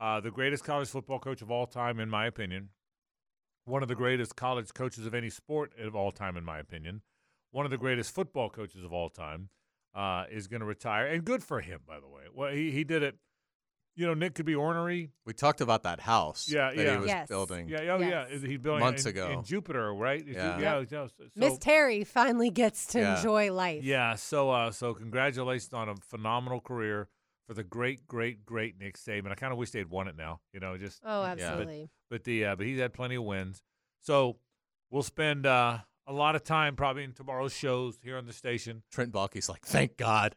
uh, the greatest college football coach of all time, in my opinion. One of the greatest college coaches of any sport of all time, in my opinion. One of the greatest football coaches of all time uh, is going to retire, and good for him, by the way. Well, he he did it. You know, Nick could be ornery. we talked about that house Yeah, that yeah. he was Yes. building. Yeah, oh Yes. yeah. He built Months in, ago. in Jupiter, right? Yeah. Ju- yeah. yeah, so- Miss Terry finally gets to Yeah. enjoy life. yeah. So, uh, so congratulations on a phenomenal career for the great, great, great Nick Saban. I kind of wish they'd won it now. You know, just Oh, Yeah. absolutely. but the uh, but he's had plenty of wins. So we'll spend uh, a lot of time probably in tomorrow's shows here on the station Trent Baalke's like, thank God.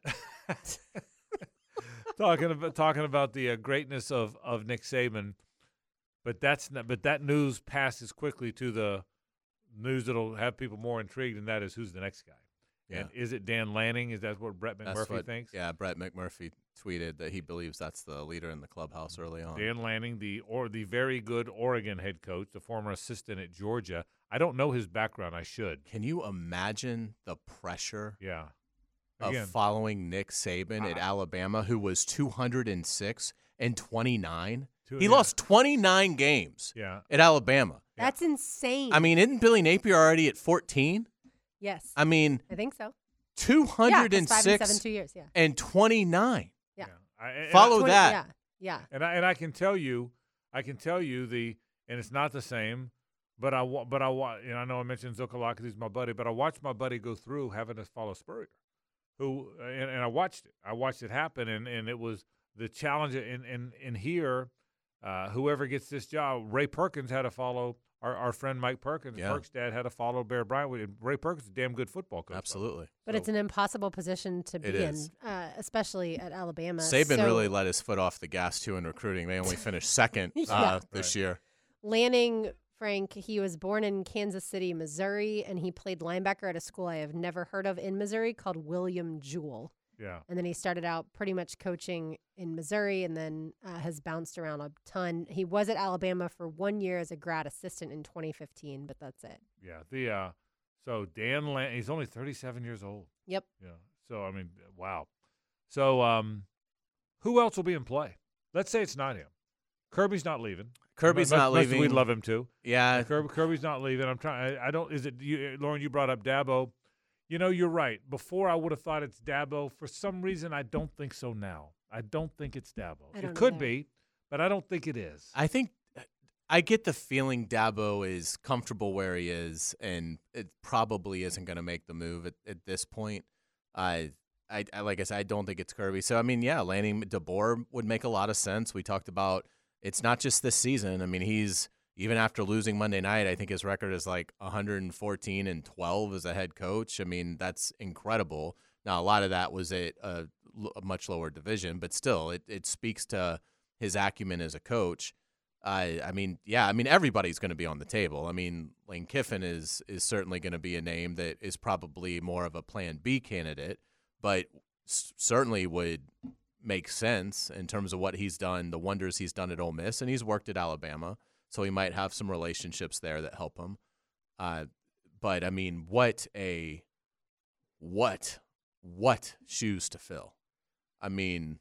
talking about talking about the uh, greatness of of Nick Saban. But that's not, but that news passes quickly to the news that'll have people more intrigued, and that is who's the next guy. Yeah. And is it Dan Lanning? Is that what Brett McMurphy what, thinks? Yeah, Brett McMurphy tweeted that he believes that's the leader in the clubhouse early on. Dan Lanning, the or the very good Oregon head coach, the former assistant at Georgia. I don't know his background. I should. Can you imagine the pressure Yeah. of following Nick Saban at Alabama, who was 206 and 29? Two- he yeah. lost 29 games yeah. at Alabama. Yeah. That's insane. I mean, isn't Billy Napier already at 14? yes. I mean, I think so. 206 yeah, 'cause five and seven, two years. Yeah. and 29. Yeah. And I- Follow 20 that. Yeah. Yeah. And I and I can tell you, I can tell you the, and it's not the same. But I but I and I know I mentioned Zook a lot because he's my buddy. But I watched my buddy go through having to follow Spurrier, who and, and I watched it. I watched it happen, and, and it was the challenge. And and and here, uh, whoever gets this job, Ray Perkins had to follow our, our friend Mike Perkins. Yeah. Perk's dad had to follow Bear Bryant. And Ray Perkins is a damn good football coach. by the way. Absolutely. But it's an impossible position to be in, uh, especially at Alabama. Saban So really let his foot off the gas too in recruiting. They only finished second Yeah. uh, this year. Lanning Frank, he was born in Kansas City, Missouri, and he played linebacker at a school I have never heard of in Missouri called William Jewell. Yeah. And then he started out pretty much coaching in Missouri and then uh, has bounced around a ton. He was at Alabama for one year as a grad assistant in 2015, but that's it. Yeah. The uh, so Dan Lan- he's only 37 years old. Yep. Yeah. So I mean, wow. So um, who else will be in play? Let's say it's not him. Kirby's not leaving. Kirby's not much leaving. We'd love him too. Yeah, Kirby, Kirby's not leaving. I'm trying. I, I don't. Is it you, Lauren? You brought up Dabo. You know, you're right. Before I would have thought it's Dabo. For some reason, I don't think so now. I don't think it's Dabo. It could either. be, but I don't think it is. I think I get the feeling Dabo is comfortable where he is, and it probably isn't going to make the move at, at this point. I, I, I, like I said, I don't think it's Kirby. So I mean, yeah, landing DeBoer would make a lot of sense. We talked about it's not just this season. I mean, he's even after losing Monday night, I think his record is like 114 and 12 as a head coach. I mean, that's incredible. Now, a lot of that was at a, a much lower division, but still, it, it speaks to his acumen as a coach. I I mean, yeah, I mean everybody's going to be on the table. I mean, Lane Kiffin is is certainly going to be a name that is probably more of a Plan B candidate, but s- certainly would make sense in terms of what he's done, the wonders he's done at Ole Miss, and he's worked at Alabama, so he might have some relationships there that help him. Uh, but I mean, what a what what shoes to fill. I mean,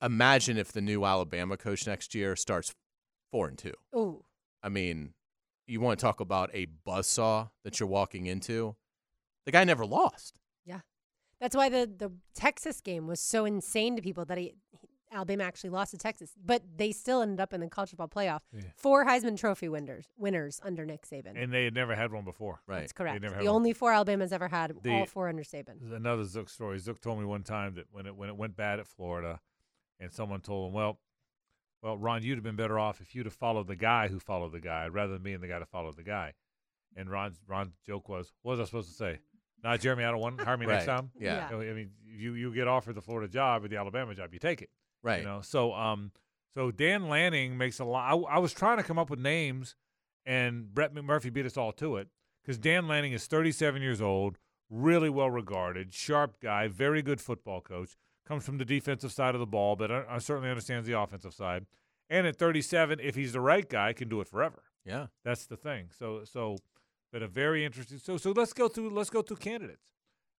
imagine if the new Alabama coach next year starts four and two. Ooh. I mean, you want to talk about a buzzsaw that you're walking into? The guy never lost. Yeah. That's why the, the Texas game was so insane to people that he, he- Alabama actually lost to Texas, but they still ended up in the college football playoff. Yeah. Four Heisman Trophy winners winners under Nick Saban. and they had never had one before. Right. That's correct. never had The one. only four Alabama's ever had, The- all four under Saban. Another Zook story. Zook told me one time that when it when it went bad at Florida, and someone told him, "Well, well, Ron, you'd have been better off if you'd have followed the guy who followed the guy rather than being the guy to follow the guy." And Ron's Ron's joke was, "What was I supposed to say? Not Jeremy, I don't want hire me next time." Yeah. Yeah. I mean, you you get offered the Florida job or the Alabama job, you take it. Right. You know, so um, so Dan Lanning makes a lot. I, I was trying to come up with names, and Brett McMurphy beat us all to it because Dan Lanning is 37 years old, really well regarded, sharp guy, very good football coach. Comes from the defensive side of the ball, but I, I certainly understands the offensive side. And at 37, if he's the right guy, can do it forever. Yeah. That's the thing. So so, but a very interesting. So so let's go through let's go through candidates.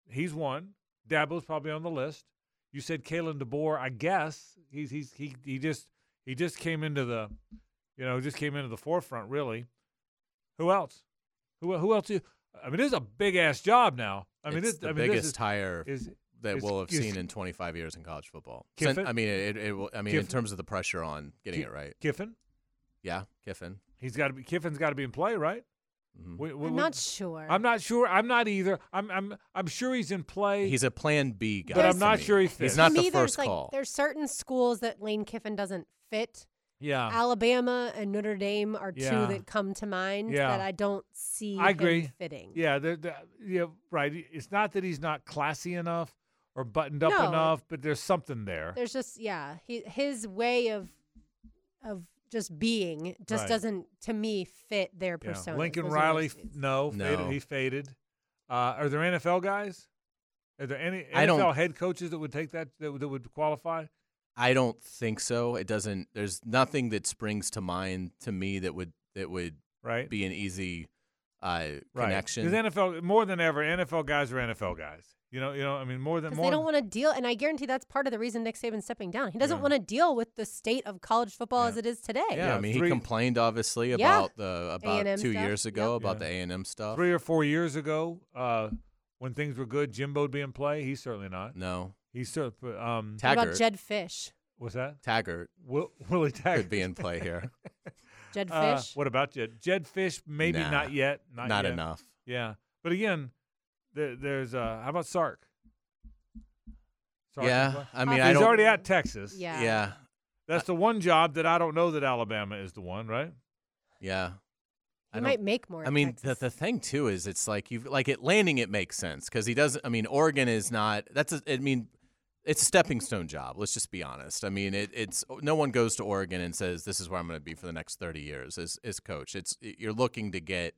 He's one. Dabo's probably on the list. You said Kalen DeBoer. I guess he's he's he he just he just came into the, you know, just came into the forefront really. Who else? Who who else? You, I mean, this is a big ass job now. I mean, it's this the I mean, biggest this is, hire is that is- we'll have is- seen in 25 years in college football. Kiffin? I mean, it, it, will- I mean, in terms of the pressure on getting it right. Kiffin. Yeah, Kiffin. He's got to be Kiffin's got to be in play, right? Mhm. We- we- I'm we- not sure. I'm not sure. I'm not either. I'm I'm I'm sure he's in play. He's a Plan B guy. But I'm not me. sure he He's fits. not For me, the first there's call. like there's certain schools that Lane Kiffin doesn't fit. yeah. Alabama and Notre Dame are Yeah. two that come to mind Yeah. that I don't see I him agree. fitting. Yeah, they're, they're- yeah, right. It's not that he's not classy enough or buttoned up No. enough, but there's something there. There's just yeah, he, his way of of just being just Right. doesn't to me fit their Yeah. persona. Lincoln Those Riley, those f- dudes. no, Faded, he faded. Uh, are there NFL guys? Are there any I don't- NFL head coaches that would take that that, would- that would qualify? I don't think so. It doesn't. There's nothing that springs to mind to me that would that would Right. be an easy uh, right. connection. Because NFL more than ever, NFL guys are NFL guys. You know, you know. I mean, more than Because more. they don't want to deal, and I guarantee that's part of the reason Nick Saban's stepping down. He doesn't Yeah. want to deal with the state of college football Yeah. as it is today. Yeah, yeah, I mean, three- he complained obviously Yeah. about the about A&M two stuff. years ago Yep. about Yeah. the A and M stuff. three or four years ago, uh, when things were good, Jimbo'd be in play. He's certainly not. No, He's certainly. Um, What about Jedd Fisch? what's that? Taggart Will, Willie Taggart could be in play here. Jed Uh, Fish? what about Jed? Jedd Fisch, maybe Nah, not yet. Not, Not yet. enough. Yeah, but again, there, there's uh, how about Sark? Sark Yeah. I mean, I he's don't. already at Texas. yeah. yeah, That's the one job that I don't know that Alabama is the one, right? yeah. He I might make more. I at mean, the, Texas. the thing too is it's like you like it Lanning it makes sense because he doesn't. I mean, Oregon is not. That's a, I mean, it's a stepping stone job. Let's just be honest. I mean, it, it's no one goes to Oregon and says this is where I'm going to be for the next 30 years as as coach. It's you're looking to get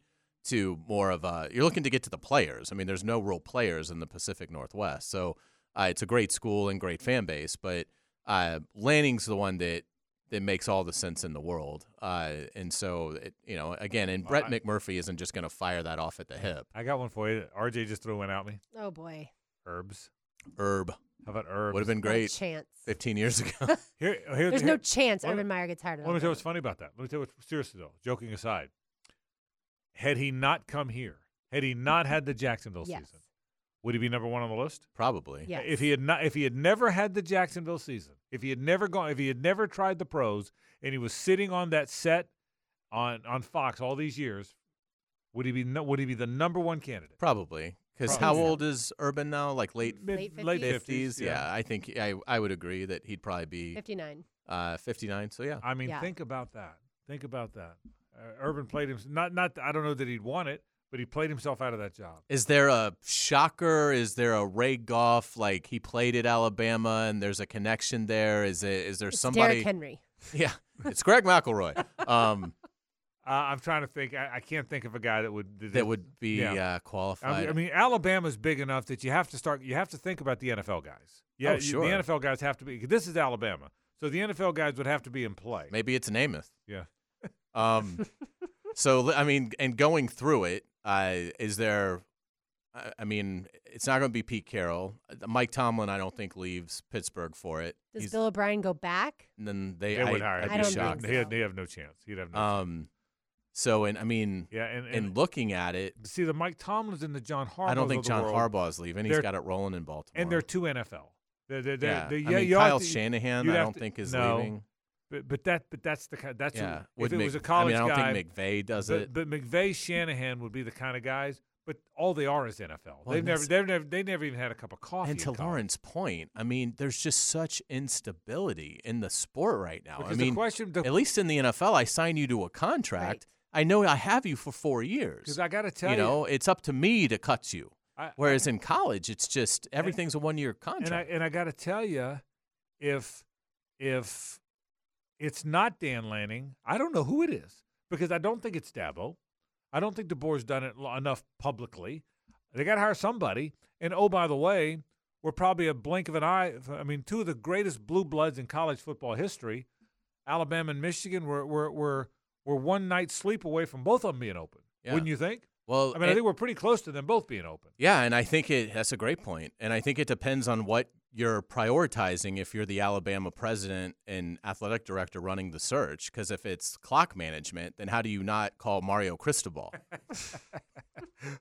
to more of a. You're looking to get to the players. I mean, there's no real players in the Pacific Northwest, so. Uh, it's a great school and great fan base, but uh, Lanning's the one that that makes all the sense in the world. Uh, and so, it, you know, again, and Brett McMurphy isn't just going to fire that off at the hip. I got one for you. RJ just threw one at me. Oh boy. Herbs. Herb How about herbs? would have been No great chance. 15 years ago. Here, here, There's here- no chance let Urban Meyer gets hired. Let me tell you what's funny about that. Let me tell you what, seriously though, joking aside, had he not come here, had he not had the Jacksonville Yes. season, would he be number one on the list? Probably. Yes. If he had not, if he had never had the Jacksonville season, if he had never gone, if he had never tried the pros, and he was sitting on that set on on Fox all these years, would he be no, would he be the number one candidate? Probably. Because how old is Urban now? Like late Mid, Late late 50s? 50s? Yeah. I think I, I would agree that he'd probably be 59. uh, 59. So, yeah. I mean, Yeah. think about that. Think about that. Uh, Urban played him. Not not. I don't know that he'd want it, but he played himself out of that job. Is there a shocker? Is there a Ray Goff? Like he played at Alabama and there's a connection there? Is it? Is there It's somebody? Derrick Henry. Yeah. It's Greg McElroy. Um, Uh, I'm trying to think. I, I can't think of a guy that would that would be Yeah. uh, I qualified. mean, I mean, Alabama's big enough that you have to start. You have to think about the NFL guys. Yeah, Oh, you- sure. The NFL guys have to be. This is Alabama, so the NFL guys would have to be in play. Maybe it's Namath. Yeah. Um, so I mean, and going through it, uh, is there? I- I mean, it's not going to be Pete Carroll. Uh, Mike Tomlin, I don't think leaves Pittsburgh for it. Does He's- Bill O'Brien go back? and then they, They I, would hire. I'd I be don't shocked. think He so. had, he have no chance. He'd have no. chance. Um, so and I mean, Yeah, and, and, and looking at it, see the Mike Tomlins and the John Harbaugh. I don't think John world, Harbaugh's leaving. He's They're- got it rolling in Baltimore. and they're two NFL. They're, they're, they're, yeah. I mean, Kyle to- Shanahan, I don't to- think is no, leaving. But but that but that's the kind. That's yeah, Would if it was a college I mean, I don't guy. think McVay does but, it. But McVay, Shanahan would be the kind of guys. But all they are is NFL. Well, they've never, they've never, they never even had a cup of coffee. And to. Lauren's point, I mean, there's just such instability in the sport right now. Because I mean, question- the- at least in the NFL, I sign you to a contract. I know I have you for four years. Because I got to tell you you, know, it's up to me to cut you. I- Whereas in college, it's just everything's a one-year and I contract. and I got to tell you, if if it's not Dan Lanning, I don't know who it is because I don't think it's Dabo. I don't think DeBoer's done it enough publicly. They got to hire somebody. And oh, by the way, we're probably a blink of an eye. I mean, two of the greatest blue bloods in college football history, Alabama and Michigan, were were were, were one night sleep away from both of them being open. Yeah. Wouldn't you think? well, I mean, I think we're pretty close to them both being open. Yeah, and I think it that's a great point. And I think it depends on what you're prioritizing if you're the Alabama president and athletic director running the search. Because if it's clock management, then how do you not call Mario Cristobal?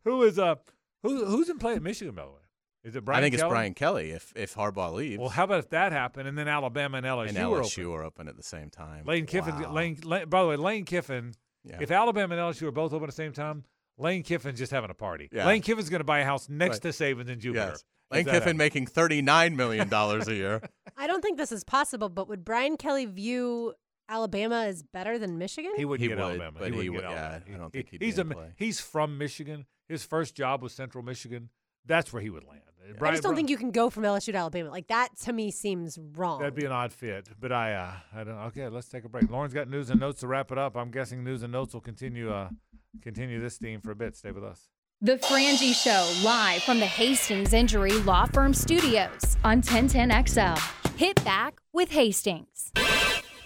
Who is uh who who's in play at Michigan by the way? Is it Brian? I think it's Brian Kelly if if Harbaugh leaves. Well, how about if that happened and then Alabama and LSU, and LSU open? are open at the same time. Lane Kiffin. Wow. Lane, Lane. By the way, Lane Kiffin. Yeah. If Alabama and LSU are both open at the same time, Lane Kiffin's just having a party. Yeah. Lane Kiffin's going to buy a house next Right. to Saban in Jupiter. Yes. if Lane Kiffin happens. making thirty nine million dollars a year. I don't think this is possible, but would Brian Kelly view Alabama as better than Michigan? He wouldn't He get would, Alabama. but he, he wouldn't would- get yeah, Alabama. I don't He- think he'd he's in a play. he's from Michigan. His first job was Central Michigan. That's where he would land. I just don't think you can go from LSU to Alabama. Like that to me seems wrong. That'd be an odd fit, but I, uh, I don't. Okay, let's take a break. Lauren's got news and notes to wrap it up. I'm guessing news and notes will continue, uh, continue this theme for a bit. Stay with us. The Frangie Show, live from the Hastings Injury Law Firm Studios on 1010XL. Hit back with Hastings.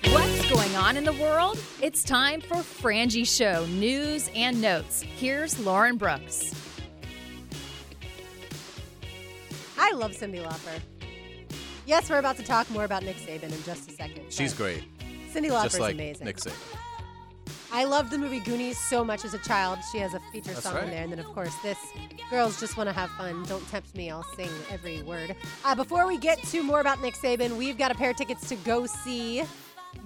What's going on in the world? It's time for Frangie Show news and notes. Here's Lauren Brooks. I love Cyndi Lauper. Yes, we're about to talk more about Nick Saban in just a second. She's great, Cyndi Lauper's just like amazing. Nick Saban. I loved the movie Goonies so much as a child. She has a feature That's song right. in there. And then, of course, this Girls Just Want to Have Fun. Don't tempt me. I'll sing every word. Uh, before we get to more about Nick Saban, we've got a pair of tickets to go see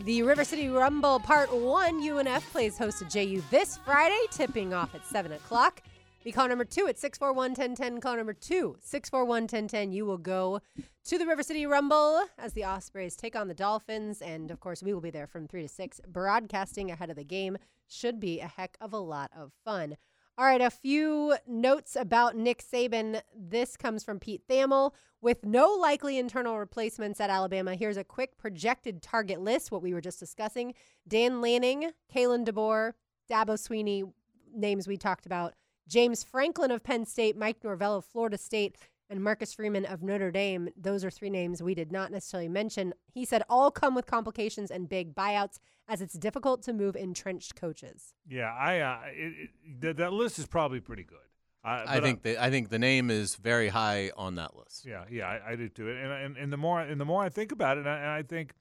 the River City Rumble Part 1. UNF plays host to JU this Friday, tipping off at 7 o'clock. Call number two at 641 1010. Call number two, 641 1010. You will go to the River City Rumble as the Ospreys take on the Dolphins. And of course, we will be there from 3 to 6, broadcasting ahead of the game. Should be a heck of a lot of fun. All right, a few notes about Nick Saban. This comes from Pete Thamel. With no likely internal replacements at Alabama, here's a quick projected target list, what we were just discussing. Dan Lanning, Kalen DeBoer, Dabo Swinney, names we talked about. James Franklin of Penn State, Mike Norvell of Florida State, and Marcus Freeman of Notre Dame. Those are three names we did not necessarily mention. He said all come with complications and big buyouts, as it's difficult to move entrenched coaches. Yeah, I uh, it, it, that, that list is probably pretty good. I, I but think the, I think the name is very high on that list. Yeah, yeah, I, I do too. And, and and the more and the more I think about it, and I, and I think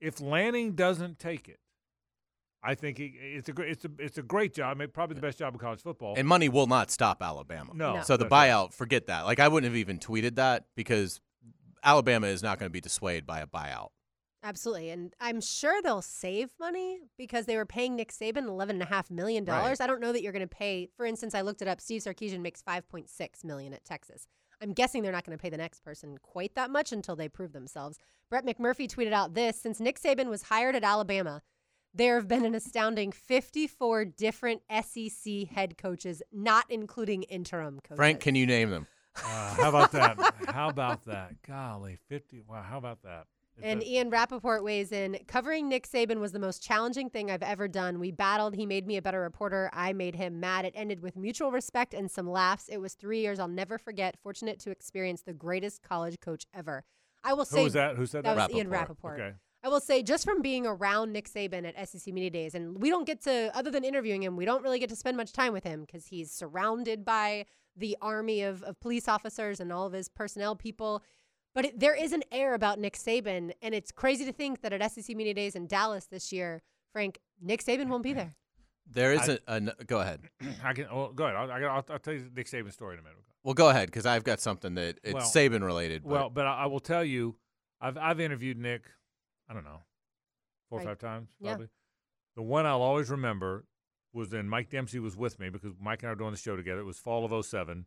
if Lanning doesn't take it, I think he, it's a great it's a it's a great job, maybe probably the best job in college football. And money will not stop Alabama. No. No. So the buyout, forget that. Like I wouldn't have even tweeted that because Alabama is not going to be dissuaded by a buyout. Absolutely. And I'm sure they'll save money because they were paying Nick Saban $11.5 million. Right. I don't know that you're going to pay, for instance, I looked it up. Steve Sarkisian makes 5.6 million at Texas. I'm guessing they're not going to pay the next person quite that much until they prove themselves. Brett McMurphy tweeted out this Since Nick Saban was hired at Alabama, there have been an astounding 54 different SEC head coaches, not including interim coaches. Frank, can you name them? Uh, how about that? how about that? Golly, fifty. Wow, how about that? It's And a- Ian Rapoport weighs in. Covering Nick Saban was the most challenging thing I've ever done. We battled. He made me a better reporter. I made him mad. It ended with mutual respect and some laughs. It was three years I'll never forget. Fortunate to experience the greatest college coach ever. I will Who say was that? Who said that? was Ian Rapoport. Rapoport. Okay. I will say, just from being around Nick Saban at SEC Media Days, and we don't get to, other than interviewing him, we don't really get to spend much time with him because he's surrounded by the army of, of police officers and all of his personnel people. But it, there is an air about Nick Saban, and it's crazy to think that at SEC Media Days in Dallas this year, Frank, Nick Saban won't be there. There is I- a, an go ahead. I can. Oh, go ahead. I'll, I'll, I'll tell you the Nick Saban story in a minute. Well, go ahead because I've got something that it's Well- Saban related. But Well, but I, I will tell you, I've I've interviewed Nick. I don't know, four or five times Yeah. probably. The one I'll always remember was when Mike Dempsey was with me because Mike and I were doing the show together. It was fall of 07.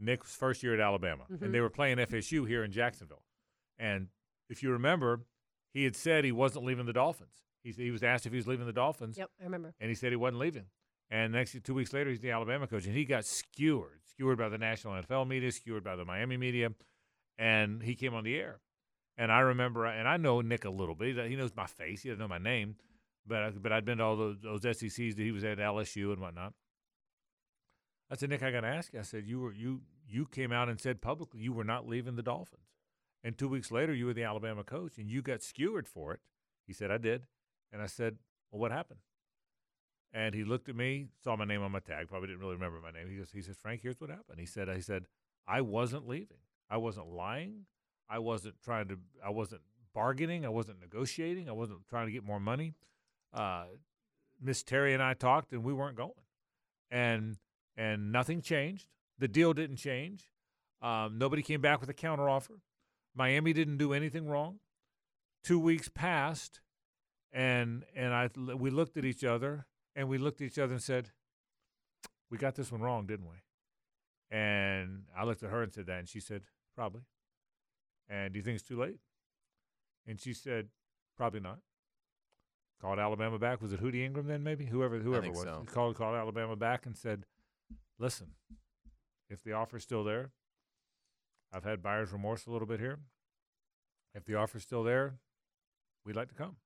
Nick's first year at Alabama, Mhm. and they were playing FSU here in Jacksonville. And if you remember, he had said he wasn't leaving the Dolphins. He, he was asked if he was leaving the Dolphins, Yep, I remember. and he said he wasn't leaving. And next two weeks later, he's the Alabama coach, and he got skewered, skewered by the national NFL media, skewered by the Miami media, and he came on the air. And I remember, and I know Nick a little bit. He knows my face. He doesn't know my name, but I, but I'd been to all those, those SECs that he was at LSU and whatnot. I said, Nick, I got to ask you. I said, you were you you came out and said publicly you were not leaving the Dolphins, and two weeks later you were the Alabama coach, and you got skewered for it. He said, I did, and I said, well, what happened? And he looked at me, saw my name on my tag, probably didn't really remember my name. He goes, he says, Frank, here's what happened. He said, he said, I wasn't leaving. I wasn't lying. I wasn't trying to. I wasn't bargaining. I wasn't negotiating. I wasn't trying to get more money. Uh, Miss Terry and I talked, and we weren't going. And and nothing changed. The deal didn't change. Um, nobody came back with a counteroffer. Miami didn't do anything wrong. Two weeks passed, and and I we looked at each other, and we looked at each other and said, "We got this one wrong, didn't we?" And I looked at her and said that, and she said, "Probably." And do you think it's too late? And she said, "Probably not." Called Alabama back. Was it Hootie Ingram then? Maybe whoever whoever was so. called called Alabama back and said, "Listen, if the offer's still there, I've had buyer's remorse a little bit here. If the offer's still there, we'd like to come."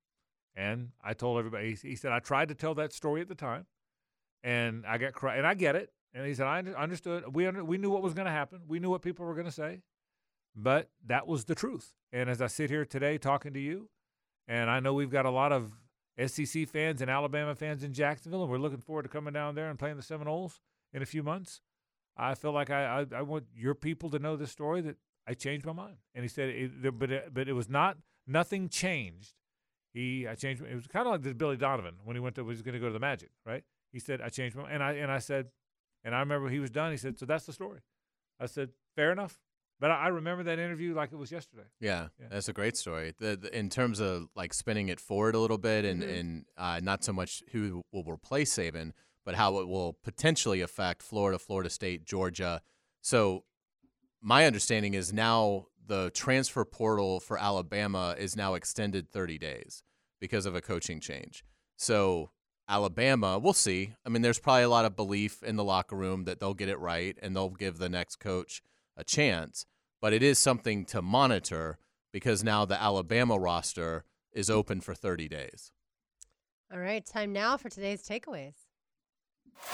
And I told everybody. He, he said I tried to tell that story at the time, and I got cry, and I get it. And he said I understood. We under, we knew what was going to happen. We knew what people were going to say, but that was the truth. And as I sit here today talking to you, and I know we've got a lot of SEC fans and Alabama fans in Jacksonville, and we're looking forward to coming down there and playing the Seminoles in a few months. I feel like I, I, I want your people to know this story that I changed my mind. And he said, it, but it, but it was not nothing changed. He I changed. It was kind of like the Billy Donovan when he went to was going to go to the Magic, right? He said I changed my and I and I said, and I remember he was done. He said, so that's the story. I said, fair enough. But I, I remember that interview like it was yesterday. Yeah, Yeah. that's a great story. The, the, in terms of like spinning it forward a little bit, and Mhm. and uh, not so much who will replace Saban, but how it will potentially affect Florida, Florida State, Georgia. So my understanding is now the transfer portal for Alabama is now extended 30 days because of a coaching change. So Alabama, we'll see. I mean, there's probably a lot of belief in the locker room that they'll get it right and they'll give the next coach a chance. But it is something to monitor because now the Alabama roster is open for 30 days. All right, time now for today's takeaways.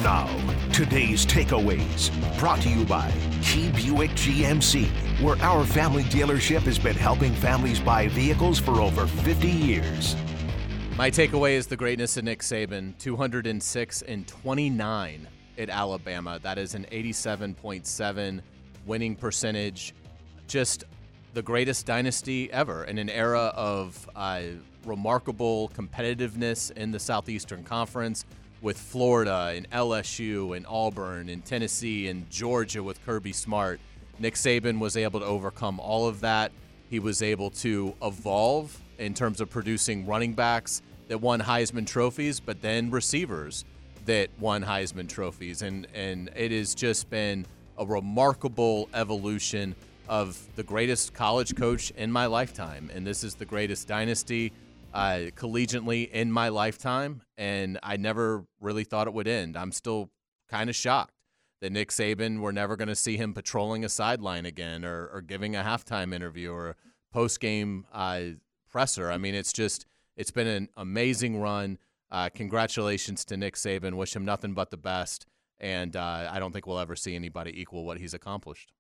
Now, today's takeaways brought to you by Key Buick GMC, where our family dealership has been helping families buy vehicles for over 50 years. My takeaway is the greatness of Nick Saban 206 and 29 at Alabama. That is an 87.7 winning percentage. Just the greatest dynasty ever in an era of uh, remarkable competitiveness in the Southeastern Conference with Florida and LSU and Auburn and Tennessee and Georgia with Kirby Smart. Nick Saban was able to overcome all of that. He was able to evolve in terms of producing running backs that won Heisman trophies, but then receivers that won Heisman trophies. And, and it has just been a remarkable evolution of the greatest college coach in my lifetime. And this is the greatest dynasty uh, collegiately in my lifetime. And I never really thought it would end. I'm still kind of shocked that Nick Saban, we're never going to see him patrolling a sideline again or, or giving a halftime interview or post game uh, presser. I mean, it's just, it's been an amazing run. Uh, congratulations to Nick Saban. Wish him nothing but the best. And uh, I don't think we'll ever see anybody equal what he's accomplished.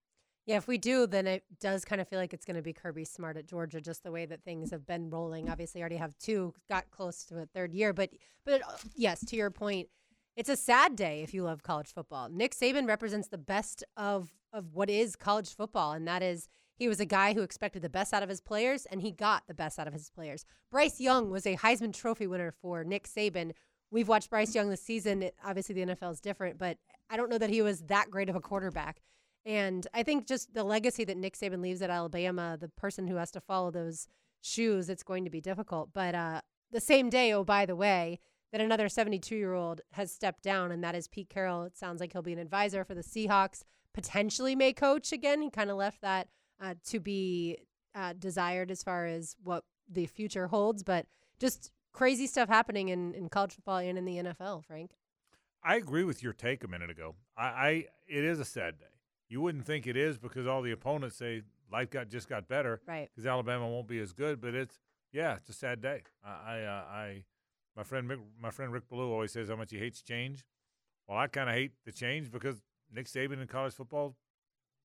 Yeah, if we do, then it does kind of feel like it's going to be Kirby Smart at Georgia, just the way that things have been rolling. Obviously, already have two, got close to a third year, but but uh, yes, to your point, it's a sad day if you love college football. Nick Saban represents the best of of what is college football, and that is he was a guy who expected the best out of his players, and he got the best out of his players. Bryce Young was a Heisman Trophy winner for Nick Saban. We've watched Bryce Young this season. It, obviously, the NFL is different, but I don't know that he was that great of a quarterback. And I think just the legacy that Nick Saban leaves at Alabama, the person who has to follow those shoes, it's going to be difficult. But uh, the same day, oh, by the way, that another 72 year old has stepped down, and that is Pete Carroll. It sounds like he'll be an advisor for the Seahawks, potentially may coach again. He kind of left that uh, to be uh, desired as far as what the future holds, but just crazy stuff happening in, in college football and in the NFL, Frank. I agree with your take a minute ago. I, I it is a sad day. You wouldn't think it is because all the opponents say life got just got better, right? Because Alabama won't be as good, but it's yeah, it's a sad day. I, I, uh, I my friend Mick, my friend Rick Ballou always says how much he hates change. Well, I kind of hate the change because Nick Saban in college football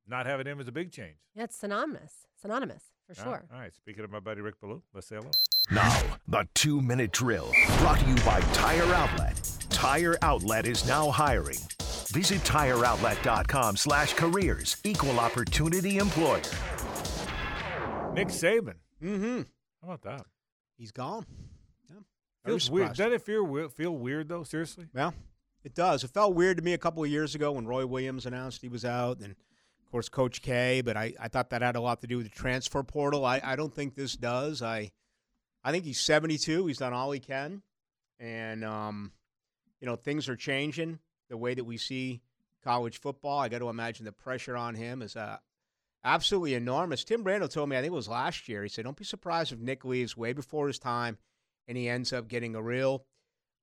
not having him is a big change. Yeah, it's synonymous. Synonymous for sure. All right. Speaking of my buddy Rick Ballou, let's say hello. Now, the two minute drill brought to you by Tire Outlet. Tire Outlet is now hiring. Visit tireoutlet.com slash careers. Equal opportunity employer. Nick Saban. Mm-hmm. How about that? He's gone. Yeah. Very Feels weird. surprised. Doesn't it feel weird, feel weird though? Seriously? Well, it does. It felt weird to me a couple of years ago when Roy Williams announced he was out, and of course Coach K. But I, I thought that had a lot to do with the transfer portal. I, I don't think this does. I I think he's 72. He's done all he can, and um, you know things are changing the way that we see college football. I got to imagine the pressure on him is uh, absolutely enormous. Tim Brando told me, I think it was last year, he said, "Don't be surprised if Nick leaves way before his time, and he ends up getting a real."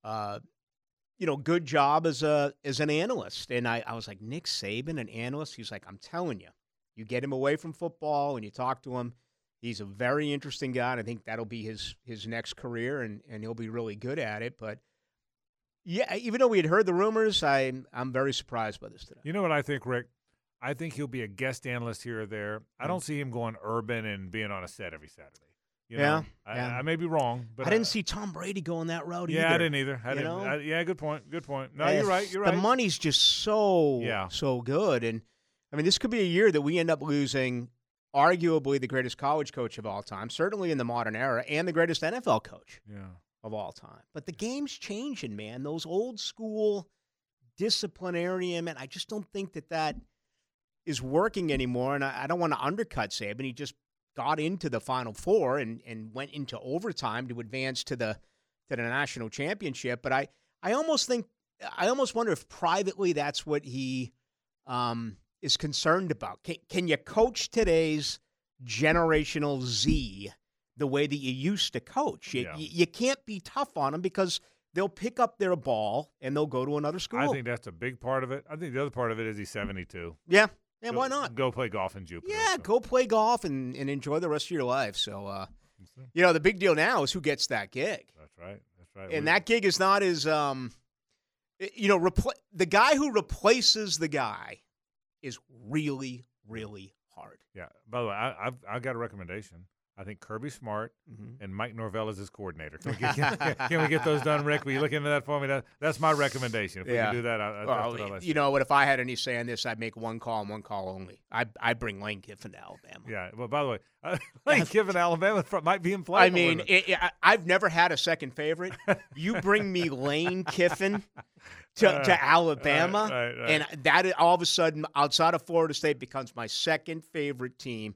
Uh, you know, good job as a as an analyst. And I, I was like, Nick Saban, an analyst? He's like, I'm telling you, you get him away from football and you talk to him. He's a very interesting guy, and I think that'll be his his next career, and, and he'll be really good at it. But yeah, even though we had heard the rumors, I I'm very surprised by this today. You know what I think, Rick? I think he'll be a guest analyst here or there. I hmm. don't see him going urban and being on a set every Saturday. You. Yeah, know? I, yeah. I may be wrong, but I didn't see Tom Brady going that route Yeah, either. I didn't either. I didn't. I, yeah, good point. Good point. No, you're right. You're right. the money's just so Yeah. so good, and I mean, this could be a year that we end up losing arguably the greatest college coach of all time, certainly in the modern era, and the greatest NFL coach Yeah. of all time. But the game's changing, man. Those old school disciplinarian, and I just don't think that that is working anymore, and I, I don't want to undercut Saban. He just got into the Final Four and and went into overtime to advance to the to the national championship. But I I almost think I almost wonder if privately that's what he um, is concerned about. Can, can you coach today's generational Z the way that you used to coach? You, Yeah. you, you can't be tough on them because they'll pick up their ball and they'll go to another school. I think that's a big part of it. I think the other part of it is he's 72. yeah, yeah, Go- why not? Go play golf in Jupiter. Yeah, so. go play golf and, and enjoy the rest of your life. So, uh, you know, the big deal now is who gets that gig. That's right. That's right. And We- that gig is not as um, You know, repl- the guy who replaces the guy is really, really hard. Yeah. By the way, I, I've I got a recommendation. I think Kirby Smart Mm-hmm. and Mike Norvell is his coordinator. Can we get, can, can we get those done, Rick? Will you look into that for me? That, that's my recommendation. If we can do that, I, I, Well, that's what I'll you know what? If I had any say on this, I'd make one call and one call only. I I bring Lane Kiffin to Alabama. Yeah. Well, by the way, uh, Lane Kiffin, Alabama might be in play. I mean, it, it- I- I've never had a second favorite. you bring me Lane Kiffin to, Uh, to Alabama, right, right, right. and that all of a sudden, outside of Florida State, becomes my second favorite team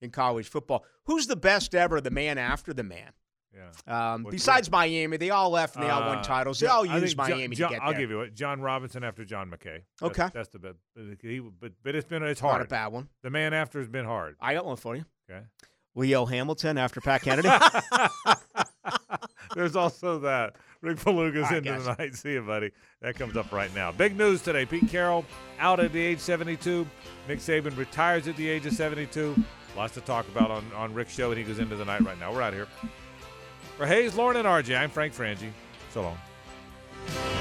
in college football. Who's the best ever? The man after the man. Yeah. Um, besides Miami, they all left and they all won Uh, titles. They all I use think John- Miami John- to get I'll give you it. John Robinson after John McKay. That's, Okay. That's the best. But, he, but but it's been it's Not hard. a bad one. The man after has been hard. I got one for you. Okay. Leo Hamilton after Pat Kennedy. There's also that. Rick Beluga's right, into guys. the night. See you, buddy. That comes up right now. Big news today. Pete Carroll out at the age 72. Nick Saban retires at the age of 72. Lots to talk about on, on Rick's show, and he goes into the night right now. We're out here. For Hayes, Lauren, and RJ, I'm Frank Frangie. So long.